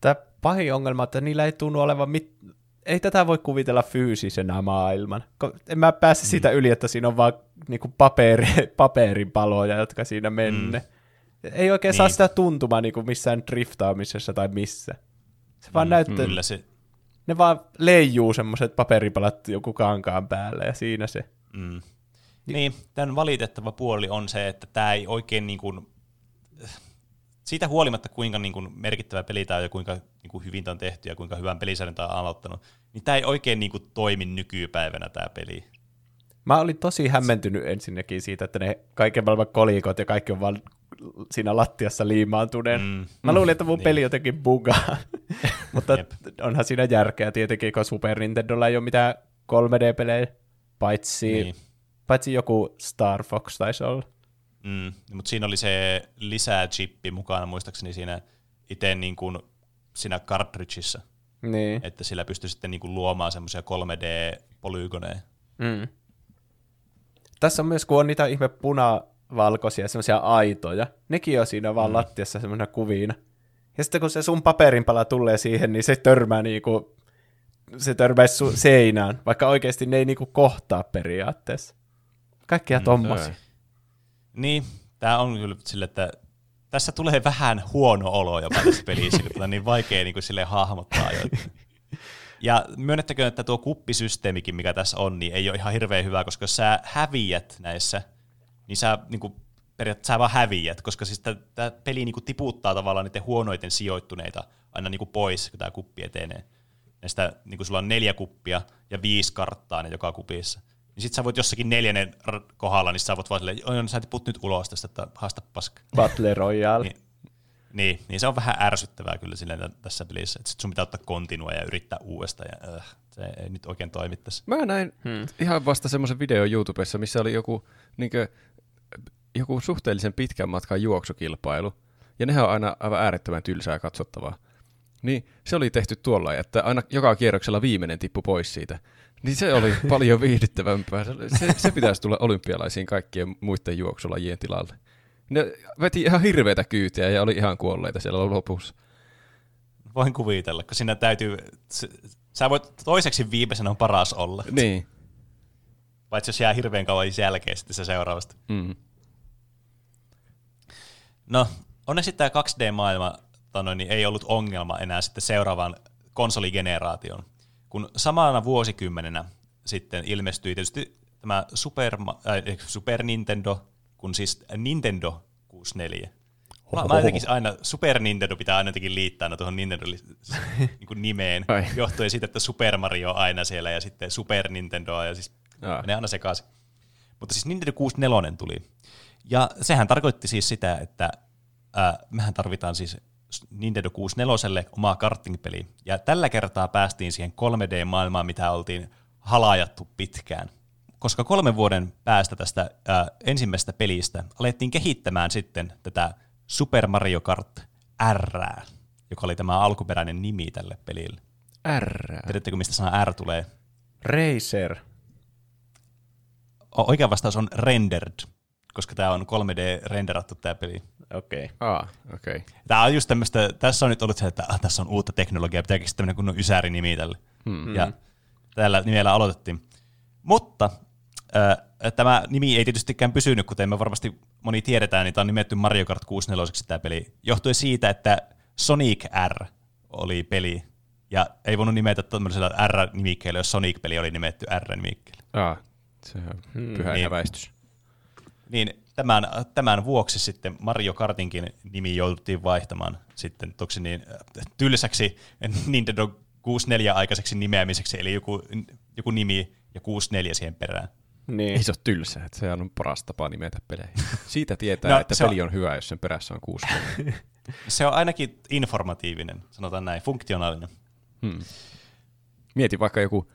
Tämä pahin ongelma, että niillä ei tunnu olevan mit... Ei tätä voi kuvitella fyysisenä maailman. En mä pääse siitä yli, että siinä on vaan niinku paperi, *laughs* paperipaloja, jotka siinä menne. Mm. Ei oikein niin. saa Niin. sitä tuntumaa niinku missään driftaamisessa tai missä. Se vaan mm. näyttää, Kyllä se, ne vaan leijuu semmoiset paperipalat joku kankaan päällä ja siinä se. mm. Niin, tämän valitettava puoli on se, että tämä ei oikein niin kuin, siitä huolimatta kuinka niin kuin merkittävä peli tämä on ja kuinka niin kuin hyvin tämä on tehty ja kuinka hyvän pelisarjan tämä on aloittanut, niin tämä ei oikein niin kuin toimi nykypäivänä tämä peli. Mä olin tosi hämmentynyt ensinnäkin siitä, että ne kaiken maailman kolikot ja kaikki on vaan siinä lattiassa liimaantuneen. Mm. Mä luulin, että mun Niin. peli jotenkin bugaa. *laughs* Mutta Jep. onhan siinä järkeä tietenkin, kun Super Nintendolla ei ole mitään 3D-pelejä, paitsi. Niin. paitsi joku Star Fox taisi olla. Mm, mutta siinä oli se lisää chippi mukana muistaakseni siinä itse niin kuin siinä cartridgeissa, Niin. että sillä pystyi sitten niin kuin luomaan semmoisia 3D-polygoneja. Mm. Tässä on myös, kun on niitä ihme punavalkoisia semmoisia aitoja, nekin on siinä vaan mm. lattiassa semmoisena kuvina. Ja sitten kun se sun paperinpala tulee siihen, niin se törmää niinku, se törmäisi su- seinään, vaikka oikeasti ne ei niinku kohtaa periaatteessa. Kaikkia mm, tommosia. Ai. Niin, tämä on kyllä sille, että tässä tulee vähän huono olo jopa tässä pelissä, kun on niin vaikea niin kuin silleen hahmottaa ajoittain. Ja myönnettäkö, että tuo kuppisysteemikin, mikä tässä on, niin ei ole ihan hirveän hyvä, koska jos sä häviät näissä, niin sä niin kuin, periaatteessa sä vaan häviät, koska siis tämä peli niin kuin, tiputtaa tavallaan niiden huonoiten sijoittuneita aina niin kuin, pois, kun tämä kuppi etenee. ja sitä, niin kuin sulla on neljä kuppia ja viisi karttaa ne joka kupissa, niin sit sä voit jossakin neljännen kohdalla, niin sä voit vaan silleen, "Oi, sä tiput nyt ulos tästä, että haasta paska. *laughs* Battle Royale. Niin, niin, niin, se on vähän ärsyttävää kyllä silleen tä- tässä pelissä, että sit sun pitää ottaa kontinua ja yrittää uudestaan, ja äh, se ei nyt oikein toimi tässä. Mä näin hmm. ihan vasta semmoisen videon YouTubessa, missä oli joku, niinkö, joku suhteellisen pitkän matkan juoksukilpailu. Ja nehän on aina aivan äärettömän tylsää katsottavaa. Niin se oli tehty tuolla, että aina joka kierroksella viimeinen tippu pois siitä. Niin se oli paljon viihdyttävämpää. Se, se, pitäisi tulla olympialaisiin kaikkien muiden juoksulajien tilalle. Ne veti ihan hirveitä kyytiä ja oli ihan kuolleita siellä lopussa. Voin kuvitella, kun siinä täytyy, sä voit toiseksi viimeisenä on paras olla, Niin. paitsi jos jää hirveän kauan jälkeen sitten se seuraavasta. Mm. No, onneksi tämä 2D-maailma tano, niin ei ollut ongelma enää sitten seuraavan konsoligeneraation. Kun samana vuosikymmenenä sitten ilmestyi tietysti tämä Super, äh, Super Nintendo, kun siis Nintendo 64. Mä, mä jotenkin aina, Super Nintendo pitää aina jotenkin liittää aina tuohon Nintendo *laughs* niin kuin nimeen, Ai. johtuen siitä, että Super Mario on aina siellä ja sitten Super Nintendoa ja siis menee aina sekaisin. Mutta siis Nintendo 64 tuli. Ja sehän tarkoitti siis sitä, että ää, mehän tarvitaan siis Nintendo 64 omaa karting-peli. Ja tällä kertaa päästiin siihen 3D-maailmaan, mitä oltiin halajattu pitkään. Koska kolmen vuoden päästä tästä ää, ensimmäisestä pelistä alettiin kehittämään sitten tätä Super Mario Kart R, joka oli tämä alkuperäinen nimi tälle pelille. R. Tiedättekö, mistä sana R tulee? Racer. O- Oikea vastaus on rendered, koska tämä on 3D-renderattu tämä peli. Okei. Okay. Ah, okei. Okay. Tämä on just tämmöistä, tässä on nyt ollut se, että ah, tässä on uutta teknologiaa, pitää keksiä tämmöinen kunnon ysäri-nimi tälle. Hmm. Ja tällä nimellä aloitettiin. Mutta äh, tämä nimi ei tietystikään pysynyt, kuten me varmasti moni tiedetään, niin tämä on nimetty Mario Kart 64 tämä peli, johtuen siitä, että Sonic R oli peli, ja ei voinut nimetä tämmöisellä R-nimikkeellä, jos Sonic-peli oli nimetty R-nimikkeellä. Ah, se on pyhä Niin. niin. väistys. Niin tämän, tämän vuoksi sitten Mario Kartinkin nimi jouduttiin vaihtamaan sitten toksi niin äh, tylsäksi Nintendo 64-aikaiseksi nimeämiseksi, eli joku, joku nimi ja 64 siihen perään. Niin. Ei se ole tylsää, että se on paras tapa nimetä pelejä. *laughs* Siitä tietää, No, että se on- peli on hyvä, jos sen perässä on kuusi. *laughs* Se on ainakin informatiivinen, sanotaan näin, funktionaalinen. Hmm. Mieti vaikka joku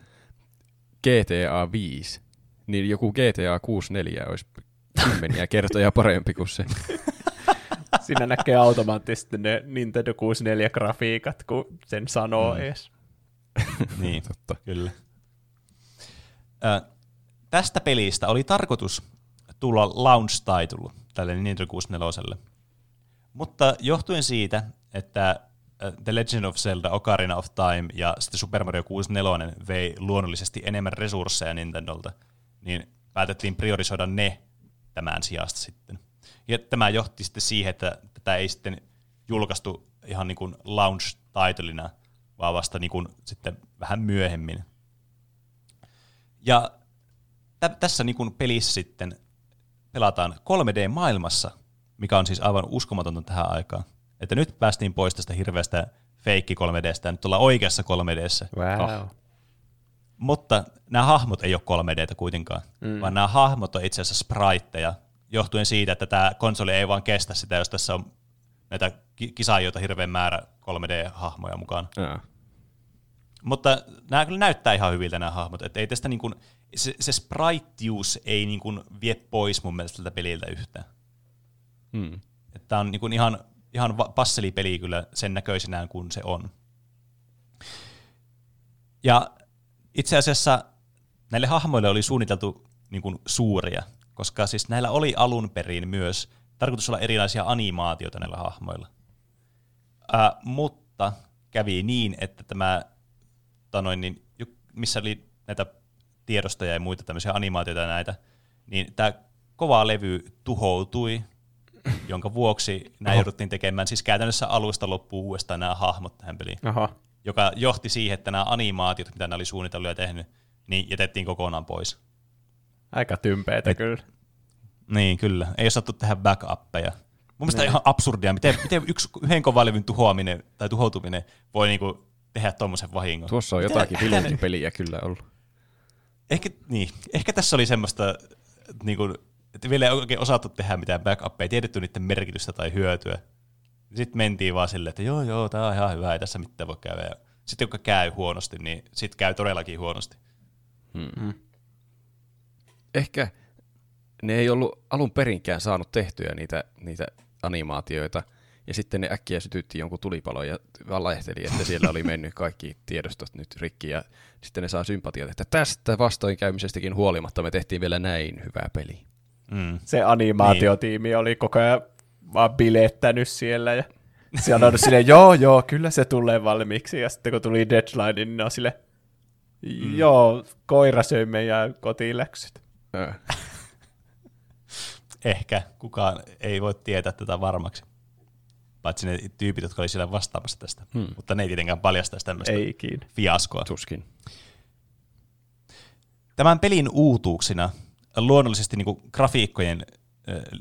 GTA 5, niin joku GTA 64 olisi kymmeniä kertoja parempi kuin se. *laughs* Siinä näkee automaattisesti ne Nintendo 64-grafiikat, kun sen sanoo mm. ees. *laughs* Niin, Totta. kyllä. Ö, tästä pelistä oli tarkoitus tulla launch title tälle Nintendo 64. Mutta johtuen siitä, että The Legend of Zelda Ocarina of Time ja sitten Super Mario 64 vei luonnollisesti enemmän resursseja Nintendolta, niin päätettiin priorisoida ne tämän sijasta sitten. Ja tämä johti sitten siihen, että tätä ei sitten julkaistu ihan niin kuin launch titleina, vaan vasta niin kuin sitten vähän myöhemmin. Ja tä- tässä niin kuin pelissä sitten pelataan 3D-maailmassa, mikä on siis aivan uskomatonta tähän aikaan. Että nyt päästiin pois tästä hirveästä feikki 3Dstä ja nyt ollaan oikeassa 3Dssä. Wow. Oh. Mutta nämä hahmot ei ole 3Dtä kuitenkaan, mm. vaan nämä hahmot on itse asiassa spriteja, johtuen siitä, että tämä konsoli ei vaan kestä sitä, jos tässä on näitä ki- kisaajoita hirveän määrä 3D-hahmoja mukaan. Jaa. Mutta nämä kyllä näyttää ihan hyviltä nämä hahmot, että ei tästä niin kuin, se, se spriteus ei niin kuin vie pois mun mielestä tältä peliltä yhtään. Hmm. Tämä on niin kuin ihan, ihan passelipeli kyllä sen näköisenään kuin se on. Ja itse asiassa näille hahmoille oli suunniteltu niin kuin suuria, koska siis näillä oli alun perin myös tarkoitus olla erilaisia animaatioita näillä hahmoilla. Ää, mutta kävi niin, että tämä, tanoin, niin, ju- missä oli näitä tiedostoja ja muita tämmöisiä animaatioita ja näitä, niin tämä kova levy tuhoutui, jonka vuoksi nämä jouduttiin tekemään siis käytännössä alusta loppuun uudestaan nämä hahmot tähän peliin, Aha. Joka johti siihen, että nämä animaatiot, mitä ne oli suunnitellut ja tehnyt, niin jätettiin kokonaan pois. Aika tympeetä kyllä. Niin, kyllä. Ei osattu tehdä backuppeja. Mun mielestä Niin. ihan absurdia, miten, miten yksi, yhden kovan levyn tuhoaminen tai tuhoutuminen voi niinku tehdä tuommoisen vahingon. Tuossa on jotakin mitä ne- viluntipeliä kyllä ollut. Ehkä, niin, ehkä tässä oli semmoista, niin kuin, että vielä ei oikein osattu tehdä mitään backupia, ei tiedetty niiden merkitystä tai hyötyä. Sitten mentiin vaan silleen, että joo, joo, tämä on ihan hyvä, ei tässä mitään voi käydä. Ja sitten joka käy huonosti, niin sitten käy todellakin huonosti. Ehkä ne ei ollut alun perinkään saanut tehtyä niitä, niitä animaatioita, ja sitten ne äkkiä sytytti jonkun tulipalon ja valehteli, että siellä oli mennyt kaikki tiedostot nyt rikki, ja sitten ne saa sympatiat, että tästä vastoinkäymisestäkin huolimatta me tehtiin vielä näin hyvää peli. Mm. Se animaatiotiimi oli koko ajan vaan bilettänyt siellä ja *laughs* sanonut silleen, joo, joo, kyllä se tulee valmiiksi. Ja sitten kun tuli deadline, niin ne on sille, joo, koira söi meidän kotiläksyt. Ö. Ehkä kukaan ei voi tietää tätä varmaksi. Paitsi ne tyypit, jotka oli siellä vastaamassa tästä. Hmm. Mutta ne ei tietenkään paljastaisi tämmöistä Eikin. fiaskoa. Tuskin. Tämän pelin uutuuksina luonnollisesti niin grafiikkojen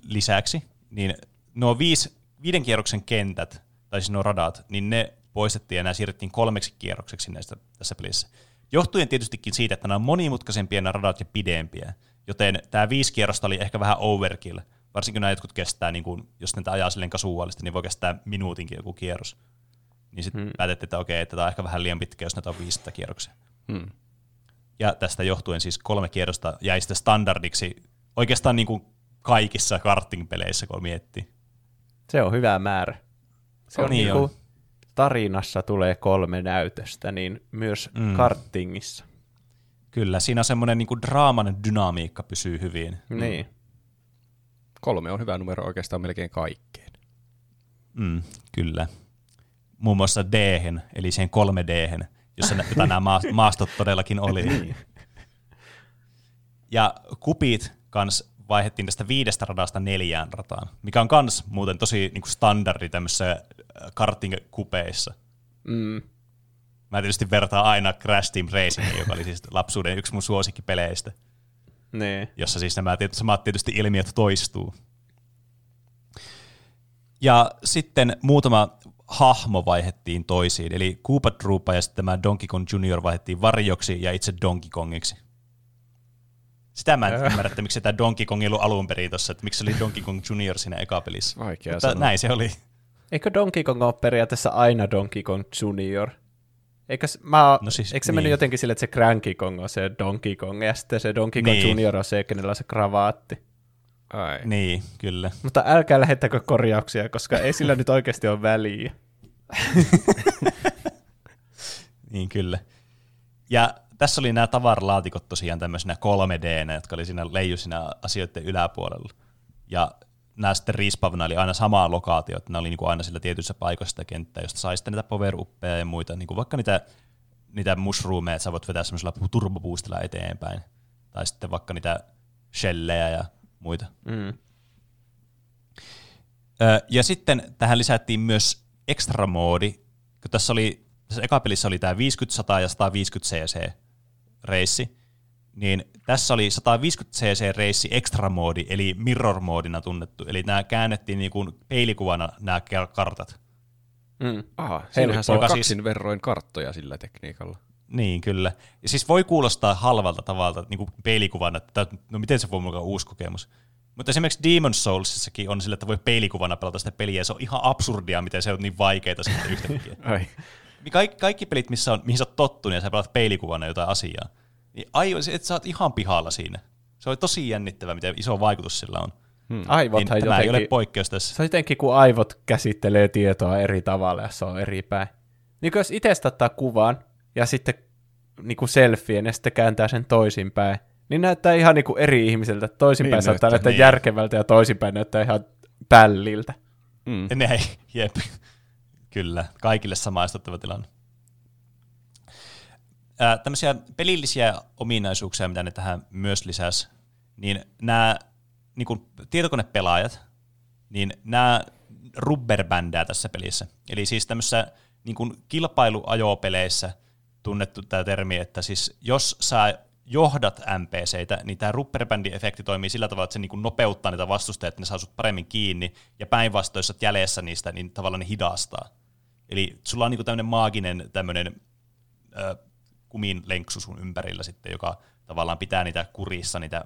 lisäksi, niin nuo viisi, viiden kierroksen kentät, tai siis nuo radat, niin ne poistettiin ja nämä siirrettiin kolmeksi kierrokseksi näistä tässä pelissä. Johtuen tietystikin siitä, että nämä on monimutkaisempia nämä radat ja pidempiä, joten tämä viisi kierrosta oli ehkä vähän overkill. Varsinkin nämä jotkut kestää, niin kuin, jos ne ajaa silleen kasuaalisesti, niin voi kestää minuutinkin joku kierros. Niin sitten hmm. päätettiin, että okei, että tämä on ehkä vähän liian pitkä, jos näitä on viisi kierroksia. Hmm. Ja tästä johtuen siis kolme kierrosta jäi sitten standardiksi oikeastaan niin kuin kaikissa karting-peleissä, kun miettii. Se on hyvä määrä. Se on Niin niin kuin on. tarinassa tulee kolme näytöstä, niin myös Mm. mm. kartingissa. Kyllä, siinä semmoinen niin kuin draaman dynamiikka pysyy hyvin. Mm. Niin. Kolme on hyvä numero oikeastaan melkein kaikkeen. Mm, kyllä. Muun muassa d eli siihen 3 d jossa nä- jota nämä maa- maastot todellakin oli. *laughs* ja kupit kans vaihdettiin tästä viidestä radasta neljään rataan, mikä on kans muuten tosi niin kuin standardi tämmöisissä äh, karting-kupeissa. Mm. Mä tietysti vertaan aina Crash Team Racing, joka oli siis lapsuuden yksi mun suosikkipeleistä, Niin. jossa siis nämä samat tietysti ilmiöt toistuu. Ja sitten muutama hahmo vaihettiin toisiin, eli Koopa Troopa ja sitten tämä Donkey Kong Junior vaihettiin varjoksi ja itse Donkey Kongiksi. Sitä mä en ymmärrä, että miksi tämä Donkey Kong ei ollut alun perin tossa, että miksi se oli Donkey Kong Junior siinä ekapelissä. Vaikea Mutta sanoa. näin se oli. Eikö Donkey Kong ole periaatteessa aina Donkey Kong Junior? Eikö, mä, No siis, eikö se niin. mennyt jotenkin sille, että se Cranky Kong on se Donkey Kong, ja sitten se Donkey Kong Niin. Junior on se, kenellä on se kravaatti. Ai. Niin, kyllä. Mutta älkää lähettäkö korjauksia, koska ei sillä nyt oikeasti ole väliä. *laughs* Niin kyllä. Ja tässä oli nämä tavaralaatikot tosiaan tämmöisenä 3 d jotka oli siinä leiju siinä asioiden yläpuolella. Ja nämä sitten respawnaili aina samaa lokaatiota, ne oli niinku aina sillä tietyissä paikoissa sitä kenttää, josta sai sitten niitä power ja muita, niinku vaikka niitä, niitä mushroomeja, että sä voit vetää semmoisella turboboostilla eteenpäin, tai sitten vaikka niitä shellejä ja muita. Mm. Ja sitten tähän lisättiin myös extra moodi, kun tässä oli, tässä ekapelissä oli tämä 50, 100 ja 150 cc reissi, niin tässä oli 150 cc reissi extra moodi, eli mirror moodina tunnettu, eli nämä käännettiin niin kuin peilikuvana nämä kartat. Mm. Aha, siinähän saa kaksin siis- verroin karttoja sillä tekniikalla. Niin, kyllä. Ja siis voi kuulostaa halvalta tavalta niin kuin peilikuvana, että no miten se voi olla uusi kokemus. Mutta esimerkiksi Demon Soulsissakin on sillä, että voi peilikuvana pelata sitä peliä, ja se on ihan absurdia, miten se on niin vaikeaa sitten yhtäkkiä. *laughs* Ai. Kaikki, kaikki pelit, missä on, mihin sä oot tottunut ja sä pelaat peilikuvana jotain asiaa, niin aivan, että sä oot ihan pihalla siinä. Se on tosi jännittävää, miten iso vaikutus sillä on. Hmm. Niin, Aivothan tämä ei ole jotenkin, poikkeus tässä. se on jotenkin, kun aivot käsittelee tietoa eri tavalla, ja se on eri päin. Niin jos itsestä ottaa kuvan, ja sitten niin kuin selfien, ja sitten kääntää sen toisinpäin, niin näyttää ihan niin kuin eri ihmiseltä. Toisinpäin Niin niin saattaa näyttää, näyttää niin. järkevältä, ja toisinpäin näyttää ihan pälliltä. Mm. Näin, jep. Kyllä, kaikille samaistuttava tilanne. Ää, tämmöisiä pelillisiä ominaisuuksia, mitä ne tähän myös lisäsi, niin nämä niin kuin tietokonepelaajat, niin nämä rubberbändää tässä pelissä. Eli siis tämmöisissä niin kuin kilpailuajopeleissä tunnettu tämä termi, että siis jos sä johdat NPCitä, niin tämä rubberbändi-efekti toimii sillä tavalla, että se niin kuin nopeuttaa niitä vastustajia, että ne saa sut paremmin kiinni, ja päinvastoin, jos jäljessä niistä, niin tavallaan ne hidastaa. Eli sulla on niinku tämmöinen maaginen tämmöinen ö, kumin lenksu sun ympärillä sitten, joka tavallaan pitää niitä kurissa, niitä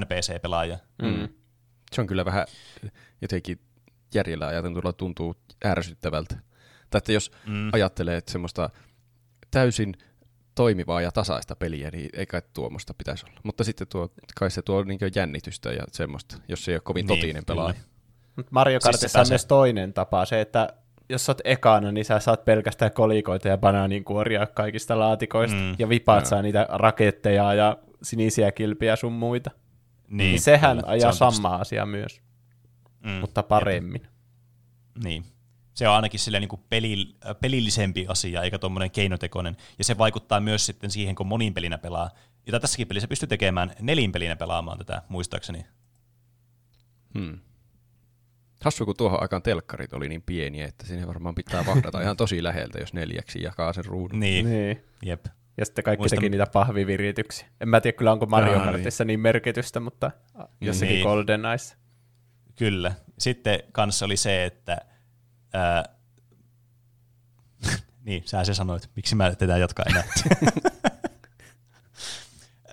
NPC-pelaajia. Mm. Se on kyllä vähän jotenkin järjellä ajateltuna tuntuu ärsyttävältä. Tai että jos mm. ajattelee, että semmoista täysin toimivaa ja tasaista peliä, niin ei kai tuommoista pitäisi olla. Mutta sitten tuo, kai se tuo niin jännitystä ja semmoista, jos se ei ole kovin niin, totinen pelaaja. Mario siis Kartissa siis on myös toinen tapa, se, että jos sä oot ekana, niin sä saat pelkästään kolikoita ja banaaninkuoria kaikista laatikoista, mm, ja vipaat saa niitä raketteja ja sinisiä kilpiä sun muita. Niin, niin sehän kyllä, ajaa se samaa asiaa myös, mm, mutta paremmin. Jep. Niin. Se on ainakin sille niin kuin peli, pelillisempi asia, eikä tuommoinen keinotekoinen. Ja se vaikuttaa myös sitten siihen, kun monin pelinä pelaa. Jota tässäkin pelissä pystyy tekemään nelin pelinä pelaamaan tätä, muistaakseni. Hmm. Hassu, kun tuohon aikaan telkkarit oli niin pieniä, että sinne varmaan pitää vahdata ihan tosi läheltä, jos neljäksi jakaa sen ruudun. Niin, niin. jep. Ja sitten kaikki Muistan... teki niitä pahvivirityksiä. En mä tiedä kyllä, onko Mario Kartissa niin. niin merkitystä, mutta jossakin niin. Golden Eyes. Kyllä. Sitten kanssa oli se, että ää, *laughs* niin, sä se sanoit. Miksi mä tätä jatkaa enää? *laughs*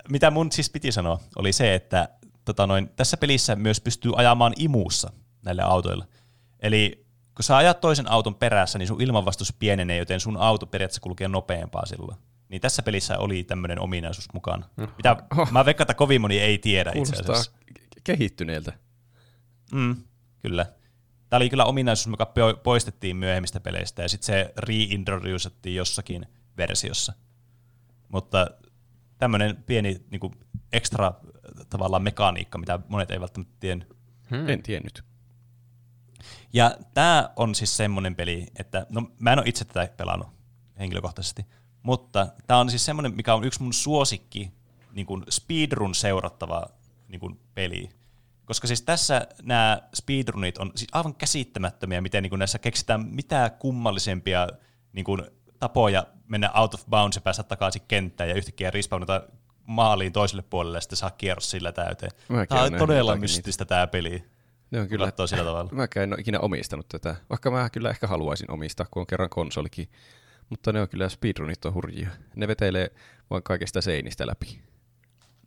Mitä mun siis piti sanoa, oli se, että tota noin, tässä pelissä myös pystyy ajamaan imuussa näille autoille. Eli kun sä ajat toisen auton perässä, niin sun ilmanvastus pienenee, joten sun auto periaatteessa kulkee nopeampaa silloin. Niin tässä pelissä oli tämmöinen ominaisuus mukana. Mitä oh. mä veikkaan, että kovin moni ei tiedä Kuulostaa itse asiassa. kehittyneeltä. Mm, kyllä. Tämä oli kyllä ominaisuus, joka poistettiin myöhemmistä peleistä, ja sitten se reintroducettiin jossakin versiossa. Mutta tämmöinen pieni niin kuin ekstra tavallaan mekaniikka, mitä monet ei välttämättä tiennyt. Hmm. En tiennyt. Ja tämä on siis semmoinen peli, että no mä en ole itse tätä pelannut henkilökohtaisesti, mutta tämä on siis semmoinen, mikä on yksi mun suosikki niin kuin speedrun seurattava niin kuin peli. Koska siis tässä nämä speedrunit on siis aivan käsittämättömiä, miten niin kuin näissä keksitään mitä kummallisempia niin kuin tapoja mennä out of bounds ja päästä takaisin kenttään ja yhtäkkiä respawnata maaliin toiselle puolelle ja sitten saa kierros sillä täyteen. Mäkin tämä on todella mystistä tämä peli. Ne on kyllä, sillä tavalla. Mä en ole ikinä omistanut tätä, vaikka mä kyllä ehkä haluaisin omistaa, kun on kerran konsolikin. Mutta ne on kyllä speedrunit on hurjia. Ne vetelee vain kaikista seinistä läpi.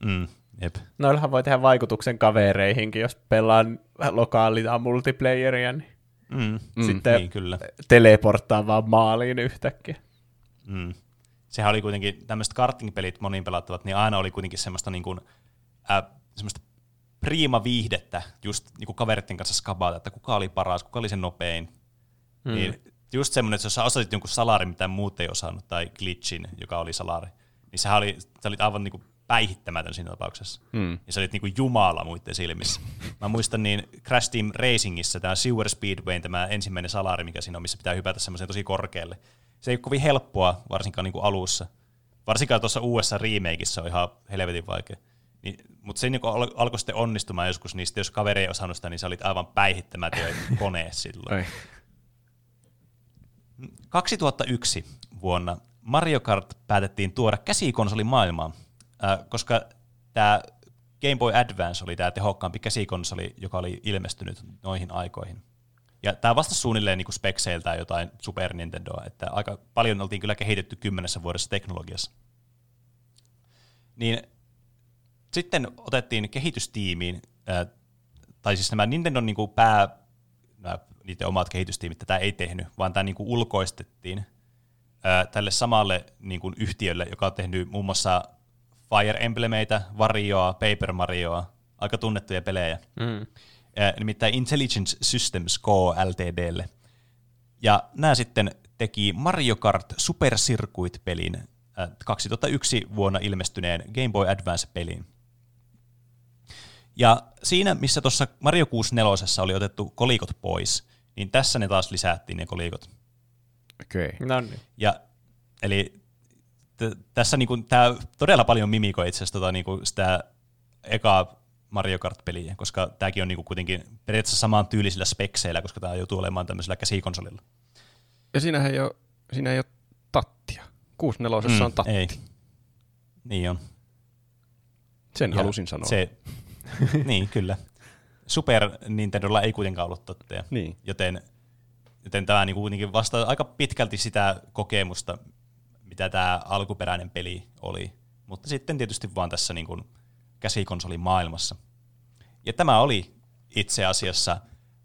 Mm, jep. Noillahan voi tehdä vaikutuksen kavereihinkin, jos pelaan lokaalia multiplayeria, niin mm, mm, sitten niin, kyllä. teleporttaa vaan maaliin yhtäkkiä. Mm. Sehän oli kuitenkin, tämmöiset karting-pelit moniin pelattavat, niin aina oli kuitenkin semmoista, niin kuin, äh, semmoista priima viihdettä just niin kuin kaveritten kanssa skabata, että kuka oli paras, kuka oli se nopein. Mm. Niin just semmoinen, että jos sä osasit jonkun salarin, mitä muut ei osannut, tai glitchin, joka oli salari, niin sehän oli, sä olit aivan niin kuin päihittämätön siinä tapauksessa. Mm. Ja sä olit niin kuin jumala muiden silmissä. Mä muistan niin Crash Team Racingissä tämä Sewer Speedway, tämä ensimmäinen salari, mikä siinä on, missä pitää hypätä semmoiseen tosi korkealle. Se ei ole kovin helppoa, varsinkaan niin kuin alussa. Varsinkaan tuossa uudessa remakeissa on ihan helvetin vaikea. Niin, mutta se niin al- alkoi sitten onnistumaan joskus, niin sitten jos kaveri ei osannut sitä, niin sä olit aivan päihittämätön *laughs* kone silloin. Ei. 2001 vuonna Mario Kart päätettiin tuoda käsikonsoli maailmaan, äh, koska tämä Game Boy Advance oli tämä tehokkaampi käsikonsoli, joka oli ilmestynyt noihin aikoihin. Ja tämä vastasi suunnilleen niin spekseiltään jotain Super Nintendoa, että aika paljon oltiin kyllä kehitetty kymmenessä vuodessa teknologiassa. Niin sitten otettiin kehitystiimiin, äh, tai siis nämä Nintendon niin kuin pää, nämä niiden omat kehitystiimit tätä ei tehnyt, vaan tämä niin kuin ulkoistettiin äh, tälle samalle niin kuin yhtiölle, joka on tehnyt muun muassa Fire Emblemeitä, Varioa, Paper Marioa, aika tunnettuja pelejä. Mm. Äh, nimittäin Intelligence Systems Co. Ltdlle. Ja nämä sitten teki Mario Kart Super Circuit-pelin 2001 vuonna ilmestyneen Game Boy Advance-pelin. Ja siinä, missä tuossa Mario 64 oli otettu kolikot pois, niin tässä ne taas lisättiin ne kolikot. Okei. Okay. No niin. Ja, eli t- tässä niinku, tämä todella paljon mimikoi itse asiassa tota, niinku, sitä ekaa Mario Kart-peliä, koska tämäkin on niinku kuitenkin periaatteessa samaan tyylisillä spekseillä, koska tämä joutuu olemaan tämmöisellä käsikonsolilla. Ja siinähän ei ole, siinä ei ole tattia. 64 mm, on tatti. Ei. Niin on. Sen ja halusin sanoa. Se, *laughs* niin, kyllä. Super Nintendolla ei kuitenkaan ollut totteja. Niin. Joten Joten tämä niin kuitenkin vastaa aika pitkälti sitä kokemusta, mitä tämä alkuperäinen peli oli. Mutta sitten tietysti vaan tässä niin kuin käsikonsolin maailmassa. Ja tämä oli itse asiassa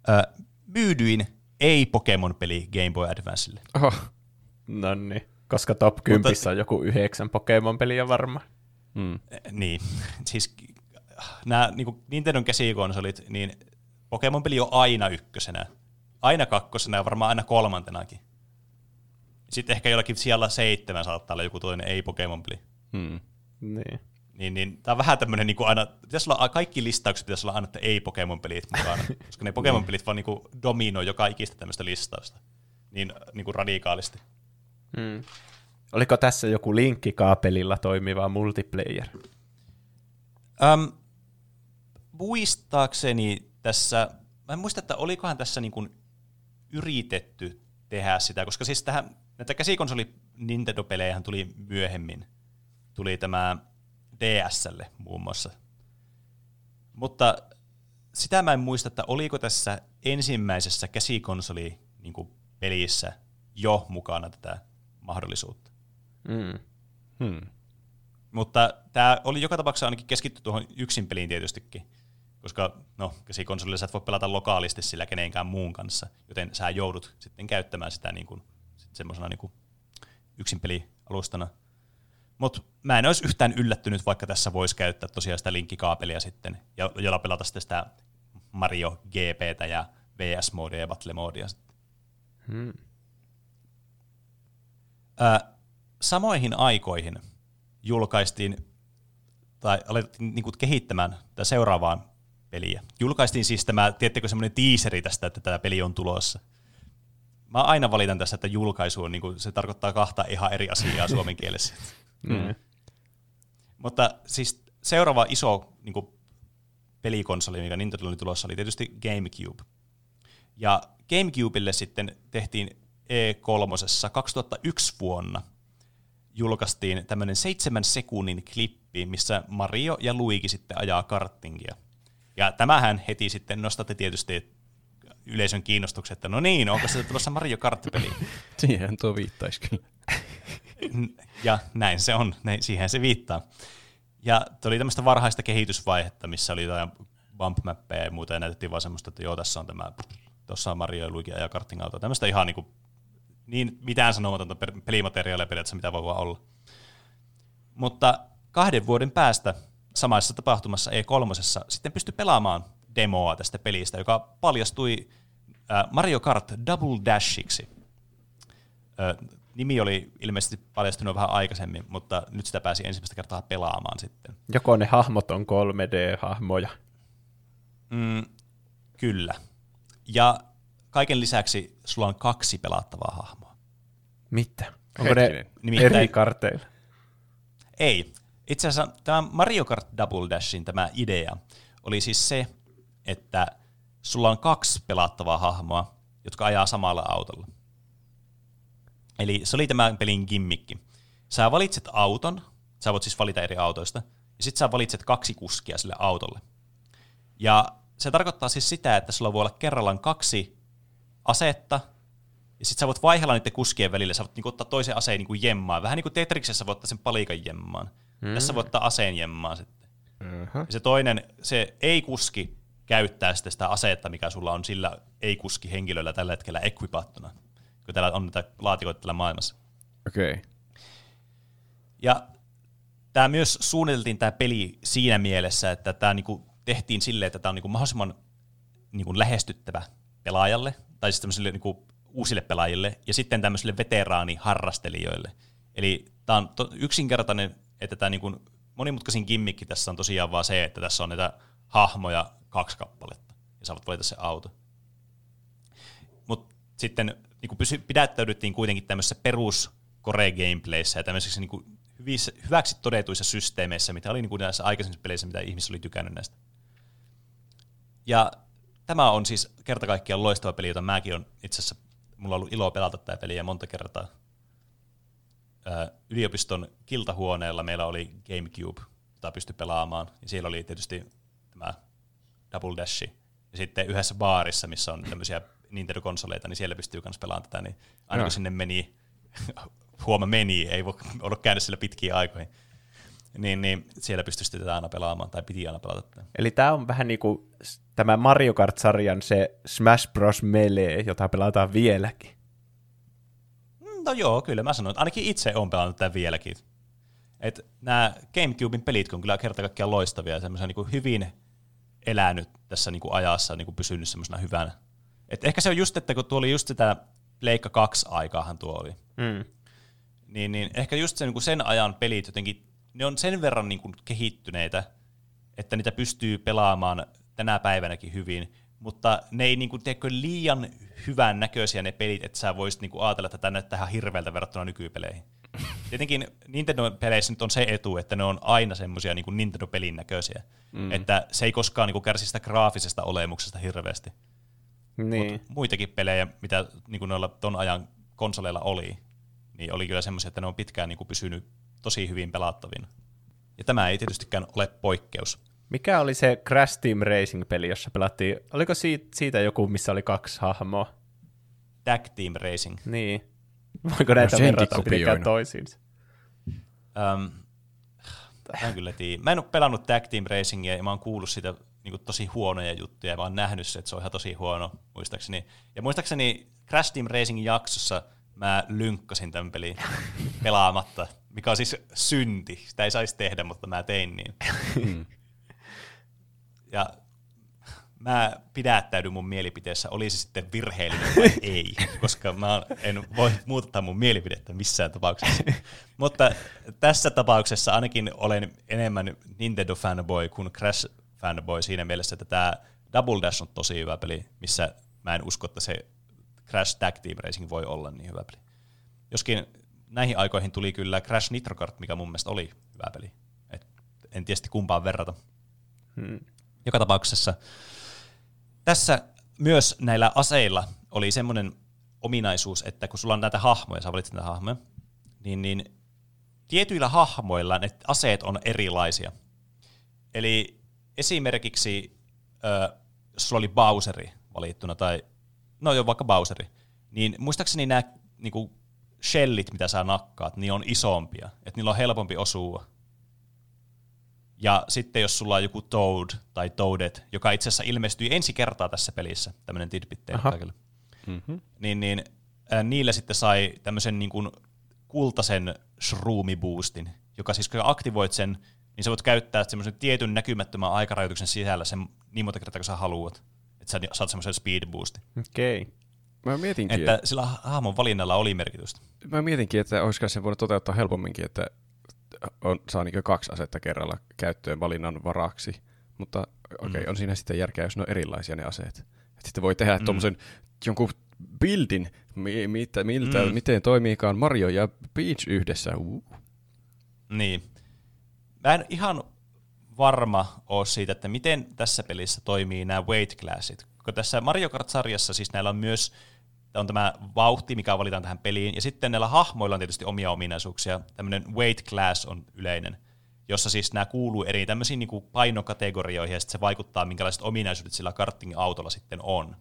ö, myydyin ei-Pokemon-peli Game Boy Advancelle. Oho. No niin, koska top 10 Mutta... on joku yhdeksän Pokemon-peliä varmaan. Hmm. Niin, *laughs* siis nämä niin Nintendon käsikonsolit, niin Pokemon-peli on aina ykkösenä, aina kakkosena ja varmaan aina kolmantenakin. Sitten ehkä jollakin siellä seitsemän saattaa olla joku toinen ei-Pokemon-peli. Hmm. Niin. Niin, niin tämä on vähän tämmöinen niin aina, pitäisi olla, kaikki listaukset pitäisi olla aina, että ei Pokemon-pelit mukana, *laughs* koska ne Pokemon-pelit vaan niin kuin dominoi joka ikistä tämmöistä listausta niin, niin kuin radikaalisti. Hmm. Oliko tässä joku linkkikaapelilla toimiva multiplayer? Um, muistaakseni tässä, mä en muista, että olikohan tässä niin kuin yritetty tehdä sitä, koska siis tähän, näitä käsikonsoli Nintendo-pelejä tuli myöhemmin. Tuli tämä DSlle muun muassa. Mutta sitä mä en muista, että oliko tässä ensimmäisessä käsikonsoli niin pelissä jo mukana tätä mahdollisuutta. Mm. Hmm. Mutta tämä oli joka tapauksessa ainakin keskitty tuohon yksin peliin tietystikin, koska no, käsikonsolilla sä et voi pelata lokaalisti sillä kenenkään muun kanssa, joten sä joudut sitten käyttämään sitä niin kuin, semmoisena niin yksin pelialustana. Mutta mä en olisi yhtään yllättynyt, vaikka tässä voisi käyttää tosiaan sitä linkkikaapelia sitten, ja jolla pelata sitten sitä Mario GPtä ja VS-moodia ja Battle-moodia sitten. Hmm. Ö, samoihin aikoihin julkaistiin, tai alettiin niin kehittämään tätä seuraavaan peliä. Julkaistiin siis tämä, tiettekö semmoinen tiiseri tästä, että tämä peli on tulossa. Mä aina valitan tässä, että julkaisu on, niin kuin, se tarkoittaa kahta ihan eri asiaa suomen *laughs* kielessä. Mm. Mutta siis seuraava iso niin kuin, pelikonsoli, mikä Nintendo oli tulossa, oli tietysti GameCube. Ja GameCubelle sitten tehtiin E3 2001 vuonna julkaistiin tämmöinen seitsemän sekunnin klippi, missä Mario ja Luigi sitten ajaa karttingia. Ja tämähän heti sitten nostatte tietysti yleisön kiinnostuksen, että no niin, onko se tulossa Mario Kart-peli? *laughs* Siihen tuo viittaisi kyllä. *laughs* ja näin se on, näin, siihen se viittaa. Ja tuli tämmöistä varhaista kehitysvaihetta, missä oli jotain bump mappeja ja muuta, ja näytettiin vaan semmoista, että joo, tässä on tämä, tuossa on Mario ja Luigi ja karting auto. Tämmöistä ihan niin, kuin, niin mitään sanomatonta pelimateriaalia periaatteessa, mitä voi vaan olla. Mutta kahden vuoden päästä samassa tapahtumassa E3 sitten pystyi pelaamaan demoa tästä pelistä, joka paljastui Mario Kart Double Dashiksi nimi oli ilmeisesti paljastunut vähän aikaisemmin, mutta nyt sitä pääsi ensimmäistä kertaa pelaamaan sitten. Joko ne hahmot on 3D-hahmoja? Mm, kyllä. Ja kaiken lisäksi sulla on kaksi pelattavaa hahmoa. Mitä? Onko ne Nimittäin, eri karteilla? Ei. Itse asiassa tämä Mario Kart Double Dashin tämä idea oli siis se, että sulla on kaksi pelattavaa hahmoa, jotka ajaa samalla autolla. Eli se oli tämän pelin gimmikki. Sä valitset auton, sä voit siis valita eri autoista, ja sitten sä valitset kaksi kuskia sille autolle. Ja se tarkoittaa siis sitä, että sulla voi olla kerrallaan kaksi asetta, ja sitten sä voit vaihella niiden kuskien välillä, sä voit niinku ottaa toisen aseen niinku jemmaan. Vähän niin kuin Tetriksessä voit ottaa sen palikan jemmaan. Mm. Tässä voit ottaa aseen jemmaan sitten. Uh-huh. Ja se toinen, se ei-kuski käyttää sitten sitä asetta, mikä sulla on sillä ei-kuski henkilöllä tällä hetkellä equipattuna kun täällä on näitä laatikoita täällä maailmassa. Okei. Okay. Ja tämä myös suunniteltiin tämä peli siinä mielessä, että tämä niinku tehtiin silleen, että tämä on niinku mahdollisimman niinku lähestyttävä pelaajalle, tai siis tämmöisille niinku uusille pelaajille, ja sitten tämmöisille veteraaniharrastelijoille. Eli tämä on to- yksinkertainen, että tämä niinku monimutkaisin gimmikki tässä on tosiaan vaan se, että tässä on näitä hahmoja kaksi kappaletta, ja voit valita se auto. Mutta sitten niin kuin pysy, pidättäydyttiin kuitenkin tämmöisessä perus core gameplayssä ja tämmöisissä niin kuin hyvissä, hyväksi todetuissa systeemeissä, mitä oli niin kuin näissä aikaisemmissa peleissä, mitä ihmiset oli tykännyt näistä. Ja tämä on siis kerta kaikkiaan loistava peli, jota mäkin on itse asiassa, mulla on ollut ilo pelata tätä peliä monta kertaa. Yliopiston kiltahuoneella meillä oli Gamecube, jota pystyi pelaamaan, ja siellä oli tietysti tämä Double Dash, ja sitten yhdessä baarissa, missä on tämmöisiä Nintendo-konsoleita, niin siellä pystyy myös pelaamaan tätä, niin aina Joo. kun sinne meni, *laughs* huoma meni, ei voi ollut käynyt siellä pitkiä aikoihin, niin, niin siellä pystyi tätä aina pelaamaan, tai piti aina pelata tätä. Eli tämä on vähän niin kuin tämä Mario Kart-sarjan se Smash Bros. Melee, jota pelataan vieläkin. No joo, kyllä mä sanon, että ainakin itse on pelannut tätä vieläkin. Et nämä Gamecubein pelit on kyllä kerta kaikkiaan loistavia ja semmoisia niin hyvin elänyt tässä niin kuin ajassa, niin kuin pysynyt semmoisena hyvänä. Et ehkä se on just, että kun tuo oli just sitä Pleikka 2 aikaahan tuo oli, Mm. niin, niin ehkä just sen, niin kuin sen ajan pelit jotenkin, ne on sen verran niin kuin kehittyneitä, että niitä pystyy pelaamaan tänä päivänäkin hyvin, mutta ne ei niin kuin, tiedätkö, liian hyvän näköisiä ne pelit, että sä voisit niin kuin ajatella, että tämä näyttää ihan hirveältä verrattuna nykypeleihin. *laughs* Tietenkin Nintendo-peleissä nyt on se etu, että ne on aina semmoisia niin kuin Nintendo-pelin näköisiä, mm. että se ei koskaan niin kuin kärsi sitä graafisesta olemuksesta hirveästi. Niin. Mut muitakin pelejä, mitä niin kuin noilla ton ajan konsoleilla oli, niin oli kyllä semmoisia, että ne on pitkään niin kuin pysynyt tosi hyvin pelattavina. Ja tämä ei tietystikään ole poikkeus. Mikä oli se Crash Team Racing-peli, jossa pelattiin, oliko siitä, siitä joku, missä oli kaksi hahmoa? Tag Team Racing. Niin. Voiko näitä senkin verrata mitenkään toisiinsa? Um, mä en kyllä tiedä. Mä en ole pelannut Tag Team Racingia ja mä oon kuullut siitä niin tosi huonoja juttuja ja mä oon nähnyt se, että se on ihan tosi huono muistaakseni. Ja muistaakseni Crash Team Racing jaksossa mä lynkkasin tämän pelin pelaamatta, mikä on siis synti. Sitä ei saisi tehdä, mutta mä tein niin. Ja mä pidättäydyn mun mielipiteessä, oli se sitten virheellinen vai *laughs* ei, koska mä en voi muuttaa mun mielipidettä missään tapauksessa. *laughs* Mutta tässä tapauksessa ainakin olen enemmän Nintendo-fanboy kuin Crash-fanboy siinä mielessä, että tämä Double Dash on tosi hyvä peli, missä mä en usko, että se Crash Tag Team Racing voi olla niin hyvä peli. Joskin näihin aikoihin tuli kyllä Crash Nitro Kart, mikä mun mielestä oli hyvä peli. Et en tietysti kumpaan verrata. Hmm. Joka tapauksessa tässä myös näillä aseilla oli semmoinen ominaisuus, että kun sulla on näitä hahmoja, sä valitset näitä hahmoja, niin, niin tietyillä hahmoilla ne aseet on erilaisia. Eli esimerkiksi, jos sulla oli Bowseri valittuna, tai no joo, vaikka Bowseri, niin muistaakseni nämä niinku, shellit, mitä sä nakkaat, niin on isompia, että niillä on helpompi osua. Ja sitten jos sulla on joku Toad tai Toadet, joka itse asiassa ilmestyi ensi kertaa tässä pelissä, tämmöinen tidbit teille kaikille, Mm-hmm. niin, niin ää, niillä sitten sai tämmöisen niin kuin kultaisen shroom-boostin, joka siis kun aktivoit sen, niin sä voit käyttää semmoisen tietyn näkymättömän aikarajoituksen sisällä sen niin monta kertaa, kun sä haluat. Että sä saat semmoisen speed boostin. Okei. Okay. Mä mietinkin, Että sillä hahmon valinnalla oli merkitystä. mä mietinkin, että olisiko se voinut toteuttaa helpomminkin, että on, saa niin kaksi asetta kerralla käyttöön valinnan varaksi. Mutta okei, okay, Mm. on siinä sitten järkeä, jos ne on erilaisia ne aseet. Et sitten voi tehdä Mm. mm. tuommoisen jonkun buildin, mi, mitä, miltä, mm. miten toimiikaan Mario ja Peach yhdessä. Uh. Niin. Mä en ihan varma ole siitä, että miten tässä pelissä toimii nämä weight classit. Kun tässä Mario Kart-sarjassa siis näillä on myös on tämä vauhti, mikä valitaan tähän peliin, ja sitten näillä hahmoilla on tietysti omia ominaisuuksia. Tämmöinen weight class on yleinen, jossa siis nämä kuuluu eri tämmöisiin niin kuin painokategorioihin, ja sitten se vaikuttaa, minkälaiset ominaisuudet sillä karting-autolla sitten on.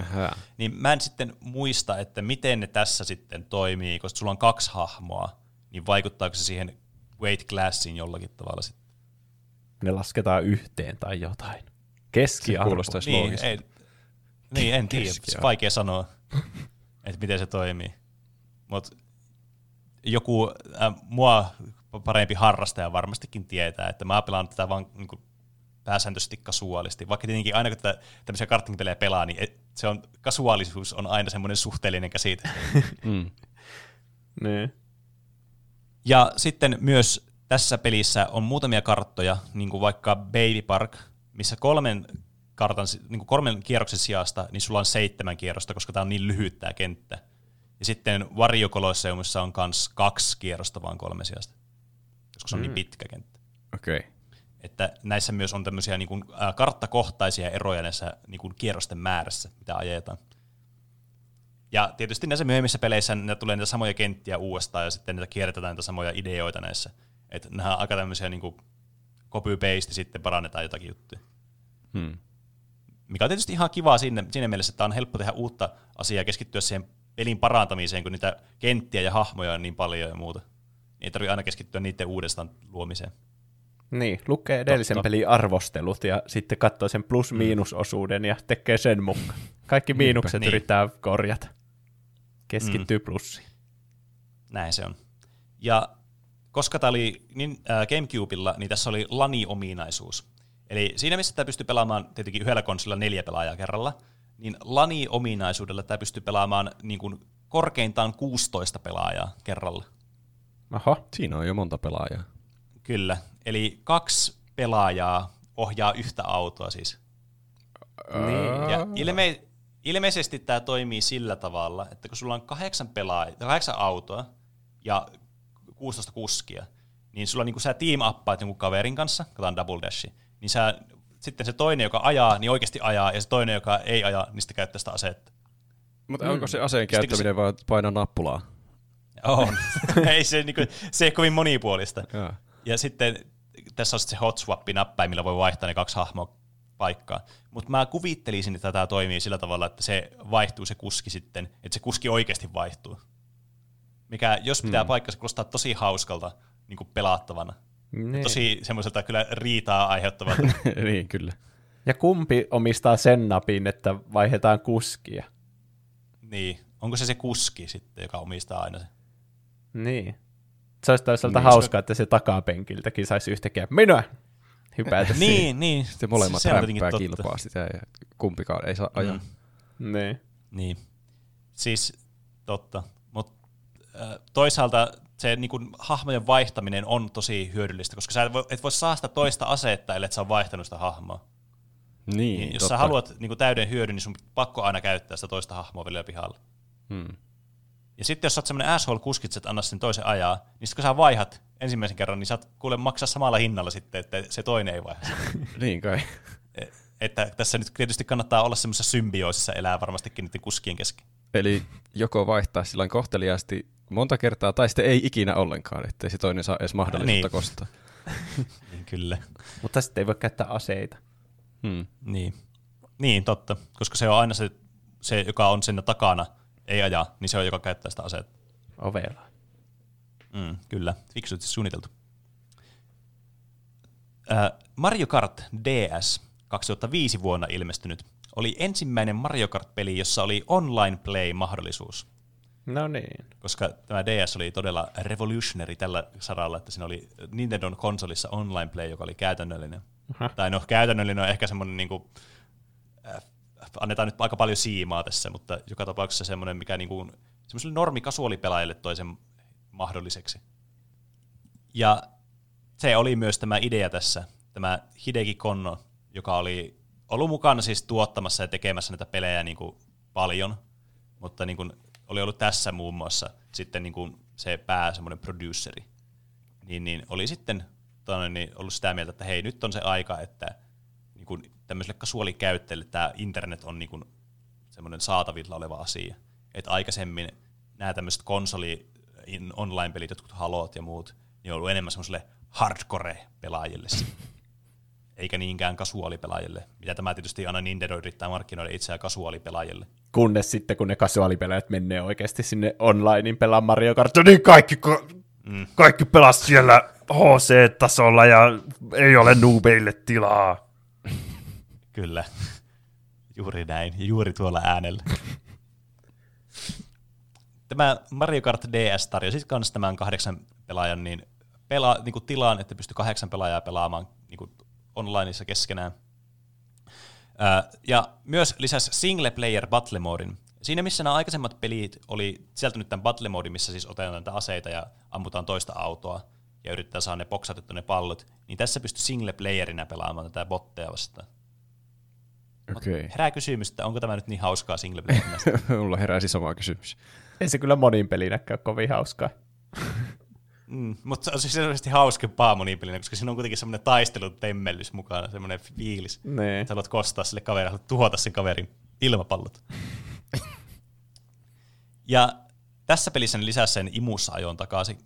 Häh. Niin mä en sitten muista, että miten ne tässä sitten toimii, koska sulla on kaksi hahmoa, niin vaikuttaako se siihen weight classiin jollakin tavalla sitten? Ne lasketaan yhteen tai jotain. Se Keskiarvo. kuulostaisi Niin, ei, niin, en tiedä. Se vaikea sanoa, että miten se toimii. Mutta joku äh, mua parempi harrastaja varmastikin tietää, että mä pelaan tätä vaan niin kuin, pääsääntöisesti kasuaalisti. Vaikka tietenkin aina kun tätä, tämmöisiä kartingpelejä pelaa, niin et, se on, kasuaalisuus on aina semmoinen suhteellinen käsite. *laughs* Mm. Niin. Ja sitten myös tässä pelissä on muutamia karttoja, niin kuin vaikka Baby Park, missä kolmen, kartan, niin kuin kolmen kierroksen sijasta, niin sulla on seitsemän kierrosta, koska tämä on niin lyhyt tämä kenttä. Ja sitten Wario Colosseumissa on myös kaksi kierrosta vaan kolme sijasta, koska se on mm. niin pitkä kenttä. Okei. Okay. Että näissä myös on tämmöisiä niin kuin, ä, karttakohtaisia eroja näissä niin kuin kierrosten määrässä, mitä ajetaan. Ja tietysti näissä myöhemmissä peleissä ne tulee niitä samoja kenttiä uudestaan ja sitten niitä kierrätetään niitä samoja ideoita näissä. Että nämä on aika tämmöisiä niin copy-paste sitten parannetaan jotakin juttuja. Hmm. Mikä on tietysti ihan kivaa siinä, siinä mielessä, että on helppo tehdä uutta asiaa ja keskittyä siihen pelin parantamiseen, kun niitä kenttiä ja hahmoja on niin paljon ja muuta. Niin ei tarvitse aina keskittyä niiden uudestaan luomiseen. Niin, lukee edellisen Totta. pelin arvostelut ja sitten katsoo sen plus-miinusosuuden ja tekee sen mukaan. Kaikki miinukset Niin. yrittää korjata. Keskittyy plussiin. Näin se on. Ja koska tämä oli niin, äh, Gamecubella, niin tässä oli LANI-ominaisuus. Eli siinä, missä tämä pystyy pelaamaan tietenkin yhdellä konsolilla neljä pelaajaa kerralla, niin LANI-ominaisuudella tämä pystyy pelaamaan niin kuin korkeintaan 16 pelaajaa kerralla. Oho, Siinä on jo monta pelaajaa. Kyllä. Eli kaksi pelaajaa ohjaa yhtä autoa siis. niin. Ja ilme- ilmeisesti tämä toimii sillä tavalla, että kun sulla on kahdeksan, pelaa- kahdeksan autoa ja 16 kuskia, niin sulla niin kun sä team appaat jonkun kaverin kanssa, katsotaan double dashi, niin sä, sitten se toinen, joka ajaa, niin oikeasti ajaa, ja se toinen, joka ei aja, niin sitten käyttää sitä asetta. Mutta onko se aseen Sitten kun käyttäminen vaan painaa nappulaa? On. *laughs* ei se, niin kuin, se ei kovin monipuolista. Joo. Ja sitten tässä on sitten se hot swap-näppäin, millä voi vaihtaa ne kaksi hahmoa paikkaa. Mutta mä kuvittelisin, että tämä toimii sillä tavalla, että se vaihtuu se kuski sitten, että se kuski oikeasti vaihtuu. Mikä, jos pitää hmm. paikkansa, kuulostaa tosi hauskalta niin kuin pelattavana. Niin. Tosi semmoiselta kyllä riitaa aiheuttavalta. *laughs* niin, kyllä. Ja kumpi omistaa sen napin, että vaihdetaan kuskia? niin. Onko se se kuski sitten, joka omistaa aina se? Niin. Se olisi toisaalta Niin, hauskaa, että se takapenkiltäkin saisi yhtäkkiä minä hypätä siihen. *laughs* niin, niin. Sitten molemmat Se on rämpää kilpaa sitä ja kumpikaan ei saa ajaa. Mm. Niin. Niin. Siis totta. Mutta äh, toisaalta se niin kun, hahmojen vaihtaminen on tosi hyödyllistä, koska sä et voi, et voi saa sitä toista asetta, ellei sä ole vaihtanut sitä hahmoa. Niin, Niin, jos totta. sä haluat niin kun, täyden hyödyn, niin sun pakko aina käyttää sitä toista hahmoa vielä pihalla. Hmm. Ja sitten jos sä oot semmonen asshole kuskit, että anna sen toisen ajaa, niin sitten kun sä vaihat ensimmäisen kerran, niin saat kuule maksaa samalla hinnalla sitten, että se toinen ei vaiha. *laughs* Niin kai. E- että tässä nyt tietysti kannattaa olla semmoisessa symbioosissa elää varmastikin niiden kuskien kesken. Eli joko vaihtaa sillä kohteliaasti monta kertaa, tai sitten ei ikinä ollenkaan, ettei se toinen saa edes mahdollisuutta Niin. kostaa. *laughs* Niin kyllä. Mutta sitten ei voi käyttää aseita. Hmm. Niin. Niin, totta. Koska se on aina se, se joka on sen takana, ei aja, niin se on, joka käyttää sitä aseetta. Ovella. Mm, kyllä, fiksusti suunniteltu. Äh, Mario Kart DS 2005 vuonna ilmestynyt oli ensimmäinen Mario Kart-peli, jossa oli online play-mahdollisuus. No niin. Koska tämä DS oli todella revolutionary tällä saralla, että siinä oli Nintendon konsolissa online play, joka oli käytännöllinen. Aha. Tai no, käytännöllinen on ehkä semmoinen, niin kuin, äh, annetaan nyt aika paljon siimaa tässä, mutta joka tapauksessa semmoinen, mikä niin kuin, semmoiselle normikasuaalipelaajille toi sen mahdolliseksi. Ja se oli myös tämä idea tässä, tämä Hideki Konno, joka oli ollut mukana siis tuottamassa ja tekemässä näitä pelejä niin kuin paljon, mutta niin kuin oli ollut tässä muun muassa sitten niin kuin se pää semmoinen produceri, niin, niin oli sitten tonne, niin ollut sitä mieltä, että hei, nyt on se aika, että niin kuin tämmöiselle kasuaalikäyttäjälle tämä internet on niin kuin semmoinen saatavilla oleva asia. Että aikaisemmin nämä tämmöiset konsoli in- online-pelit, jotkut halot ja muut, niin on ollut enemmän semmoiselle hardcore-pelaajille eikä niinkään kasuaalipelaajille, mitä tämä tietysti aina Nintendo yrittää markkinoida itseään kasuaalipelaajille. Kunnes sitten, kun ne kasuaalipelaajat menee oikeasti sinne onlinein pelaa Mario Kart, niin kaikki, Mm. kaikki pelas siellä HC-tasolla ja ei ole nuubeille tilaa. *laughs* Kyllä. Juuri näin, juuri tuolla äänellä. Tämä Mario Kart DS tarjosi myös tämän kahdeksan pelaajan niin pela, niin kuin tilaan, että pystyy kahdeksan pelaajaa pelaamaan niin kuin onlineissa keskenään. Ja myös lisäsi single player battle modin. Siinä missä nämä aikaisemmat pelit oli sisältynyt tämän battle modin, missä siis otetaan näitä aseita ja ammutaan toista autoa ja yritetään saada ne boksatettu ne pallot, niin tässä pystyy single playerinä pelaamaan tätä botteja vastaan. Okei. Herää kysymys, että onko tämä nyt niin hauskaa single playerinä? *laughs* Mulla heräsi sama kysymys. ei se kyllä monin pelinäkään kovin hauskaa. *laughs* mm, mutta se on siis selvästi hauskempaa monipelinä, koska siinä on kuitenkin semmoinen taistelutemmellys mukana, semmoinen fiilis. Niin. Sä haluat kostaa sille kaverille, haluat tuhota sen kaverin ilmapallot. *laughs* ja tässä pelissä ne lisäsi sen imussa ajon takaisin,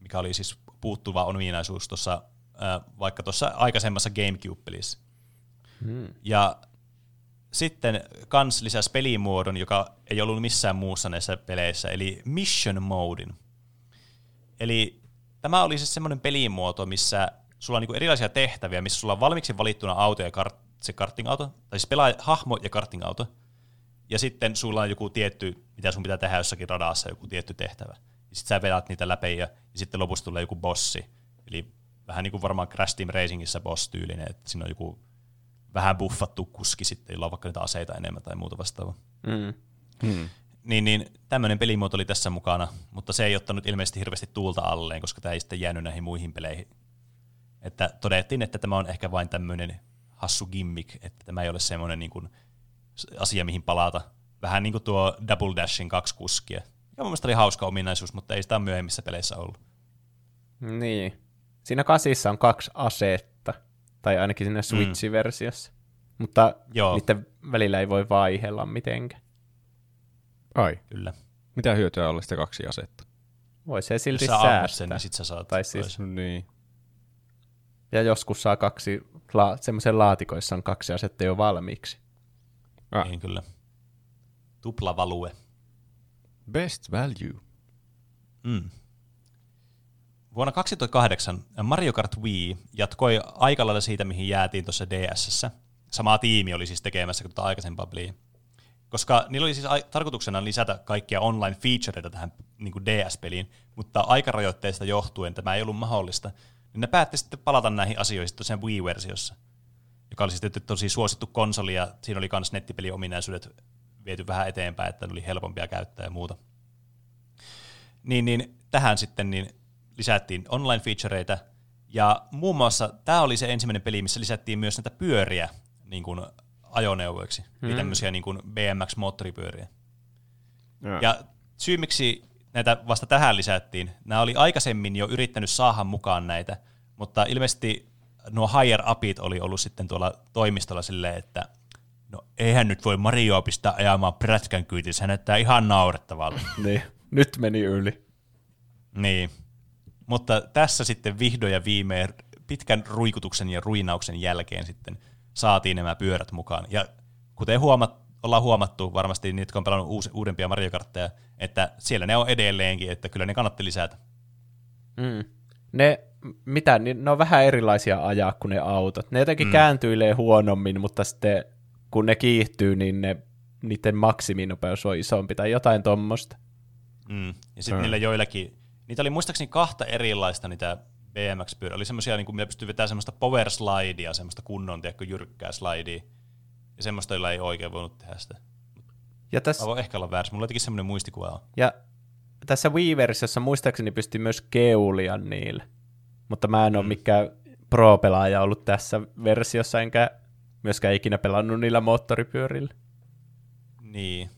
mikä oli siis puuttuva ominaisuus tuossa, äh, vaikka tuossa aikaisemmassa GameCube-pelissä. Hmm. Ja sitten kans lisäsi pelimuodon, joka ei ollut missään muussa näissä peleissä, eli Mission Modin. Eli tämä oli siis semmoinen pelimuoto, missä sulla on niinku erilaisia tehtäviä, missä sulla on valmiiksi valittuna auto ja kart, se karting-auto, tai siis pelaa hahmo ja karting-auto, ja sitten sulla on joku tietty, mitä sun pitää tehdä jossakin radassa, joku tietty tehtävä. Ja sitten sä vedät niitä läpi ja, ja sitten lopussa tulee joku bossi. Eli vähän niin kuin varmaan Crash Team Racingissä boss-tyylinen, että siinä on joku vähän buffattu kuski sitten, jolla on vaikka niitä aseita enemmän tai muuta vastaavaa. Mm. Hmm. Niin, niin tämmöinen pelimuoto oli tässä mukana, mutta se ei ottanut ilmeisesti hirveästi tuulta alleen, koska tämä ei sitten jäänyt näihin muihin peleihin. Että todettiin, että tämä on ehkä vain tämmöinen hassu gimmick, että tämä ei ole semmoinen niin kuin asia, mihin palata. Vähän niin kuin tuo Double Dashin kaksi kuskia. Ja mun mielestä oli hauska ominaisuus, mutta ei sitä myöhemmissä peleissä ollut. Niin. Siinä kasissa on kaksi asetta, tai ainakin siinä Switch-versiossa. Mutta Joo. niiden välillä ei voi vaihella mitenkään. Ai, Kyllä. mitä hyötyä olla sitä kaksi asetta? Voi se silti sä säästää. sen, niin sit sä saat Tai siis- toisen. Niin. Ja joskus saa kaksi, la, semmoisen laatikoissa on kaksi asetta jo valmiiksi. Ah. Niin kyllä. Tupla value. Best value. Mm. Vuonna 2008 Mario Kart Wii jatkoi aika lailla siitä, mihin jäätiin tuossa DSssä. Sama tiimi oli siis tekemässä kuin tuota aikaisempaa peliä. Koska niillä oli siis ai- tarkoituksena lisätä kaikkia online-featureita tähän niin DS-peliin, mutta aikarajoitteista johtuen tämä ei ollut mahdollista. Niin ne päätti sitten palata näihin asioihin sitten tosiaan Wii-versiossa, joka oli siis tietysti tosi suosittu konsoli, ja siinä oli myös nettipeliominaisuudet viety vähän eteenpäin, että ne oli helpompia käyttää ja muuta niin, niin tähän sitten niin lisättiin online-featureita, ja muun muassa tämä oli se ensimmäinen peli, missä lisättiin myös näitä pyöriä niin kuin ajoneuvoiksi, mm. eli tämmöisiä niin kuin BMX-moottoripyöriä. Ja. Ja syy, miksi näitä vasta tähän lisättiin, nämä oli aikaisemmin jo yrittänyt saada mukaan näitä, mutta ilmeisesti nuo higher upit oli ollut sitten tuolla toimistolla silleen, että no eihän nyt voi Marioa pistää ajamaan prätkän kyytiin, se näyttää ihan naurettavalta. *laughs* Niin. Nyt meni yli. Niin. Mutta tässä sitten vihdoin ja viimein pitkän ruikutuksen ja ruinauksen jälkeen sitten saatiin nämä pyörät mukaan. Ja kuten huomat, ollaan huomattu varmasti niitä, jotka on pelannut uusi, uudempia Mario Kartteja, että siellä ne on edelleenkin, että kyllä ne kannatti lisätä. Mm. Ne, mitä, niin ne on vähän erilaisia ajaa kuin ne autot. Ne jotenkin mm. kääntyilee huonommin, mutta sitten kun ne kiihtyy, niin ne, niiden maksiminopeus on isompi tai jotain tommosta. Mm. Ja sitten Mm. niillä joillakin, niitä oli muistaakseni kahta erilaista niitä BMX-pyöriä. Oli semmoisia, niin millä pystyy vetämään semmoista power slidea, semmoista kunnon, tiedätkö, jyrkkää slidea. Ja semmoista, joilla ei oikein voinut tehdä sitä. Ja, täs, Mä voin ehkä olla väärässä, mulla jotenkin semmoinen muistikuva on. ja tässä Wii-versiossa muistaakseni pystyy myös keulia niillä. Mutta mä en ole mikään pro-pelaaja ollut tässä versiossa, enkä myöskään ikinä pelannut niillä moottoripyörillä. Niin.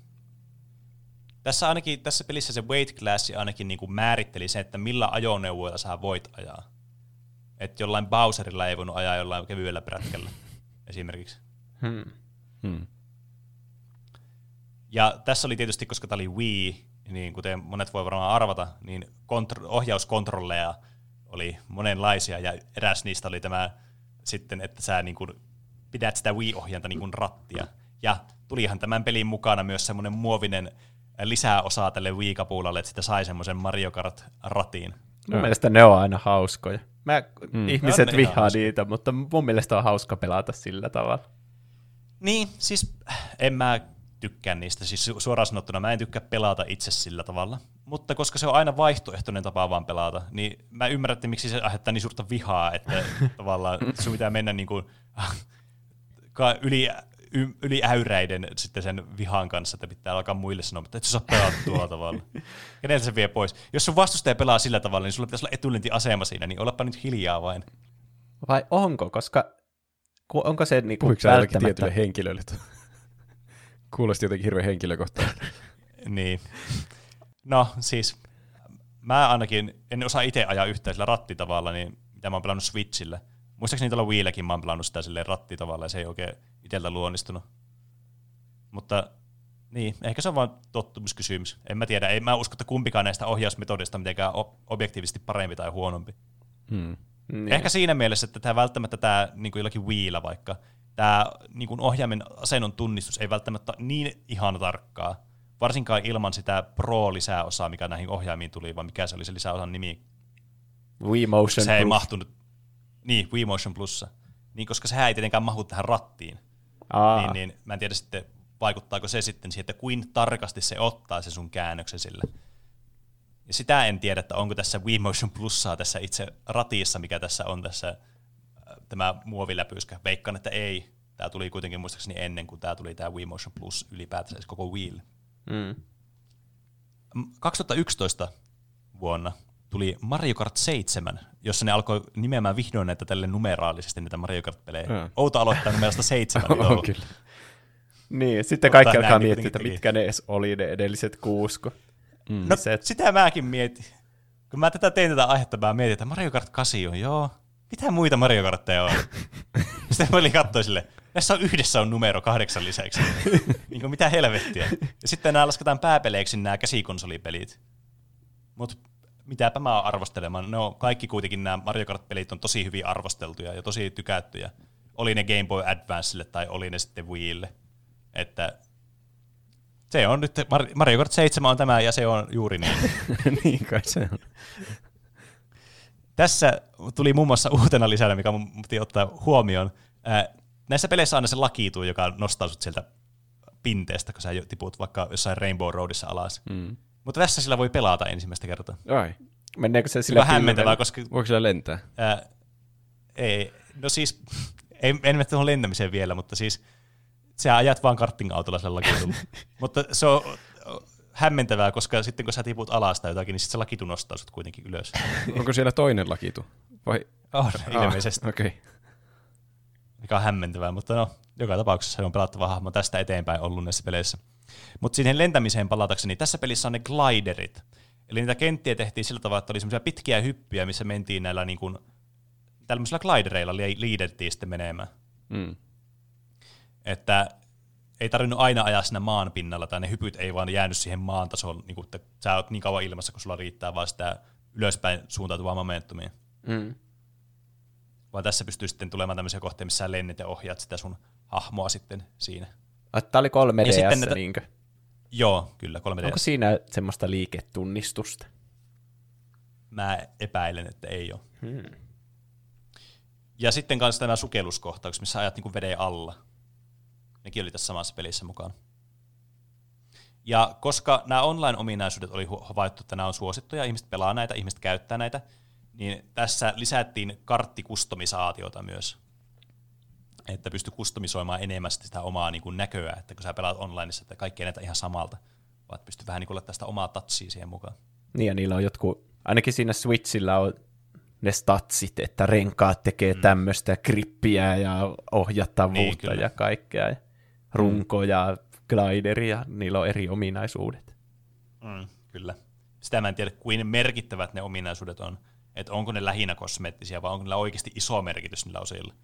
Tässä ainakin tässä pelissä se weight class ainakin niin kuin määritteli sen, että millä ajoneuvoilla sä voit ajaa. Että jollain Bowserilla ei voinut ajaa jollain kevyellä prätkällä *laughs* esimerkiksi. Hmm. Hmm. Ja tässä oli tietysti, koska tämä oli Wii, niin kuten monet voi varmaan arvata, niin kontro- ohjauskontrolleja oli monenlaisia, ja eräs niistä oli tämä sitten, että sä niin kuin pidät sitä Wii-ohjainta niin kuin rattia. Ja tulihan tämän pelin mukana myös semmoinen muovinen lisäosa tälle Wii-kapulalle, että sitä sai semmoisen Mario Kart-ratiin. Mun mielestä ne on aina hauskoja. Mä, mm. ihmiset ihan vihaa hauskoja. niitä, mutta mun mielestä on hauska pelata sillä tavalla. Niin, siis en mä tykkää niistä. Siis su- suoraan sanottuna mä en tykkää pelata itse sillä tavalla. Mutta koska se on aina vaihtoehtoinen tapa vaan pelata, niin mä ymmärrän, että miksi se aiheuttaa niin suurta vihaa, että *laughs* tavallaan sun pitää mennä niin kuin, yli, yli äyräiden sitten sen vihan kanssa, että pitää alkaa muille sanoa, että et sä saa pelata tuolla *laughs* tavalla. Keneltä se vie pois? Jos sun vastustaja pelaa sillä tavalla, niin sulla pitäisi olla etulyöntiasema siinä, niin olepa nyt hiljaa vain. Vai onko, koska onko se niinku Puhuiko välttämättä... tietylle henkilölle? *laughs* Kuulosti jotenkin hirveän henkilökohtaisesti. *laughs* Niin. No siis, mä ainakin en osaa itse ajaa yhtään sillä rattitavalla, niin mitä mä oon pelannut Switchillä. Muistaakseni tuolla Wiilläkin mä oon pelannut sitä silleen rattitavalla ja se ei oikein itseltä luonnistunut. Mutta niin, ehkä se on vaan tottumuskysymys. En mä tiedä, en mä usko, että kumpikaan näistä ohjausmetodista mitenkään ob- objektiivisesti parempi tai huonompi. Hmm. Niin. Ehkä siinä mielessä, että tämä välttämättä tämä niin kuin jollakin Wiillä vaikka, tämä niin kuin ohjaimen asennon tunnistus ei välttämättä ole niin ihan tarkkaa, varsinkaan ilman sitä Pro-lisäosaa, mikä näihin ohjaimiin tuli, vai mikä se oli se lisäosan nimi. Wii Motion Se ei Plus. mahtunut, niin, Wii Motion Plussa. Niin, koska sehän ei tietenkään mahdu tähän rattiin. Aa, Niin, niin mä en tiedä sitten, vaikuttaako se sitten siihen, että kuin tarkasti se ottaa se sun käännöksen sille. Ja sitä en tiedä, että onko tässä Wii Motion Plussaa tässä itse ratissa, mikä tässä on tässä äh, tämä muoviläpyskä. Veikkaan, että ei. Tämä tuli kuitenkin muistaakseni ennen kuin tämä tuli tämä Wii Motion Plus ylipäätänsä siis koko Wii. mm. 2011 vuonna tuli Mario Kart 7, jossa ne alkoi nimeämään vihdoin näitä tälle numeraalisesti näitä Mario Kart-pelejä. Joo. Outo aloittaa numerosta 7. on kyllä. Niin, sitten Mutta kaikki alkaa miettiä, että mitkä ne edes oli ne edelliset kuusi. kun- No Se- sitä mäkin mietin. Kun mä tätä tein tätä aihetta, mä mietin, että Mario Kart 8 on, joo. Mitä muita Mario Kartteja on? *laughs* Sitten mä olin katsoin sille, näissä on yhdessä on numero kahdeksan lisäksi. *laughs* niin kuin mitä helvettiä. Ja sitten nämä lasketaan pääpeleiksi nämä käsikonsolipelit. Mutta mitäpä mä oon arvostelemaan. Ne on kaikki kuitenkin nämä Mario Kart-pelit on tosi hyvin arvosteltuja ja tosi tykättyjä. Oli ne Game Boy Advancelle tai oli ne sitten Wiille. Että se on nyt, Mar- Mario Kart 7 on tämä ja se on juuri niin. *laughs* niin kai se on. Tässä tuli muun muassa uutena lisänä, mikä mun piti ottaa huomioon. Näissä peleissä on aina se lakiituu, joka nostaa sut sieltä pinteestä, kun sä tiput vaikka jossain Rainbow Roadissa alas. Mm. Mutta tässä sillä voi pelata ensimmäistä kertaa. Ai. Meneekö se Sillä hämmentävää, koska Voiko sillä lentää? ää, ei, no siis, *laughs* ei, en mene tuohon lentämiseen vielä, mutta siis sä ajat vaan karting-autolla sillä lakitulla. *laughs* mutta se on hämmentävää, koska sitten kun sä tiput alas tai jotakin, niin sitten se lakitu nostaa sut kuitenkin ylös. *laughs* Onko siellä toinen lakitu? Vai? On, ilmeisesti. Ah, Okei. Okay. mikä on hämmentävää, mutta no, joka tapauksessa se on pelattava hahmo tästä eteenpäin ollut näissä peleissä. Mutta siihen lentämiseen palatakseni, tässä pelissä on ne gliderit. Eli niitä kenttiä tehtiin sillä tavalla, että oli semmoisia pitkiä hyppyjä, missä mentiin näillä niin kuin, tällaisilla glidereilla li- liidettiin sitten menemään. Mm. Että ei tarvinnut aina ajaa siinä maan pinnalla, tai ne hypyt ei vaan jäänyt siihen maan tasolle, niin kuin, että sä oot niin kauan ilmassa, kun sulla riittää vaan sitä ylöspäin suuntautuvaa momentumia. Mm. Vaan tässä pystyy sitten tulemaan tämmöisiä kohteita, missä sä lennet ja ohjaat sitä sun hahmoa sitten siinä. Tää oli 3 Ja sitten DS, näitä- niinkö? Joo, kyllä, 3D. Onko siinä semmoista liiketunnistusta? Mä epäilen, että ei ole. Hmm. Ja sitten kanssa tämä sukelluskohtaus, missä ajat niin veden alla. Nekin oli tässä samassa pelissä mukaan. Ja koska nämä online-ominaisuudet oli havaittu, että nämä on suosittuja, ihmiset pelaa näitä, ihmiset käyttää näitä, niin tässä lisättiin karttikustomisaatiota myös. Että pystyy kustomisoimaan enemmän sitä omaa niin kuin näköä, että kun sä pelaat onlineissa, että kaikki ei näytä ihan samalta, vaan pystyy vähän niin kuin sitä omaa touchia siihen mukaan. Niin, ja niillä on jotkut, ainakin siinä Switchillä on ne statsit, että renkaat tekee mm. tämmöistä grippiä ja ohjattavuutta Niin, ja kaikkea. Ja runko ja glideri ja niillä on eri ominaisuudet. Mm, kyllä. Sitä mä en tiedä, kuin merkittävät ne ominaisuudet on. Että onko ne lähinnä kosmeettisia vai onko niillä oikeasti iso merkitys niillä osilla.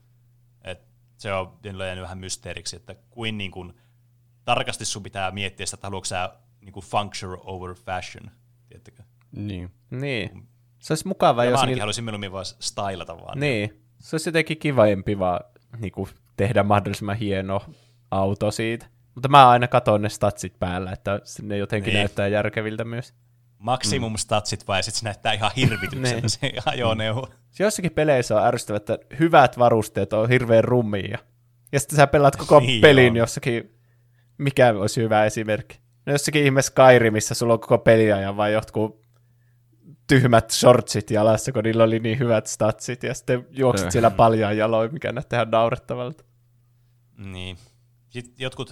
Et se on jäänyt vähän mysteeriksi, että kuin, niin kuin tarkasti sun pitää miettiä sitä, että haluatko sä niin kuin function over fashion. Tiedättekö? Niin. Niin. Se olisi mukava, Ja mä jos niillä... haluaisin mieluummin vaan stylata vaan. Niin. Se olisi jotenkin kivempi vaan niin kuin, tehdä mahdollisimman hieno auto siitä. Mutta mä aina katon ne statsit päällä, että ne jotenkin niin. näyttää järkeviltä myös. Maksimum statsit vai sitten se näyttää ihan hirvitykseltä Niin. se ajoneuvo. Jossakin peleissä on ärsyttävää, että hyvät varusteet on hirveän rummia. Ja sitten sä pelaat koko Niin pelin on. jossakin, mikä olisi hyvä esimerkki. No jossakin ihme Skyrimissa sulla on koko peliajan vai jotkut tyhmät shortsit jalassa, kun niillä oli niin hyvät statsit, ja sitten juoksit Joo. siellä paljaan jaloin, mikä näyttää ihan naurettavalta. Niin. Sitten jotkut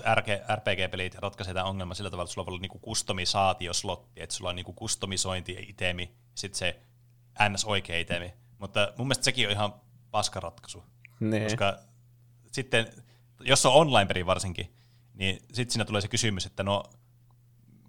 RPG-pelit ratkaisee tämän ongelman sillä tavalla, että sulla voi olla niinku kustomisaatioslotti, että sulla on niinku kustomisointi-itemi, sitten se ns. oikea itemi. Mutta mun mielestä sekin on ihan paskaratkaisu, Niin. koska sitten, jos on online-peli varsinkin, niin sitten siinä tulee se kysymys, että no,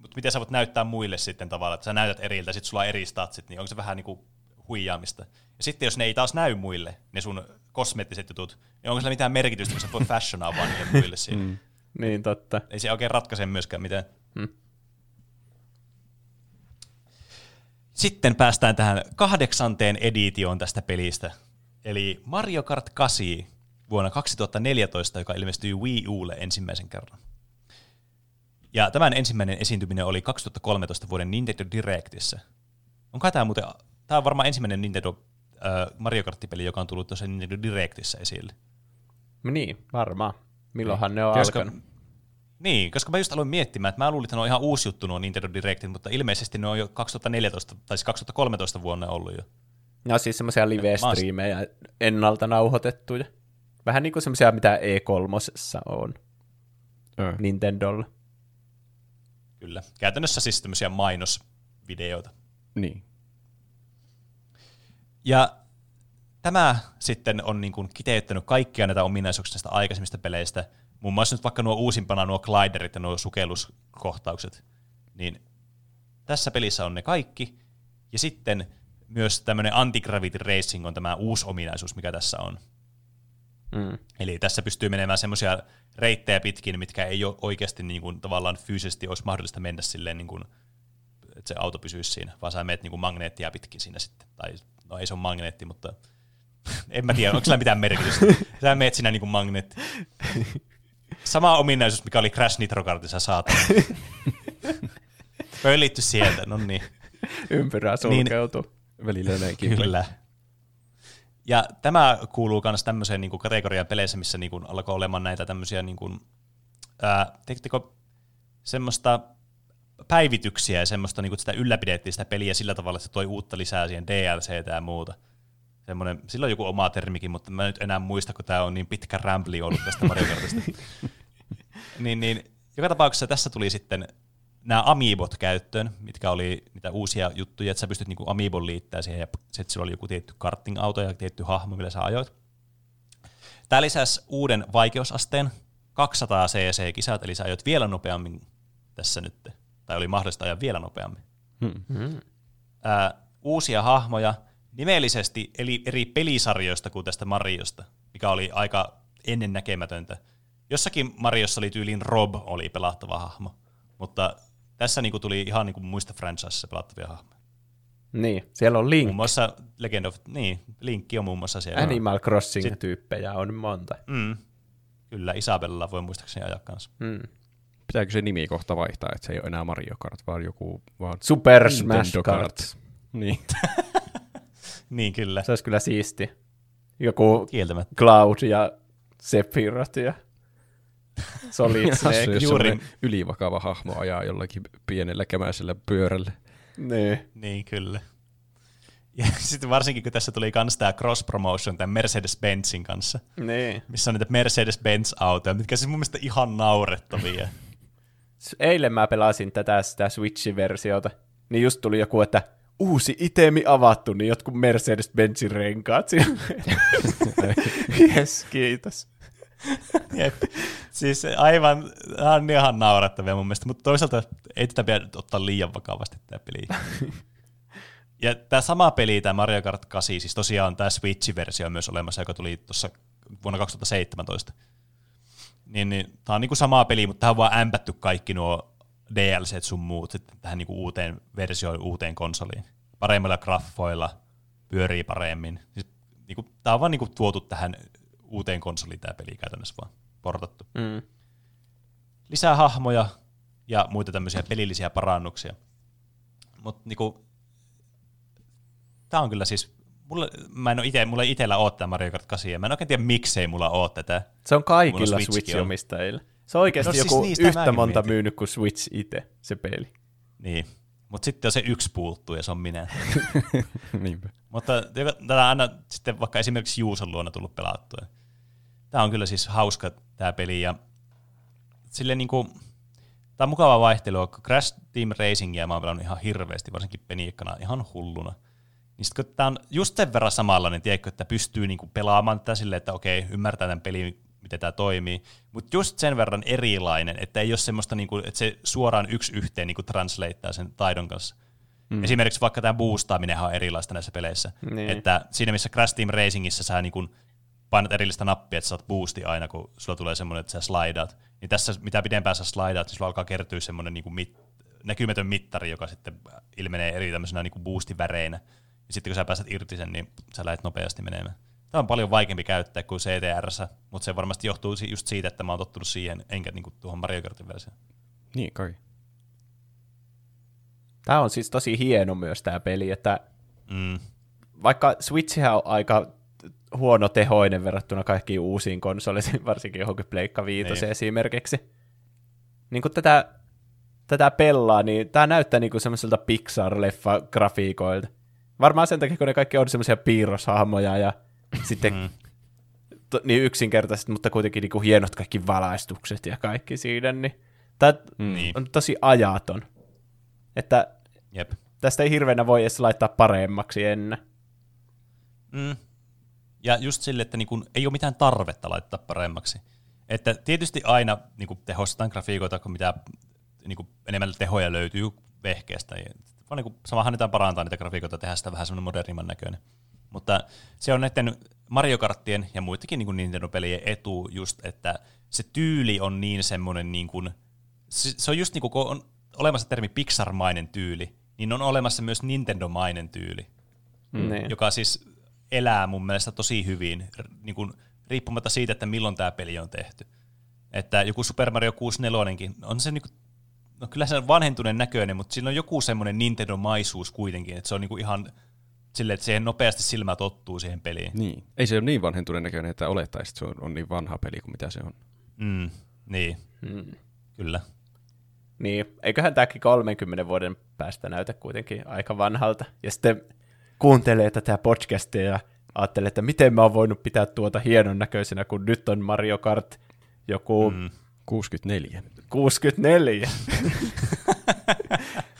mutta miten sä voit näyttää muille sitten tavallaan, että sä näytät eriltä, sitten sulla on eri statsit, niin onko se vähän niinku huijaamista. Ja sitten jos ne ei taas näy muille, ne sun kosmeettiset jutut, niin onko sillä mitään merkitystä, kun sä voi fashionaa vaan niille muille *laughs* siinä. Mm. Niin, totta. Ei se oikein ratkaise myöskään mitään. Hmm. Sitten päästään tähän kahdeksanteen editioon tästä pelistä. Eli Mario Kart 8 vuonna 2014, joka ilmestyi Wii Ulle ensimmäisen kerran. Ja tämän ensimmäinen esiintyminen oli 2013 vuoden Nintendo Directissä. Onko tämä muuten, tämä on varmaan ensimmäinen Nintendo äh, Mario Kart-peli, joka on tullut tuossa Nintendo Directissä esille. Niin, varmaan. Milloinhan ne on Koska, alkanut? niin, koska mä just aloin miettimään, että mä luulin, että ne on ihan uusi juttu nuo Nintendo Directit, mutta ilmeisesti ne on jo 2014, tai siis 2013 vuonna ollut jo. Ne on siis semmoisia live-striimejä ennalta nauhoitettuja. Vähän niin kuin semmoisia, mitä E3 on Ö. Nintendolla. Kyllä. Käytännössä siis tämmöisiä mainosvideoita. Niin. Ja tämä sitten on niin kuin kiteyttänyt kaikkia näitä ominaisuuksia näistä aikaisemmista peleistä. Muun muassa nyt vaikka nuo uusimpana nuo gliderit ja nuo sukelluskohtaukset. Niin tässä pelissä on ne kaikki. Ja sitten myös tämmöinen anti-gravity racing on tämä uusi ominaisuus, mikä tässä on. Mm. Eli tässä pystyy menemään semmoisia reittejä pitkin, mitkä ei ole oikeasti niin kuin, tavallaan fyysisesti olisi mahdollista mennä silleen, niin kuin, että se auto pysyisi siinä, vaan sä meet niin kuin magneettia pitkin siinä sitten. Tai no ei se ole magneetti, mutta *laughs* en mä tiedä, onko sillä mitään merkitystä. Sä meet siinä niin kuin magneetti. Sama ominaisuus, mikä oli Crash Nitro Kartissa saatana. Pöllitty sieltä, no niin. Ympyrää sulkeutuu. Niin. Välillä näinkin. Kyllä. Ja tämä kuuluu myös tämmöiseen niin kuin kategoriaan peleissä, missä niin kuin alkoi olemaan näitä tämmöisiä, niin kuin, ää, semmoista päivityksiä ja semmoista, niin kuin, että sitä ylläpidettiin sitä peliä sillä tavalla, että se toi uutta lisää siihen DLCtä ja muuta. Semmoinen, sillä on joku oma termikin, mutta mä nyt enää muista, kun tämä on niin pitkä rämpli ollut tästä Mario Kartista. *laughs* niin, niin, joka tapauksessa tässä tuli sitten nämä Amiibot käyttöön, mitkä oli niitä uusia juttuja, että sä pystyt niinku Amiibon liittää siihen, ja sitten sillä oli joku tietty karting-auto ja tietty hahmo, millä sä ajoit. Tämä lisäsi uuden vaikeusasteen, 200 cc-kisat, eli sä ajoit vielä nopeammin tässä nyt, tai oli mahdollista ajaa vielä nopeammin. Mm. Ää, uusia hahmoja, nimellisesti eli eri pelisarjoista kuin tästä Mariosta, mikä oli aika ennennäkemätöntä. Jossakin Mariossa oli tyyliin Rob oli pelattava hahmo, mutta tässä niinku tuli ihan niinku muista franchiseissa pelattavia hahmoja. Niin, siellä on Link. Muun muassa Legend of, niin, Linkki on muun muassa siellä. Animal Crossing-tyyppejä on monta. Mm. Kyllä, Isabella voi muistaakseni ajaa kanssa. Mm. Pitääkö se nimi kohta vaihtaa, että se ei ole enää Mario Kart, vaan joku vaan Super Nintendo Smash Kart. Niin. *laughs* Niin kyllä, Se olisi kyllä siisti. Joku kieltämättä. Cloud ja Sephiroth ja *laughs* Solid Snake. juuri- juuri ylivakava hahmo ajaa jollakin pienellä kämäisellä pyörällä. Niin. Niin, kyllä. Ja *laughs* sitten varsinkin, kun tässä tuli kans tämä cross-promotion tämän Mercedes-Benzin kanssa, Niin. missä on niitä Mercedes-Benz-autoja, mitkä siis mun mielestä ihan naurettavia. Eilen mä pelasin tätä sitä Switch-versiota, niin just tuli joku, että uusi itemi avattu, niin jotkut Mercedes-Benzin renkaat. *laughs* Jes, kiitos. Jep. Siis aivan, on ihan naurettavia mun mielestä, mutta toisaalta ei tätä pidä ottaa liian vakavasti tämä peli. *laughs* Ja tämä sama peli, tämä Mario Kart 8, siis tosiaan tämä Switch-versio on myös olemassa, joka tuli tuossa vuonna 2017. Niin, niin tämä on niinku sama peli, mutta tähän on vaan ämpätty kaikki nuo DLC sun muut sitten tähän niinku uuteen versioon, uuteen konsoliin. Paremmilla graffoilla, pyörii paremmin. Siis, niinku, tämä on vaan niinku tuotu tähän uuteen konsoliin tämä peli käytännössä vaan portattu. Mm. Lisää hahmoja ja muita tämmöisiä pelillisiä parannuksia. Mutta niinku, tämä on kyllä siis, mulla, mä en ole ite, mulla ei itellä ole tämä Mario Kart 8, ja mä en oikein tiedä miksei mulla ole tätä. Se on kaikilla. Switch-omistajilla. Se on oikeasti No siis joku niistä yhtä monta mietin. myynyt kuin Switch itse, se peli. Niin. Mutta sitten on se yksi puuttuu, ja se on minä. *laughs* Niinpä. Mutta tätä aina sitten vaikka esimerkiksi Juuson luona tullut pelattua. Tämä on kyllä siis hauska tämä peli ja sille niinku, tämä on mukava vaihtelu, kun Crash Team Racingia mä oon pelannut ihan hirveästi, varsinkin peniikkana, ihan hulluna. Niin sit kun tämä on just sen verran samanlainen, tiedätkö, että pystyy niinku pelaamaan tätä silleen, että okei, ymmärtää tämän pelin, miten tämä toimii, mutta just sen verran erilainen, että ei ole semmoista, niinku, että se suoraan yksi yhteen niinku translateaa sen taidon kanssa. Mm. Esimerkiksi vaikka tämä boostaaminen on erilaista näissä peleissä. Niin. Että siinä missä Crash Team Racingissä sä niin painat erillistä nappia, että saat boosti aina, kun sulla tulee semmoinen, että sä slidaat. Niin tässä mitä pidempään sä slidaat, niin sulla alkaa kertyä semmoinen niin mit, näkymätön mittari, joka sitten ilmenee eri tämmöisenä niin boostiväreinä. Ja sitten kun sä pääset irti sen, niin sä lähdet nopeasti menemään. Tämä on paljon vaikeampi käyttää kuin CTRssä, mutta se varmasti johtuu just siitä, että mä oon tottunut siihen, enkä niinku tuohon Mario Kartin versioon. Niin kai. Tämä on siis tosi hieno myös tämä peli, että Mm. vaikka Switchihän on aika huono tehoinen verrattuna kaikkiin uusiin konsoleihin, *laughs* varsinkin johonkin Pleikka 5 Niin. esimerkiksi. Niin kun tätä, tätä pelaa, niin tämä näyttää niinku semmoiselta Pixar-leffa-grafiikoilta. Varmaan sen takia, kun ne kaikki on semmoisia piirroshahmoja ja sitten Mm. to, niin yksinkertaiset, mutta kuitenkin niinku hienot kaikki valaistukset ja kaikki siinä, niin tämä Niin. on tosi ajaton. Että Jep. tästä ei hirveänä voi edes laittaa paremmaksi ennen. Mm. Ja just sille, että niinku, ei ole mitään tarvetta laittaa paremmaksi. Että tietysti aina niinku, tehostetaan grafiikoita, kun mitä niinku, enemmän tehoja löytyy vehkeestä. Ja, vaan niinku, samahan niitä parantaa niitä grafiikoita, tehdä sitä vähän semmoinen modernimman näköinen. Mutta se on näiden Mario Karttien ja muidenkin niin Nintendo-pelien etu just, että se tyyli on niin semmoinen, niin kuin, se, se on just niin kuin, kun on olemassa termi Pixar-mainen tyyli, niin on olemassa myös Nintendo-mainen tyyli Mm. Niin. joka siis elää mun mielestä tosi hyvin, niin kuin, riippumatta siitä, että milloin tämä peli on tehty. Että joku Super Mario 64 on se niin kuin, no kyllä se on vanhentuneen näköinen, mutta sillä on joku semmoinen Nintendo-maisuus kuitenkin, että se on niin kuin ihan silleen, että siihen nopeasti silmä tottuu siihen peliin. Niin. Ei se ole niin vanhentuneen näköinen, että olettaisi, että se on, on niin vanha peli kuin mitä se on. Mm, niin, Mm. kyllä. Niin, eiköhän tämäkin 30 vuoden päästä näytä kuitenkin aika vanhalta. Ja sitten kuuntelee tätä podcastia ja ajattelee, että miten mä oon voinut pitää tuota hienon näköisenä, kun nyt on Mario Kart joku. Mm. 64. 64.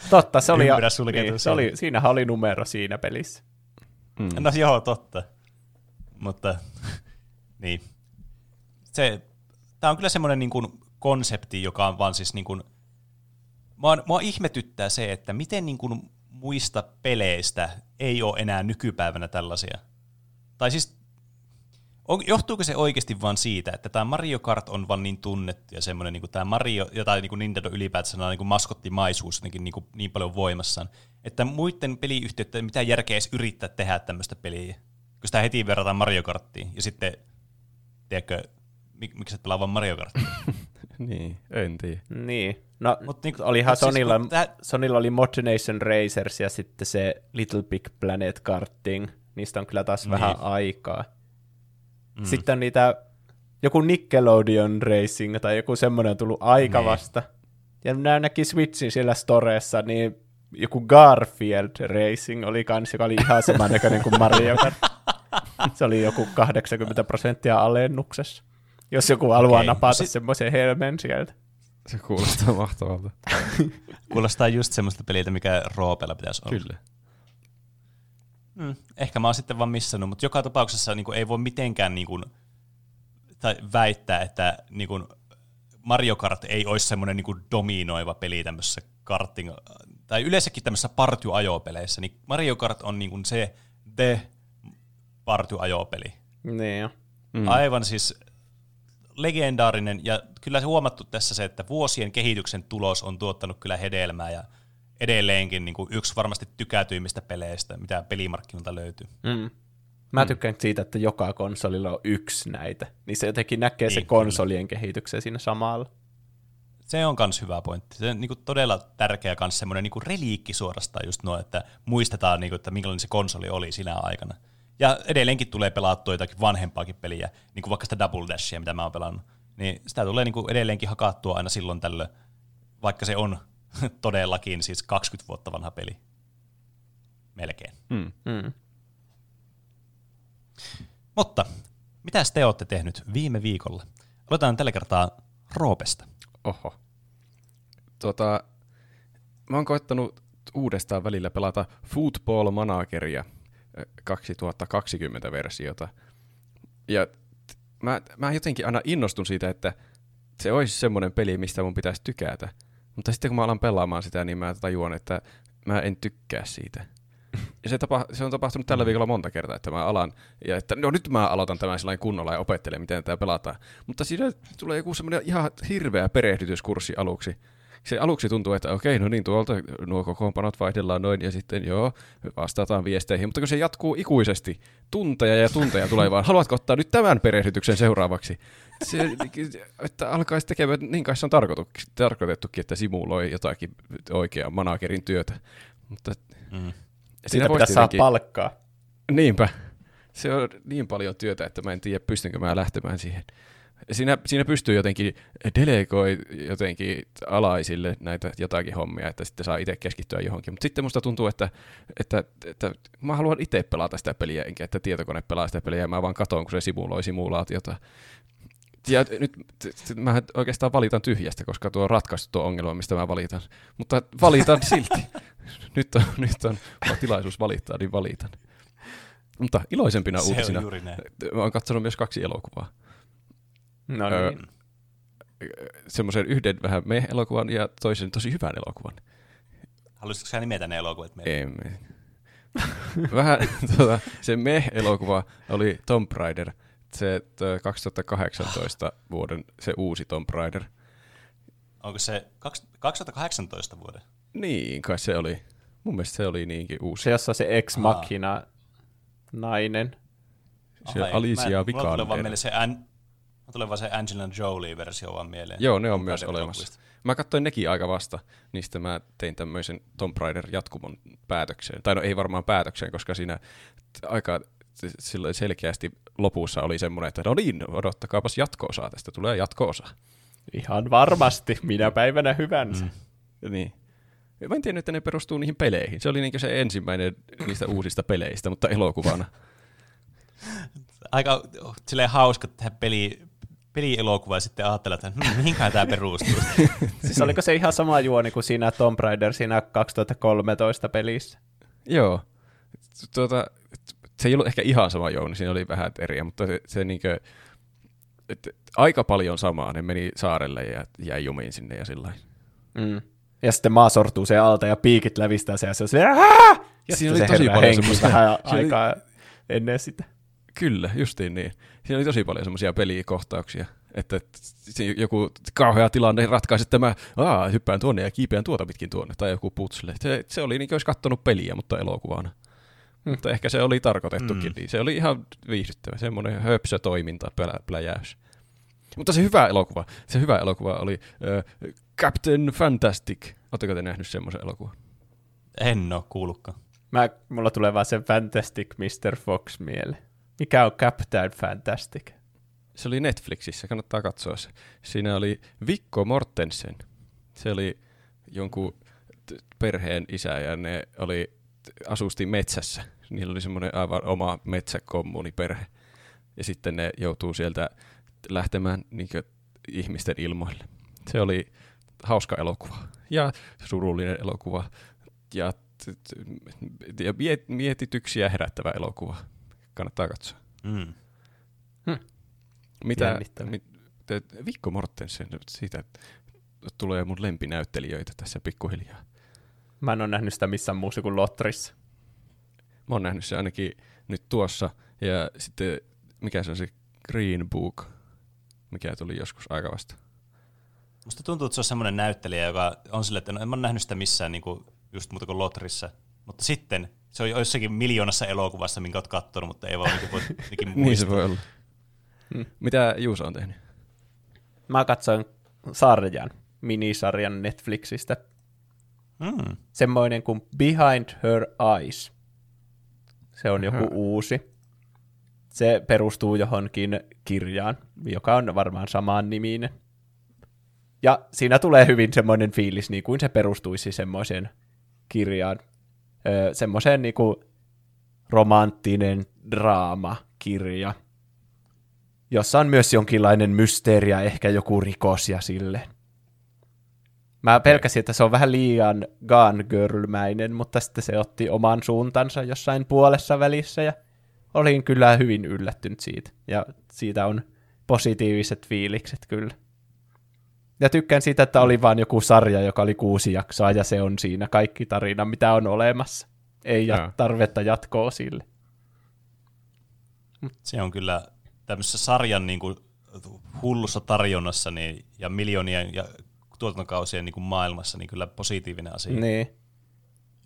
Totta, se oli, Ympyrä niin, se oli, siinähän oli numero siinä pelissä. Mm. No joo, totta. Mutta niin. Se, tämä on kyllä semmoinen niin kuin konsepti, joka on vaan siis niin kuin, mua, mua ihmetyttää se, että miten niin kuin muista peleistä ei ole enää nykypäivänä tällaisia. Tai siis, on, johtuuko se oikeasti vaan siitä, että tämä Mario Kart on vaan niin tunnettu ja semmoinen niin kuin tämä Mario, ja tai niin kuin Nintendo ylipäätään on niin kuin maskottimaisuus jotenkin niin, kuin niin paljon voimassaan, että muiden peliyhtiöiden ei mitään järkeä edes yrittää tehdä tämmöistä peliä, kun sitä heti verrataan Mario Karttiin, ja sitten, tiedätkö, mik, miksi et pelaa vaan Mario Karttia? *laughs* niin, en tiedä. Niin. No, Mut niinku- olihan mut siis Sonilla, kun tää- Sonilla oli Motionation Racers ja sitten se Little Big Planet Karting. Niistä on kyllä taas Niin. vähän aikaa. Mm. Sitten on niitä, joku Nickelodeon Racing tai joku semmoinen on tullut aika Niin. vasta. Ja nämä näki Switchin siellä storessa, niin joku Garfield Racing oli kans, joka oli ihan samannäköinen kuin Mario Kart. *laughs* Se oli joku 80 prosenttia alennuksessa. Jos joku haluaa no napata sit- semmoisen helmen sieltä. Se kuulostaa mahtavalta. *laughs* Kuulostaa just semmoista peliltä, mikä Roopella pitäisi olla. Kyllä. Mm, ehkä mä oon sitten vaan missannut, mutta joka tapauksessa niin kuin, ei voi mitenkään niin kuin, tai väittää, että niin kuin, Mario Kart ei olisi semmoinen niin dominoiva peli tämmöisessä karting, tai yleensäkin tämmöisissä partyajopeleissä, niin Mario Kart on niin kuin, se the partyajopeli. Niin. Mm. Aivan siis legendaarinen, ja kyllä se huomattu tässä se, että vuosien kehityksen tulos on tuottanut kyllä hedelmää, ja edelleenkin niin kuin yksi varmasti tykätyimmistä peleistä, mitä pelimarkkinoilta löytyy. Mm. Mä tykkään siitä, että joka konsolilla on yksi näitä. Niin se jotenkin näkee se Niin, konsolien kehityksen siinä samalla. Se on myös hyvä pointti. Se on niin kuin todella tärkeä myös semmoinen niin reliikki suorastaan just nuo, että muistetaan, niin kuin, että minkälainen se konsoli oli sinä aikana. Ja edelleenkin tulee pelattua jotakin vanhempaakin peliä, niin kuin vaikka sitä Double Dashia, mitä mä oon pelannut. Niin sitä tulee niin kuin edelleenkin hakattua aina silloin tällöin, vaikka se on *laughs* todellakin siis 20 vuotta vanha peli. Melkein. Mm. Mm. Mutta, mitä te olette tehnyt viime viikolla? Aloitetaan tällä kertaa Roopesta. Oho. Tota, mä oon koittanut uudestaan välillä pelata Football Manageria ö, 2020-versiota. Ja mä, mä jotenkin aina innostun siitä, että se olisi semmoinen peli, mistä mun pitäisi tykätä. Mutta sitten kun mä alan pelaamaan sitä, niin mä tajuan, että mä en tykkää siitä. Ja se, tapa, se on tapahtunut tällä viikolla monta kertaa, että mä alan, ja että no nyt mä aloitan tämän sellainen kunnolla ja opettelen, miten tämä pelataan. Mutta siinä tulee joku semmoinen ihan hirveä perehdytyskurssi aluksi. se aluksi tuntuu, että okei, no niin, tuolta nuo kokoonpanot vaihdellaan noin, ja sitten joo, vastataan viesteihin, mutta kun se jatkuu ikuisesti, tunteja ja tunteja tulee vaan, haluatko ottaa nyt tämän perehdytyksen seuraavaksi? Se, että alkaisi tekemään, niin kai se on tarkoitettu, tarkoitettukin, että simuloi jotakin oikeaa managerin työtä. Mutta Mm. Siitä pitäisi saada palkkaa. Niinpä. Se on niin paljon työtä, että mä en tiedä, pystynkö mä lähtemään siihen. Siinä, siinä pystyy jotenkin delegoi jotenkin alaisille näitä jotakin hommia, että sitten saa itse keskittyä johonkin. Mutta sitten musta tuntuu, että, että, että mä haluan itse pelata sitä peliä, enkä että tietokone pelaa sitä peliä, ja mä vaan katon, kun se simuloi simulaatiota. Ja nyt mä oikeastaan valitan tyhjästä, koska tuo on ratkaistu tuo ongelma, mistä mä valitan. Mutta valitan *laughs* silti. nyt on, nyt on tilaisuus valittaa, niin valitan. Mutta iloisempina Se uutisina. on juuri näin. Mä oon katsonut myös kaksi elokuvaa. No Öö, niin. Semmoisen yhden vähän me-elokuvan ja toisen tosi hyvän elokuvan. Haluaisitko sä nimetä ne elokuvat meille? Emme. *laughs* vähän tuota, se me-elokuva oli Tomb Raider. Se tö, 2018 vuoden se uusi Tomb Raider. Onko se kaks- 2018 vuoden? Niin, kai se oli. Mun mielestä se oli niinkin uusi. Se, jossa se ex machina nainen. Se Ai, Alicia mä en- Mulla tulee vaan Vikander. mieleen se, An- tulee vaan se Angelina Jolie-versio vaan mieleen. Joo, ne on myös olemassa. elokuvista. Mä katsoin nekin aika vasta, niistä mä tein tämmöisen Tomb Raider jatkumon päätökseen. Tai no ei varmaan päätökseen, koska siinä aika silloin selkeästi lopussa oli semmoinen, että no niin, odottakaapas jatko-osaa, tästä tulee jatko-osa. Ihan varmasti, minä päivänä hyvänsä. Mm. Niin. Mä en tiennyt, että ne perustuu niihin peleihin. Se oli niin se ensimmäinen niistä uusista peleistä, mutta elokuvana. Aika oh, silleen hauska tehdä peli, pelielokuva ja sitten ajatella, että hmm, mihinkähän tämä perustuu. *laughs* Siis oliko se ihan sama juoni kuin siinä Tomb Raider siinä 2013 pelissä? Joo. Tuota, se ei ollut ehkä ihan sama Jouni, siinä oli vähän eriä, mutta se, se niinkö, et, aika paljon samaa. Ne meni saarelle ja jäi jumiin sinne ja sillä. Mm. Ja sitten maa sortuu se alta ja piikit lävistää se ja se on silleen, "Aah!" ja Siinä oli se tosi paljon semmoista- vähän aikaa ennen sitä. Kyllä, justiin niin. Siinä oli tosi paljon semmoisia pelikohtauksia, että että se joku kauhea tilanne ratkaisi, että mä aa, hyppään tuonne ja kiipeän tuota pitkin tuonne, tai joku putsle. Se, se oli niin kuin olisi kattonut peliä, mutta elokuvana. Mutta ehkä se oli tarkoitettukin, mm. niin se oli ihan viihdyttävä, semmoinen höpsö toiminta, plä, pläjäys. Mutta se hyvä elokuva, se hyvä elokuva oli äh, Captain Fantastic. Oletteko te nähnyt semmoisen elokuvan? en ole kuullutkaan. Mä, mulla tulee vaan se Fantastic Mr. Fox mieleen. Mikä on Captain Fantastic? Se oli Netflixissä, kannattaa katsoa se. Siinä oli Vikko Mortensen. Se oli jonkun perheen isä ja ne oli, asusti metsässä. Niillä oli semmoinen aivan oma metsäkommuniperhe. Ja sitten ne joutuu sieltä lähtemään niin ihmisten ilmoille. Se oli hauska elokuva ja surullinen elokuva ja, ja miet- mietityksiä herättävä elokuva. Kannattaa katsoa. Mm. Mitä, Jännittävää. mit, Vikko Mortensen, siitä tulee mun lempinäyttelijöitä tässä pikkuhiljaa. Mä en ole nähnyt sitä missään muussa kuin Lotterissa. Mä oon nähnyt se ainakin nyt tuossa, ja sitten mikä se on se Green Book, mikä tuli joskus aika vasta. Musta tuntuu, että se on semmoinen näyttelijä, joka on silleen, että no, en mä ole nähnyt sitä missään niin kuin, just muuta kuin Lotrissa. Mutta sitten se on jossakin miljoonassa elokuvassa, minkä oot kattonut, mutta ei vaan niin voi *laughs* jotenkin Niin se muistaa. voi olla. Hmm. Mitä Juuso on tehnyt? Mä katsoin sarjan, minisarjan Netflixistä. Mm. Semmoinen kuin Behind Her Eyes. Se on joku Aha. uusi. Se perustuu johonkin kirjaan, joka on varmaan samaan niminen. Ja siinä tulee hyvin semmoinen fiilis, niin kuin se perustuisi semmoiseen kirjaan. Öö, semmoiseen niin kuin romanttinen draamakirja, jossa on myös jonkinlainen mysteeri ja ehkä joku rikos ja silleen. Mä pelkäsin, että se on vähän liian Gone Girl-mäinen, mutta sitten se otti oman suuntansa jossain puolessa välissä ja olin kyllä hyvin yllättynyt siitä. Ja siitä on positiiviset fiilikset kyllä. Ja tykkään siitä, että oli vain joku sarja, joka oli kuusi jaksoa ja se on siinä kaikki tarina, mitä on olemassa. Ei ja tarvetta jatkoa sille. Se on kyllä tämmöisessä sarjan niin kuin, hullussa tarjonnassa niin, ja miljoonien ja tuotantokausien niin kuin maailmassa niin kyllä positiivinen asia. Niin.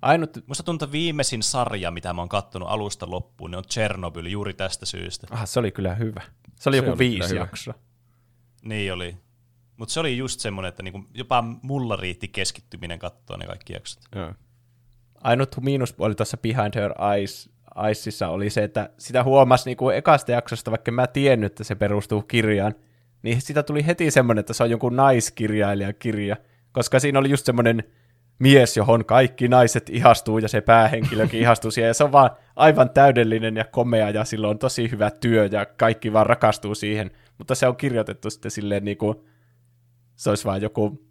Ainut, Musta tuntuu, että viimeisin sarja, mitä mä oon kattonut alusta loppuun, niin on Chernobyl juuri tästä syystä. ah, se oli kyllä hyvä. Se oli Se joku oli viisi jaksoa. Niin oli. Mutta se oli just semmoinen, että niinku, jopa mulla riitti keskittyminen katsoa ne kaikki jaksot. Joo. Ainut miinuspuoli tuossa Behind Her Eyes, Eyesissa oli se, että sitä huomasi niinku ekasta jaksosta, vaikka mä tiennyt, että se perustuu kirjaan, niin sitä tuli heti semmoinen, että se on jonkun naiskirjailijakirja, koska siinä oli just semmoinen mies, johon kaikki naiset ihastuu ja se päähenkilökin *laughs* ihastuu siihen, ja se on vaan aivan täydellinen ja komea, ja sillä on tosi hyvä työ, ja kaikki vaan rakastuu siihen, mutta se on kirjoitettu sitten silleen niin kuin se olisi vaan joku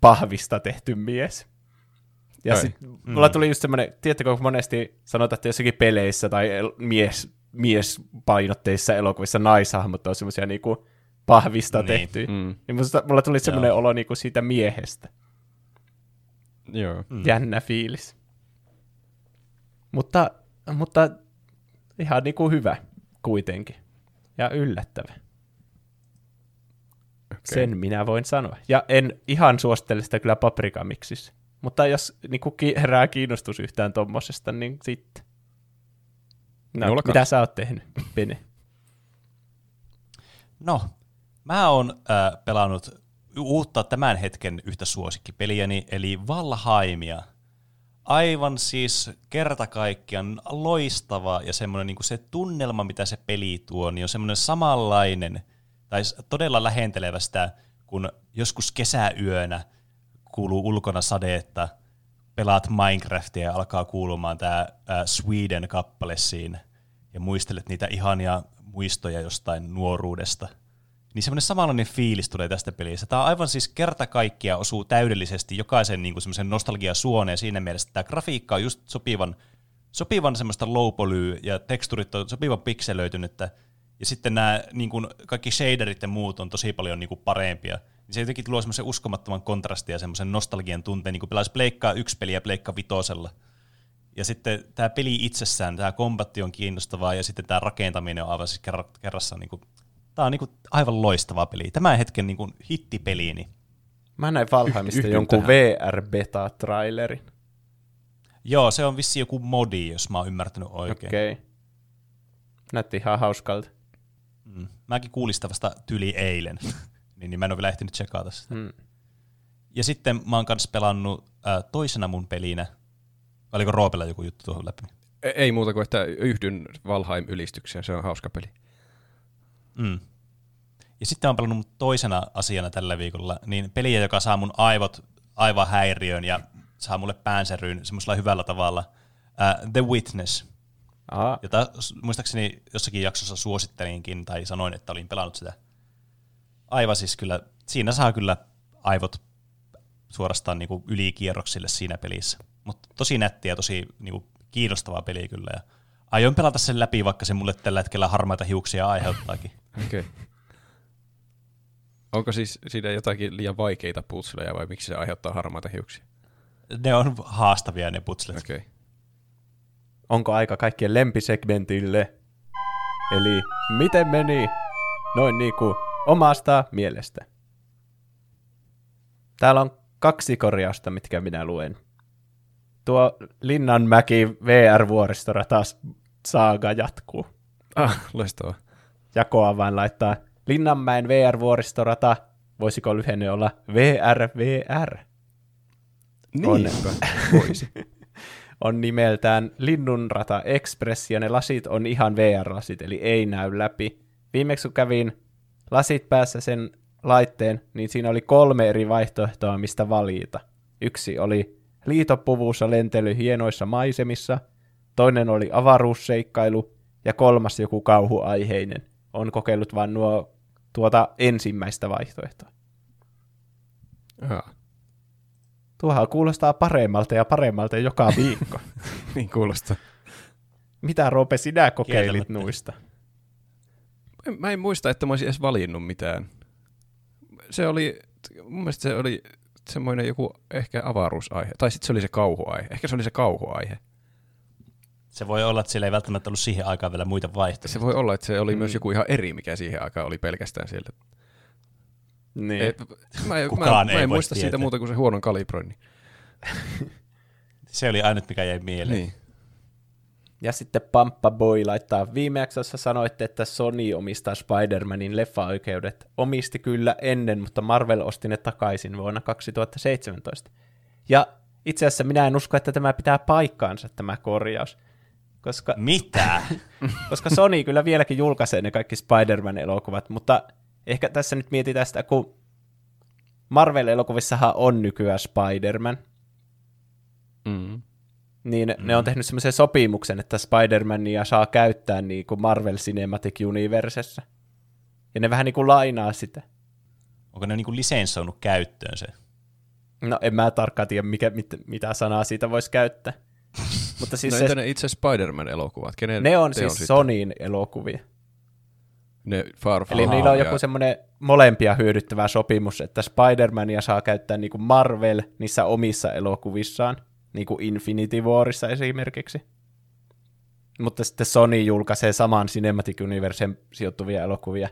pahvista tehty mies. Ja Ai. sitten mulla tuli just semmoinen, tiedättekö, kun monesti sanotaan, että jossakin peleissä tai mies, miespainotteissa elokuvissa naishahmot on semmoisia niinku pahvista Niin. tehty. Mm. Niin musta, mulla tuli semmoinen olo niinku siitä miehestä. Joo. Mm. Jännä fiilis. Mutta, mutta ihan niinku hyvä kuitenkin. Ja yllättävä. Okay. Sen minä voin sanoa. Ja en ihan suosittele sitä kyllä paprikamiksi. Mutta jos niin ki- herää kiinnostus yhtään tommosesta, niin sitten. No, mitä sä oot tehnyt, Pene? No, mä oon äh, pelannut uutta tämän hetken yhtä suosikkipeliäni, eli Valheimia. Aivan siis kerta kaikkiaan loistava ja semmoinen niin se tunnelma, mitä se peli tuo, niin on semmoinen samanlainen, tai todella lähentelevä sitä, kun joskus kesäyönä kuuluu ulkona sadetta, pelaat Minecraftia ja alkaa kuulumaan tämä Sweden-kappale siinä, ja muistelet niitä ihania muistoja jostain nuoruudesta. Niin semmoinen samanlainen fiilis tulee tästä pelistä. Tämä aivan siis kerta kaikkia osuu täydellisesti jokaisen niin semmoisen nostalgiasuoneen siinä mielessä, että tämä grafiikka on just sopivan, sopivan semmoista low poly ja teksturit on sopivan pikselöitynyttä. Ja sitten nämä niin kuin kaikki shaderit ja muut on tosi paljon niin kuin parempia. Niin se jotenkin luo semmoisen uskomattoman kontrastin ja semmoisen nostalgian tunteen, niin kuin pelaisi Pleikkaa yksi peliä Pleikka vitosella. Ja sitten tämä peli itsessään, tämä kombatti on kiinnostavaa ja sitten tämä rakentaminen on aivan siis kerra- kerrassa niin kuin, tämä on niin kuin aivan loistava peli. Tämän hetken niin kuin hittipeliini. Mä näin Valheimista Yhdyn jonkun tähän. VR-beta-trailerin. Joo, se on vissi joku modi, jos mä oon ymmärtänyt oikein. Okei. Okay. Näytti ihan hauskalta. Mm. Mäkin kuulin sitä vasta tyli eilen, *laughs* niin, niin mä en ole vielä ehtinyt tsekata sitä. Mm. Ja sitten mä oon kanssa pelannut äh, toisena mun pelinä, oliko Roopella joku juttu tuohon läpi? E- Ei muuta kuin, että yhdyn Valheim-ylistykseen, se on hauska peli. Mm. Ja sitten olen pelannut toisena asiana tällä viikolla, niin peliä, joka saa mun aivot aivan häiriöön ja saa mulle päänsäryyn semmoisella hyvällä tavalla. Uh, The Witness, Aha. jota muistaakseni jossakin jaksossa suosittelinkin tai sanoin, että olin pelannut sitä. Aivan siis kyllä, siinä saa kyllä aivot suorastaan niinku ylikierroksille siinä pelissä. Mutta tosi nättiä ja tosi niinku kiinnostava peli kyllä. Ja aion pelata sen läpi, vaikka se mulle tällä hetkellä harmaita hiuksia aiheuttaakin. *laughs* Okei. Okay. Onko siis siinä jotakin liian vaikeita putsleja vai miksi se aiheuttaa harmaita hiuksia? Ne on haastavia ne putslet. Okei. Okay. Onko aika kaikkien lempisegmentille? Eli miten meni? Noin niinku omasta mielestä. Täällä on kaksi korjausta, mitkä minä luen. Tuo Linnanmäki VR-vuoristorata saaga jatkuu. Ah, loistavaa. Jakoa vain laittaa Linnanmäen VR-vuoristorata. Voisiko lyhenne olla VRVR? On. Niinpä, voisi. on nimeltään Linnunrata Express, ja ne lasit on ihan VR-lasit, eli ei näy läpi. Viimeksi kun kävin lasit päässä sen laitteen, niin siinä oli kolme eri vaihtoehtoa, mistä valita. Yksi oli liitopuvussa lentely hienoissa maisemissa, toinen oli avaruusseikkailu, ja kolmas joku kauhuaiheinen. On kokeillut vain nuo tuota ensimmäistä vaihtoehtoa. Ah, Tuohan kuulostaa paremmalta ja paremmalta joka *laughs* viikko. niin kuulostaa. Mitä Roope sinä kokeilit Kieltämättä. nuista? Mä en muista, että mä olisin edes valinnut mitään. Se oli, mun mielestä se oli semmoinen joku ehkä avaruusaihe. Tai sitten se oli se kauhuaihe. Ehkä se oli se kauhuaihe. Se voi olla, että siellä ei välttämättä ollut siihen aikaan vielä muita vaihtoehtoja. Se voi olla, että se oli Mm. myös joku ihan eri, mikä siihen aikaan oli pelkästään siellä. Niin. Et, mä, mä, Kukaan mä, ei mä en voi muista siitä tietää. muuta kuin se huonon kalibroinnin. *laughs* Se oli ainut, mikä jäi mieleen. Niin. Ja sitten Pamppa Boy laittaa, viime jaksossa sanoitte, että Sony omistaa Spider-Manin leffa-oikeudet. Omisti kyllä ennen, mutta Marvel osti ne takaisin vuonna 2017. Ja itse asiassa minä en usko, että tämä pitää paikkaansa, tämä korjaus. Koska, Mitä? *laughs* koska Sony kyllä vieläkin julkaisee ne kaikki Spider-Man-elokuvat, mutta ehkä tässä nyt mietitään sitä, kun Marvel-elokuvissahan on nykyään Spider-Man, Mm. Niin mm. ne on tehnyt semmoisen sopimuksen, että Spider-Mania saa käyttää niin kuin Marvel Cinematic Universessa. Ja ne vähän niin kuin lainaa sitä. Onko ne niinku lisensoinut käyttöön se? No en mä tarkkaan tiedä, mikä, mit, mitä sanaa siitä voisi käyttää. *laughs* Mutta siis No se, entä ne itse Spider-Man-elokuvat? Kenen ne on siis sitten? Sonyin elokuvia. Ne Far Eli Home niillä on ja- joku semmoinen molempia hyödyttävä sopimus, että Spider-Mania saa käyttää niin kuin Marvel niissä omissa elokuvissaan, niin kuin Infinity Warissa esimerkiksi. Mutta sitten Sony julkaisee saman Cinematic Universeen sijoittuvia elokuvia.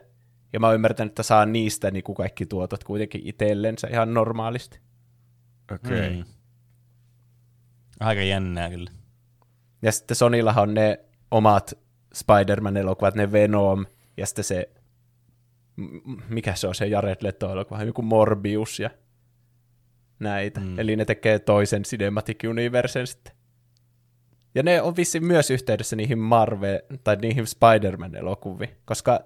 Ja mä oon ymmärtänyt, että saa niistä niin kuin kaikki tuotot kuitenkin itsellensä ihan normaalisti. Okei. Okay. Mm. Aika jännää kyllä. Ja sitten Sonyllahan on ne omat Spider-Man-elokuvat, ne Venom, ja sitten se, mikä se on se Jared Leto-elokuva, joku Morbius ja näitä. Mm. Eli ne tekee toisen Cinematic Universen sitten. Ja ne on vissiin myös yhteydessä niihin Marvel, tai niihin Spider-Man-elokuviin, koska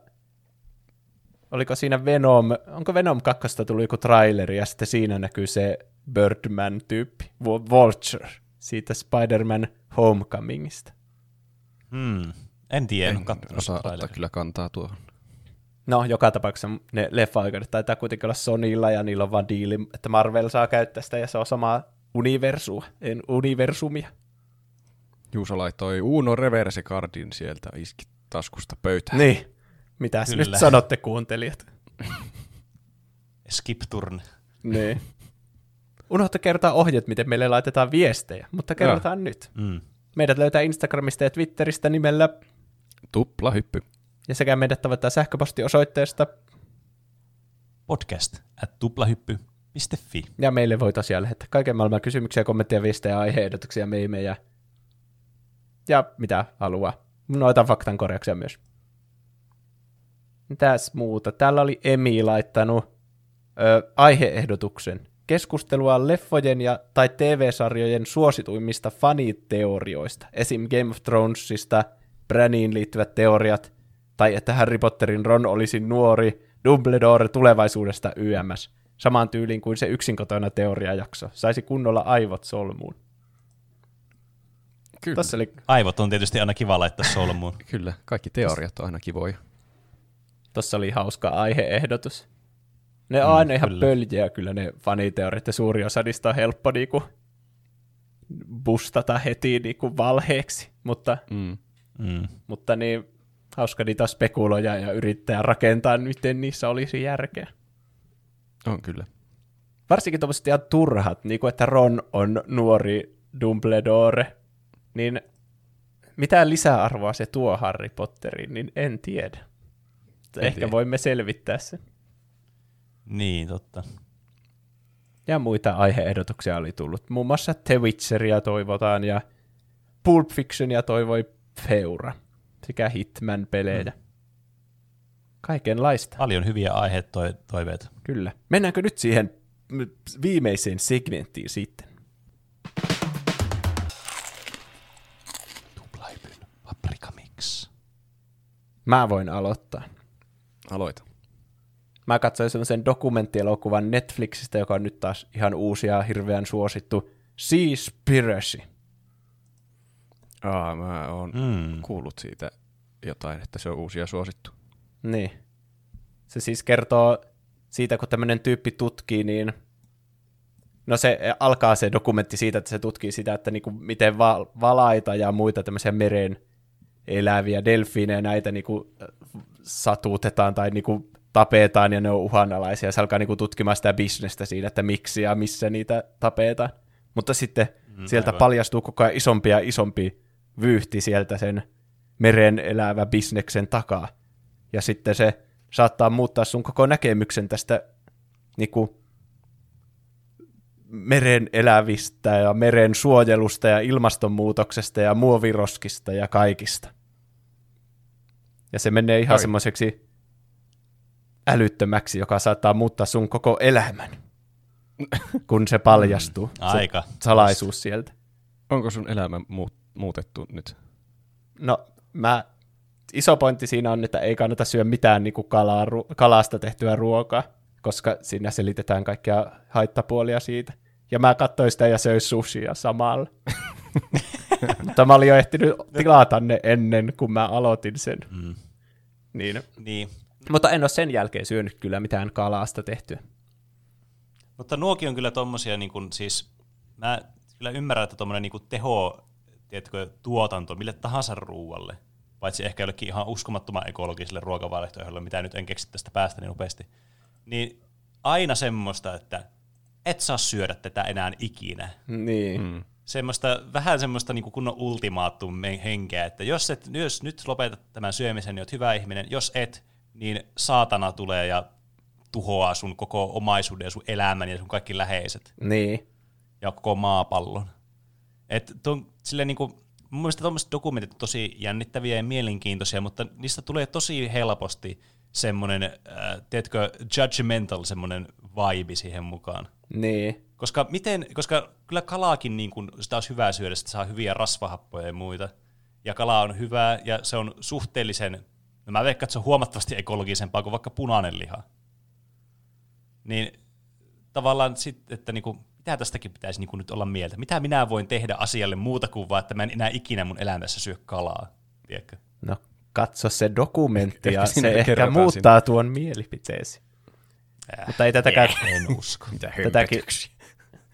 oliko siinä Venom, onko Venom 2 tullut joku traileri, ja sitten siinä näkyy se Birdman-tyyppi, Vulture, siitä Spider-Man Homecomingista. Hmm. En tiedä, en, osaa ottaa kyllä kantaa tuohon. No, joka tapauksessa ne leffa-oikeudet taitaa kuitenkin olla Sonylla, ja niillä on vaan diili, että Marvel saa käyttää sitä, ja se on samaa universua, en universumia. Juuso laittoi Uno Reverse Cardin sieltä, iski taskusta pöytään. Niin, mitä nyt sanotte kuuntelijat? *laughs* Skip turn. Niin. Unohta kertoa ohjeet, miten meille laitetaan viestejä, mutta kerrotaan nyt. Mm. Meidät löytää Instagramista ja Twitteristä nimellä, Tupla hyppy. Ja sekä meidät tavoittaa sähköpostiosoitteesta, Podcast at tuplahyppy.fi. ja meille voi tosiaan lähettää kaiken maailman kysymyksiä, kommentteja, viestejä, aiheehdotuksia, meimejä, ja mitä haluaa. Noita faktan korjauksia myös. Mitäs muuta? Täällä oli Emi laittanut ö, aiheehdotuksen. Keskustelua leffojen ja, tai TV-sarjojen suosituimmista faniteorioista. Esim. Game of Thronesista, Braniin liittyvät teoriat, tai että Harry Potterin Ron olisi nuori, Dumbledore tulevaisuudesta YMS. Samaan tyyliin kuin se yksin kotona teoriajakso. Saisi kunnolla aivot solmuun. Kyllä. Tässä oli, Aivot on tietysti aina kiva laittaa solmuun. *laughs* Kyllä, kaikki teoriat on aina kivoja. tossa oli hauska aiheehdotus. Ne on aina ihan kyllä. pöljiä kyllä ne faniteoriat, ja suuri osa niistä on helppo niinku bustata heti niinku valheeksi, mutta, Mm. Mm. mutta niin hauska niitä spekuloja ja yrittää rakentaa, miten niissä olisi järkeä. On kyllä. Varsinkin tuommoiset ihan turhat, niin kuin että Ron on nuori Dumbledore, niin mitä lisäarvoa se tuo Harry Potteriin, niin en tiedä. En Ehkä tiedä. voimme selvittää sen. Niin, totta. Ja muita aiheehdotuksia oli tullut. Muun muassa The Witcheria toivotaan ja Pulp Fictionia toivoi Feura sekä Hitman-pelejä. Mm. Kaikenlaista, Paljon hyviä aiheet toi, toiveita. kyllä. Mennäänkö nyt siihen viimeiseen segmenttiin sitten? Tuplahypyn Paprika Mix. Mä voin aloittaa. Aloita. Mä katsoin semmoisen dokumenttielokuvan Netflixistä, joka on nyt taas ihan uusi ja hirveän suosittu. Seaspiracy. Aa, mä oon Mm. kuullut siitä jotain, että se on uusi ja suosittu. Niin. Se siis kertoo siitä, kun tämmöinen tyyppi tutkii, niin no se alkaa se dokumentti siitä, että se tutkii sitä, että niinku miten val- valaita ja muita tämmöisiä meren eläviä delfiinejä näitä niinku satutetaan tai niinku tapetaan ja ne on uhanalaisia. Se alkaa niinku tutkimaan sitä bisnestä siitä, että miksi ja missä niitä tapetaan. Mutta sitten mm, sieltä aivan. paljastuu koko ajan isompi ja isompi vyyhti sieltä sen meren elävä bisneksen takaa. Ja sitten se saattaa muuttaa sun koko näkemyksen tästä niinku, meren elävistä ja meren suojelusta ja ilmastonmuutoksesta ja muoviroskista ja kaikista. Ja se menee ihan Oi. semmoiseksi älyttömäksi, joka saattaa muuttaa sun koko elämän, *laughs* kun se paljastuu, se Aika. salaisuus sieltä. Onko sun elämä muut, muutettu nyt? No, mä, iso pointti siinä on, että ei kannata syödä mitään niin kuin kalaa, ru- kalasta tehtyä ruokaa, koska siinä selitetään kaikkia haittapuolia siitä. Ja mä katsoin sitä ja söin sushia samalla. *laughs* Mutta mä olin jo ehtinyt tilata ne ennen, kuin mä aloitin sen. Mm. Niin. Niin. Mutta en ole sen jälkeen syönyt kyllä mitään kalasta tehtyä. Mutta nuokin on kyllä tommosia, niin kuin, siis mä kyllä ymmärrän, että tommonen niin kuin teho, tiedätkö, tuotanto mille tahansa ruualle, paitsi ehkä jollekin ihan uskomattoman ekologiselle ruokavaihtoehdolle, mitä nyt en keksi tästä päästä niin nopeasti, niin aina semmoista, että et saa syödä tätä enää ikinä. Niin. Mm. Semmoista, vähän semmoista niin kuin kunnon ultimaattum henkeä, että jos, et, jos nyt lopetat tämän syömisen, niin oot hyvä ihminen, jos et, niin saatana tulee ja tuhoaa sun koko omaisuuden ja sun elämän ja sun kaikki läheiset Niin. ja koko maapallon. Et ton, silleen niinku, mun mielestä tuommoiset dokumentit on tosi jännittäviä ja mielenkiintoisia, mutta niistä tulee tosi helposti semmoinen, äh, tiedätkö, judgmental semmoinen vibe siihen mukaan. Niin. Koska, miten, koska kyllä kalaakin niin kun, sitä olisi hyvä syödä, sitä saa hyviä rasvahappoja ja muita. Ja kala on hyvää ja se on suhteellisen, no mä veikkaan, että se on huomattavasti ekologisempaa kuin vaikka punainen liha. Niin tavallaan sitten, että niinku, mitä tästäkin pitäisi niinku nyt olla mieltä? Mitä minä voin tehdä asialle muuta kuin vaan, että mä en enää ikinä mun elämässä syö kalaa, tiedätkö? No, katso se dokumentti ja se ehkä muuttaa tuon mielipiteesi. Äh, Mutta ei tätäkään, en usko. Mitä *laughs* Tätäkin-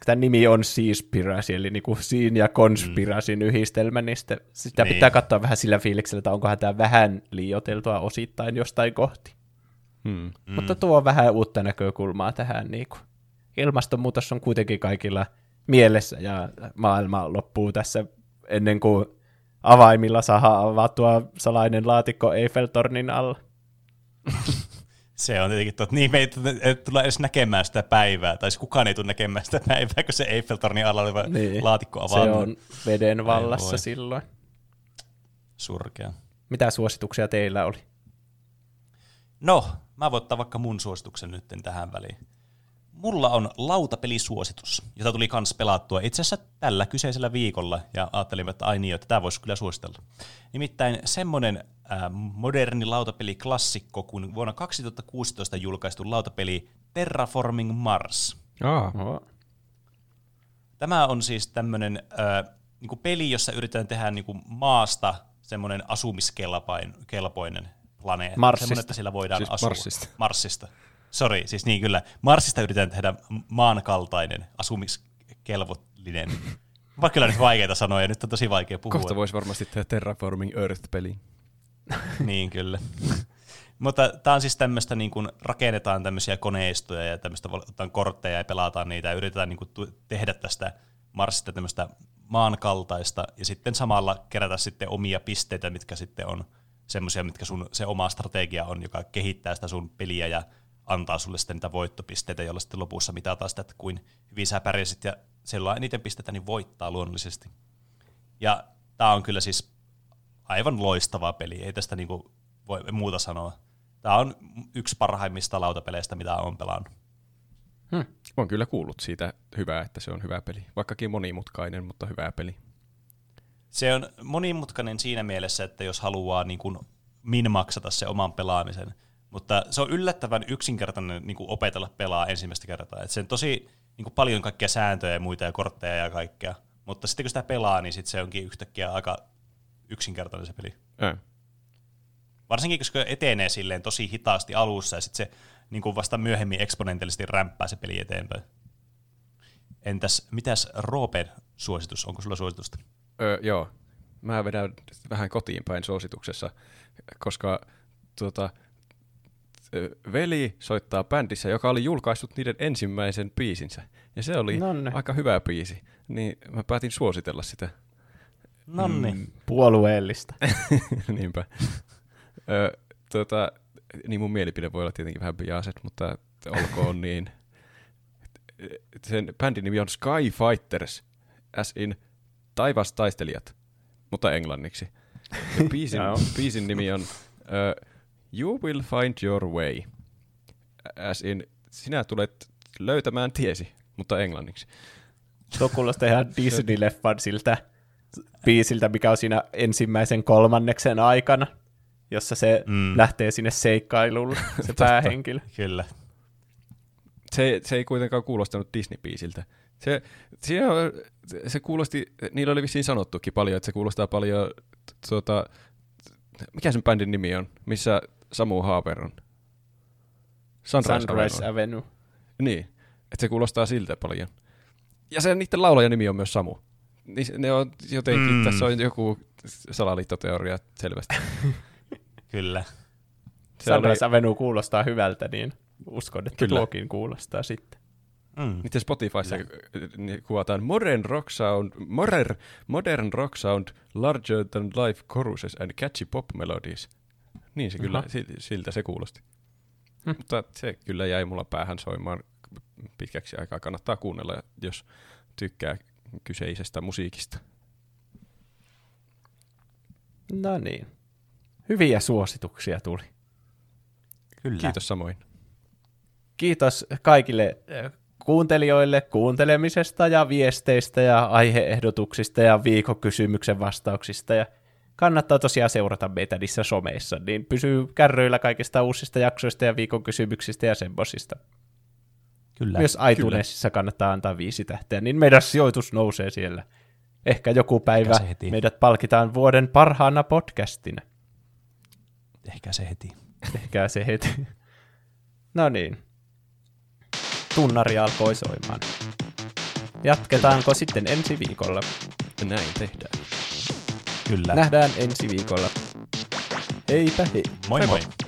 Tämä nimi on Seaspiracy, eli niinku siin ja konspirasin mm. yhdistelmä, niin sitä, sitä Niin. pitää katsoa vähän sillä fiiliksellä, että onkohan tämä vähän liioteltua osittain jostain kohti. Mm. Mutta tuo vähän uutta näkökulmaa tähän. Niinku. Ilmastonmuutos on kuitenkin kaikilla mielessä ja maailma loppuu tässä ennen kuin avaimilla saadaan avattua salainen laatikko Eiffeltornin alla. *laughs* Se on tietenkin totta. Niin, me ei, ei tulla edes näkemään sitä päivää, tai siis kukaan ei tule näkemään sitä päivää, kun se Eiffeltornin alla oleva niin. laatikko Se avaa. on veden vallassa silloin. surkea. Mitä suosituksia teillä oli? No, mä voin ottaa vaikka mun suosituksen nyt tähän väliin. Mulla on lautapelisuositus, jota tuli kans pelattua itse asiassa tällä kyseisellä viikolla, ja ajattelin, että ai niin, että tämä voisi kyllä suositella. Nimittäin semmonen äh, moderni lautapeliklassikko kuin vuonna 2016 julkaistu lautapeli Terraforming Mars. Aa, Tämä on siis tämmöinen äh, niinku peli, jossa yritetään tehdä niinku maasta semmoinen asumiskelpoinen planeetta. Marsista. Semmoinen, että sillä voidaan Siis asua. Marsista. Marsista. Sori, siis niin kyllä. Marsista yritetään tehdä maan kaltainen, asumiskelvollinen. *laughs* Vaikka kyllä nyt vaikeita sanoja, nyt on tosi vaikea puhua. kohta voisi varmasti tehdä Terraforming Earth-peli. *laughs* niin kyllä. Mutta tämä on siis tämmöistä, niin kun rakennetaan tämmöisiä koneistoja ja tämmöistä, otetaan kortteja ja pelataan niitä ja yritetään niin kun tehdä tästä Marsista tämmöistä maankaltaista ja sitten samalla kerätä sitten omia pisteitä, mitkä sitten on semmoisia, mitkä sun se oma strategia on, joka kehittää sitä sun peliä ja antaa sulle sitten niitä voittopisteitä, joilla sitten lopussa mitataan sitä, että kuin hyvin sä pärjäsit ja sillä on eniten pisteitä, niin voittaa luonnollisesti. Ja tämä on kyllä siis aivan loistava peli, ei tästä niinku voi muuta sanoa. Tämä on yksi parhaimmista lautapeleistä, mitä olen pelannut. Olen kyllä kuullut siitä hyvää, että se on hyvä peli. Vaikkakin monimutkainen, mutta hyvä peli. Se on monimutkainen siinä mielessä, että jos haluaa niin kuin min-maksata se oman pelaamisen, mutta se on yllättävän yksinkertainen niin kuin opetella pelaa ensimmäistä kertaa. Et se on tosi niin kuin paljon kaikkia sääntöjä ja muita ja kortteja ja kaikkea, mutta sitten kun sitä pelaa, niin sit se onkin yhtäkkiä aika yksinkertainen se peli. Ää. Varsinkin, koska etenee silleen tosi hitaasti alussa ja sitten se niin kuin vasta myöhemmin eksponentiaalisesti rämppää se peli eteenpäin. Entäs, mitäs Roopen suositus? Onko sulla suositusta? Öö, joo. Mä vedän vähän kotiin päin suosituksessa, koska tuota, veli soittaa bändissä, joka oli julkaissut niiden ensimmäisen biisinsä. Ja se oli Nonne. aika hyvä biisi. Niin mä päätin suositella sitä. Nonni. Mm, puolueellista. *laughs* Niinpä. Ö, tuota, niin mun mielipide voi olla tietenkin vähän biaset, mutta olkoon *laughs* niin. sen bändin nimi on Sky Fighters, as in taivastaistelijat, mutta englanniksi. Ja *laughs* biisin, biisin nimi on uh, You Will Find Your Way, as in sinä tulet löytämään tiesi, mutta englanniksi. Tuo kuulostaa ihan Disney-leffan siltä biisiltä, mikä on siinä ensimmäisen kolmanneksen aikana, jossa se Mm. lähtee sinne seikkailulle, se päähenkilö. Kyllä. Se, se ei kuitenkaan kuulostanut Disney-biisiltä. Se, siinä se- se kuulosti, niillä oli vissiin sanottukin paljon, että se kuulostaa paljon, tuota, mikä sen bändin nimi on, missä Samu Haaper on? Sunrise, Sunrise Avenue. Avenue. Niin, että se kuulostaa siltä paljon. Ja se niiden laulajan nimi on myös Samu. Niin se- ne on jotenkin, Mm. tässä on joku salaliittoteoria selvästi. *laughs* Kyllä. Se oli, Sunrise Avenue kuulostaa hyvältä, niin uskon, että Kyllä. Tuokin kuulostaa sitten. Mm. Miten Spotifyssa niin kuvataan modern rock sound, modern, modern rock sound larger than life choruses and catchy pop melodies. Niin se kyllä, sil- siltä se kuulosti. Hm. Mutta se kyllä jäi mulla päähän soimaan pitkäksi aikaa. Kannattaa kuunnella, jos tykkää kyseisestä musiikista. No niin. Hyviä suosituksia tuli. Kyllä. Kiitos samoin. Kiitos kaikille äh, kuuntelijoille kuuntelemisesta ja viesteistä ja aiheehdotuksista ja viikokysymyksen vastauksista. Ja kannattaa tosiaan seurata meitä niissä someissa, niin pysyy kärryillä kaikista uusista jaksoista ja viikon kysymyksistä ja semmosista. Kyllä. Myös iTunesissa kannattaa antaa viisi tähteä, niin meidän sijoitus nousee siellä. Ehkä joku päivä Ehkä meidät palkitaan vuoden parhaana podcastina. Ehkä se heti. Ehkä se heti. No niin. Tunnari alkoi soimaan. Jatketaanko sitten ensi viikolla? Näin tehdään. Kyllä. Nähdään ensi viikolla. Heipä hei. Moi moi. moi.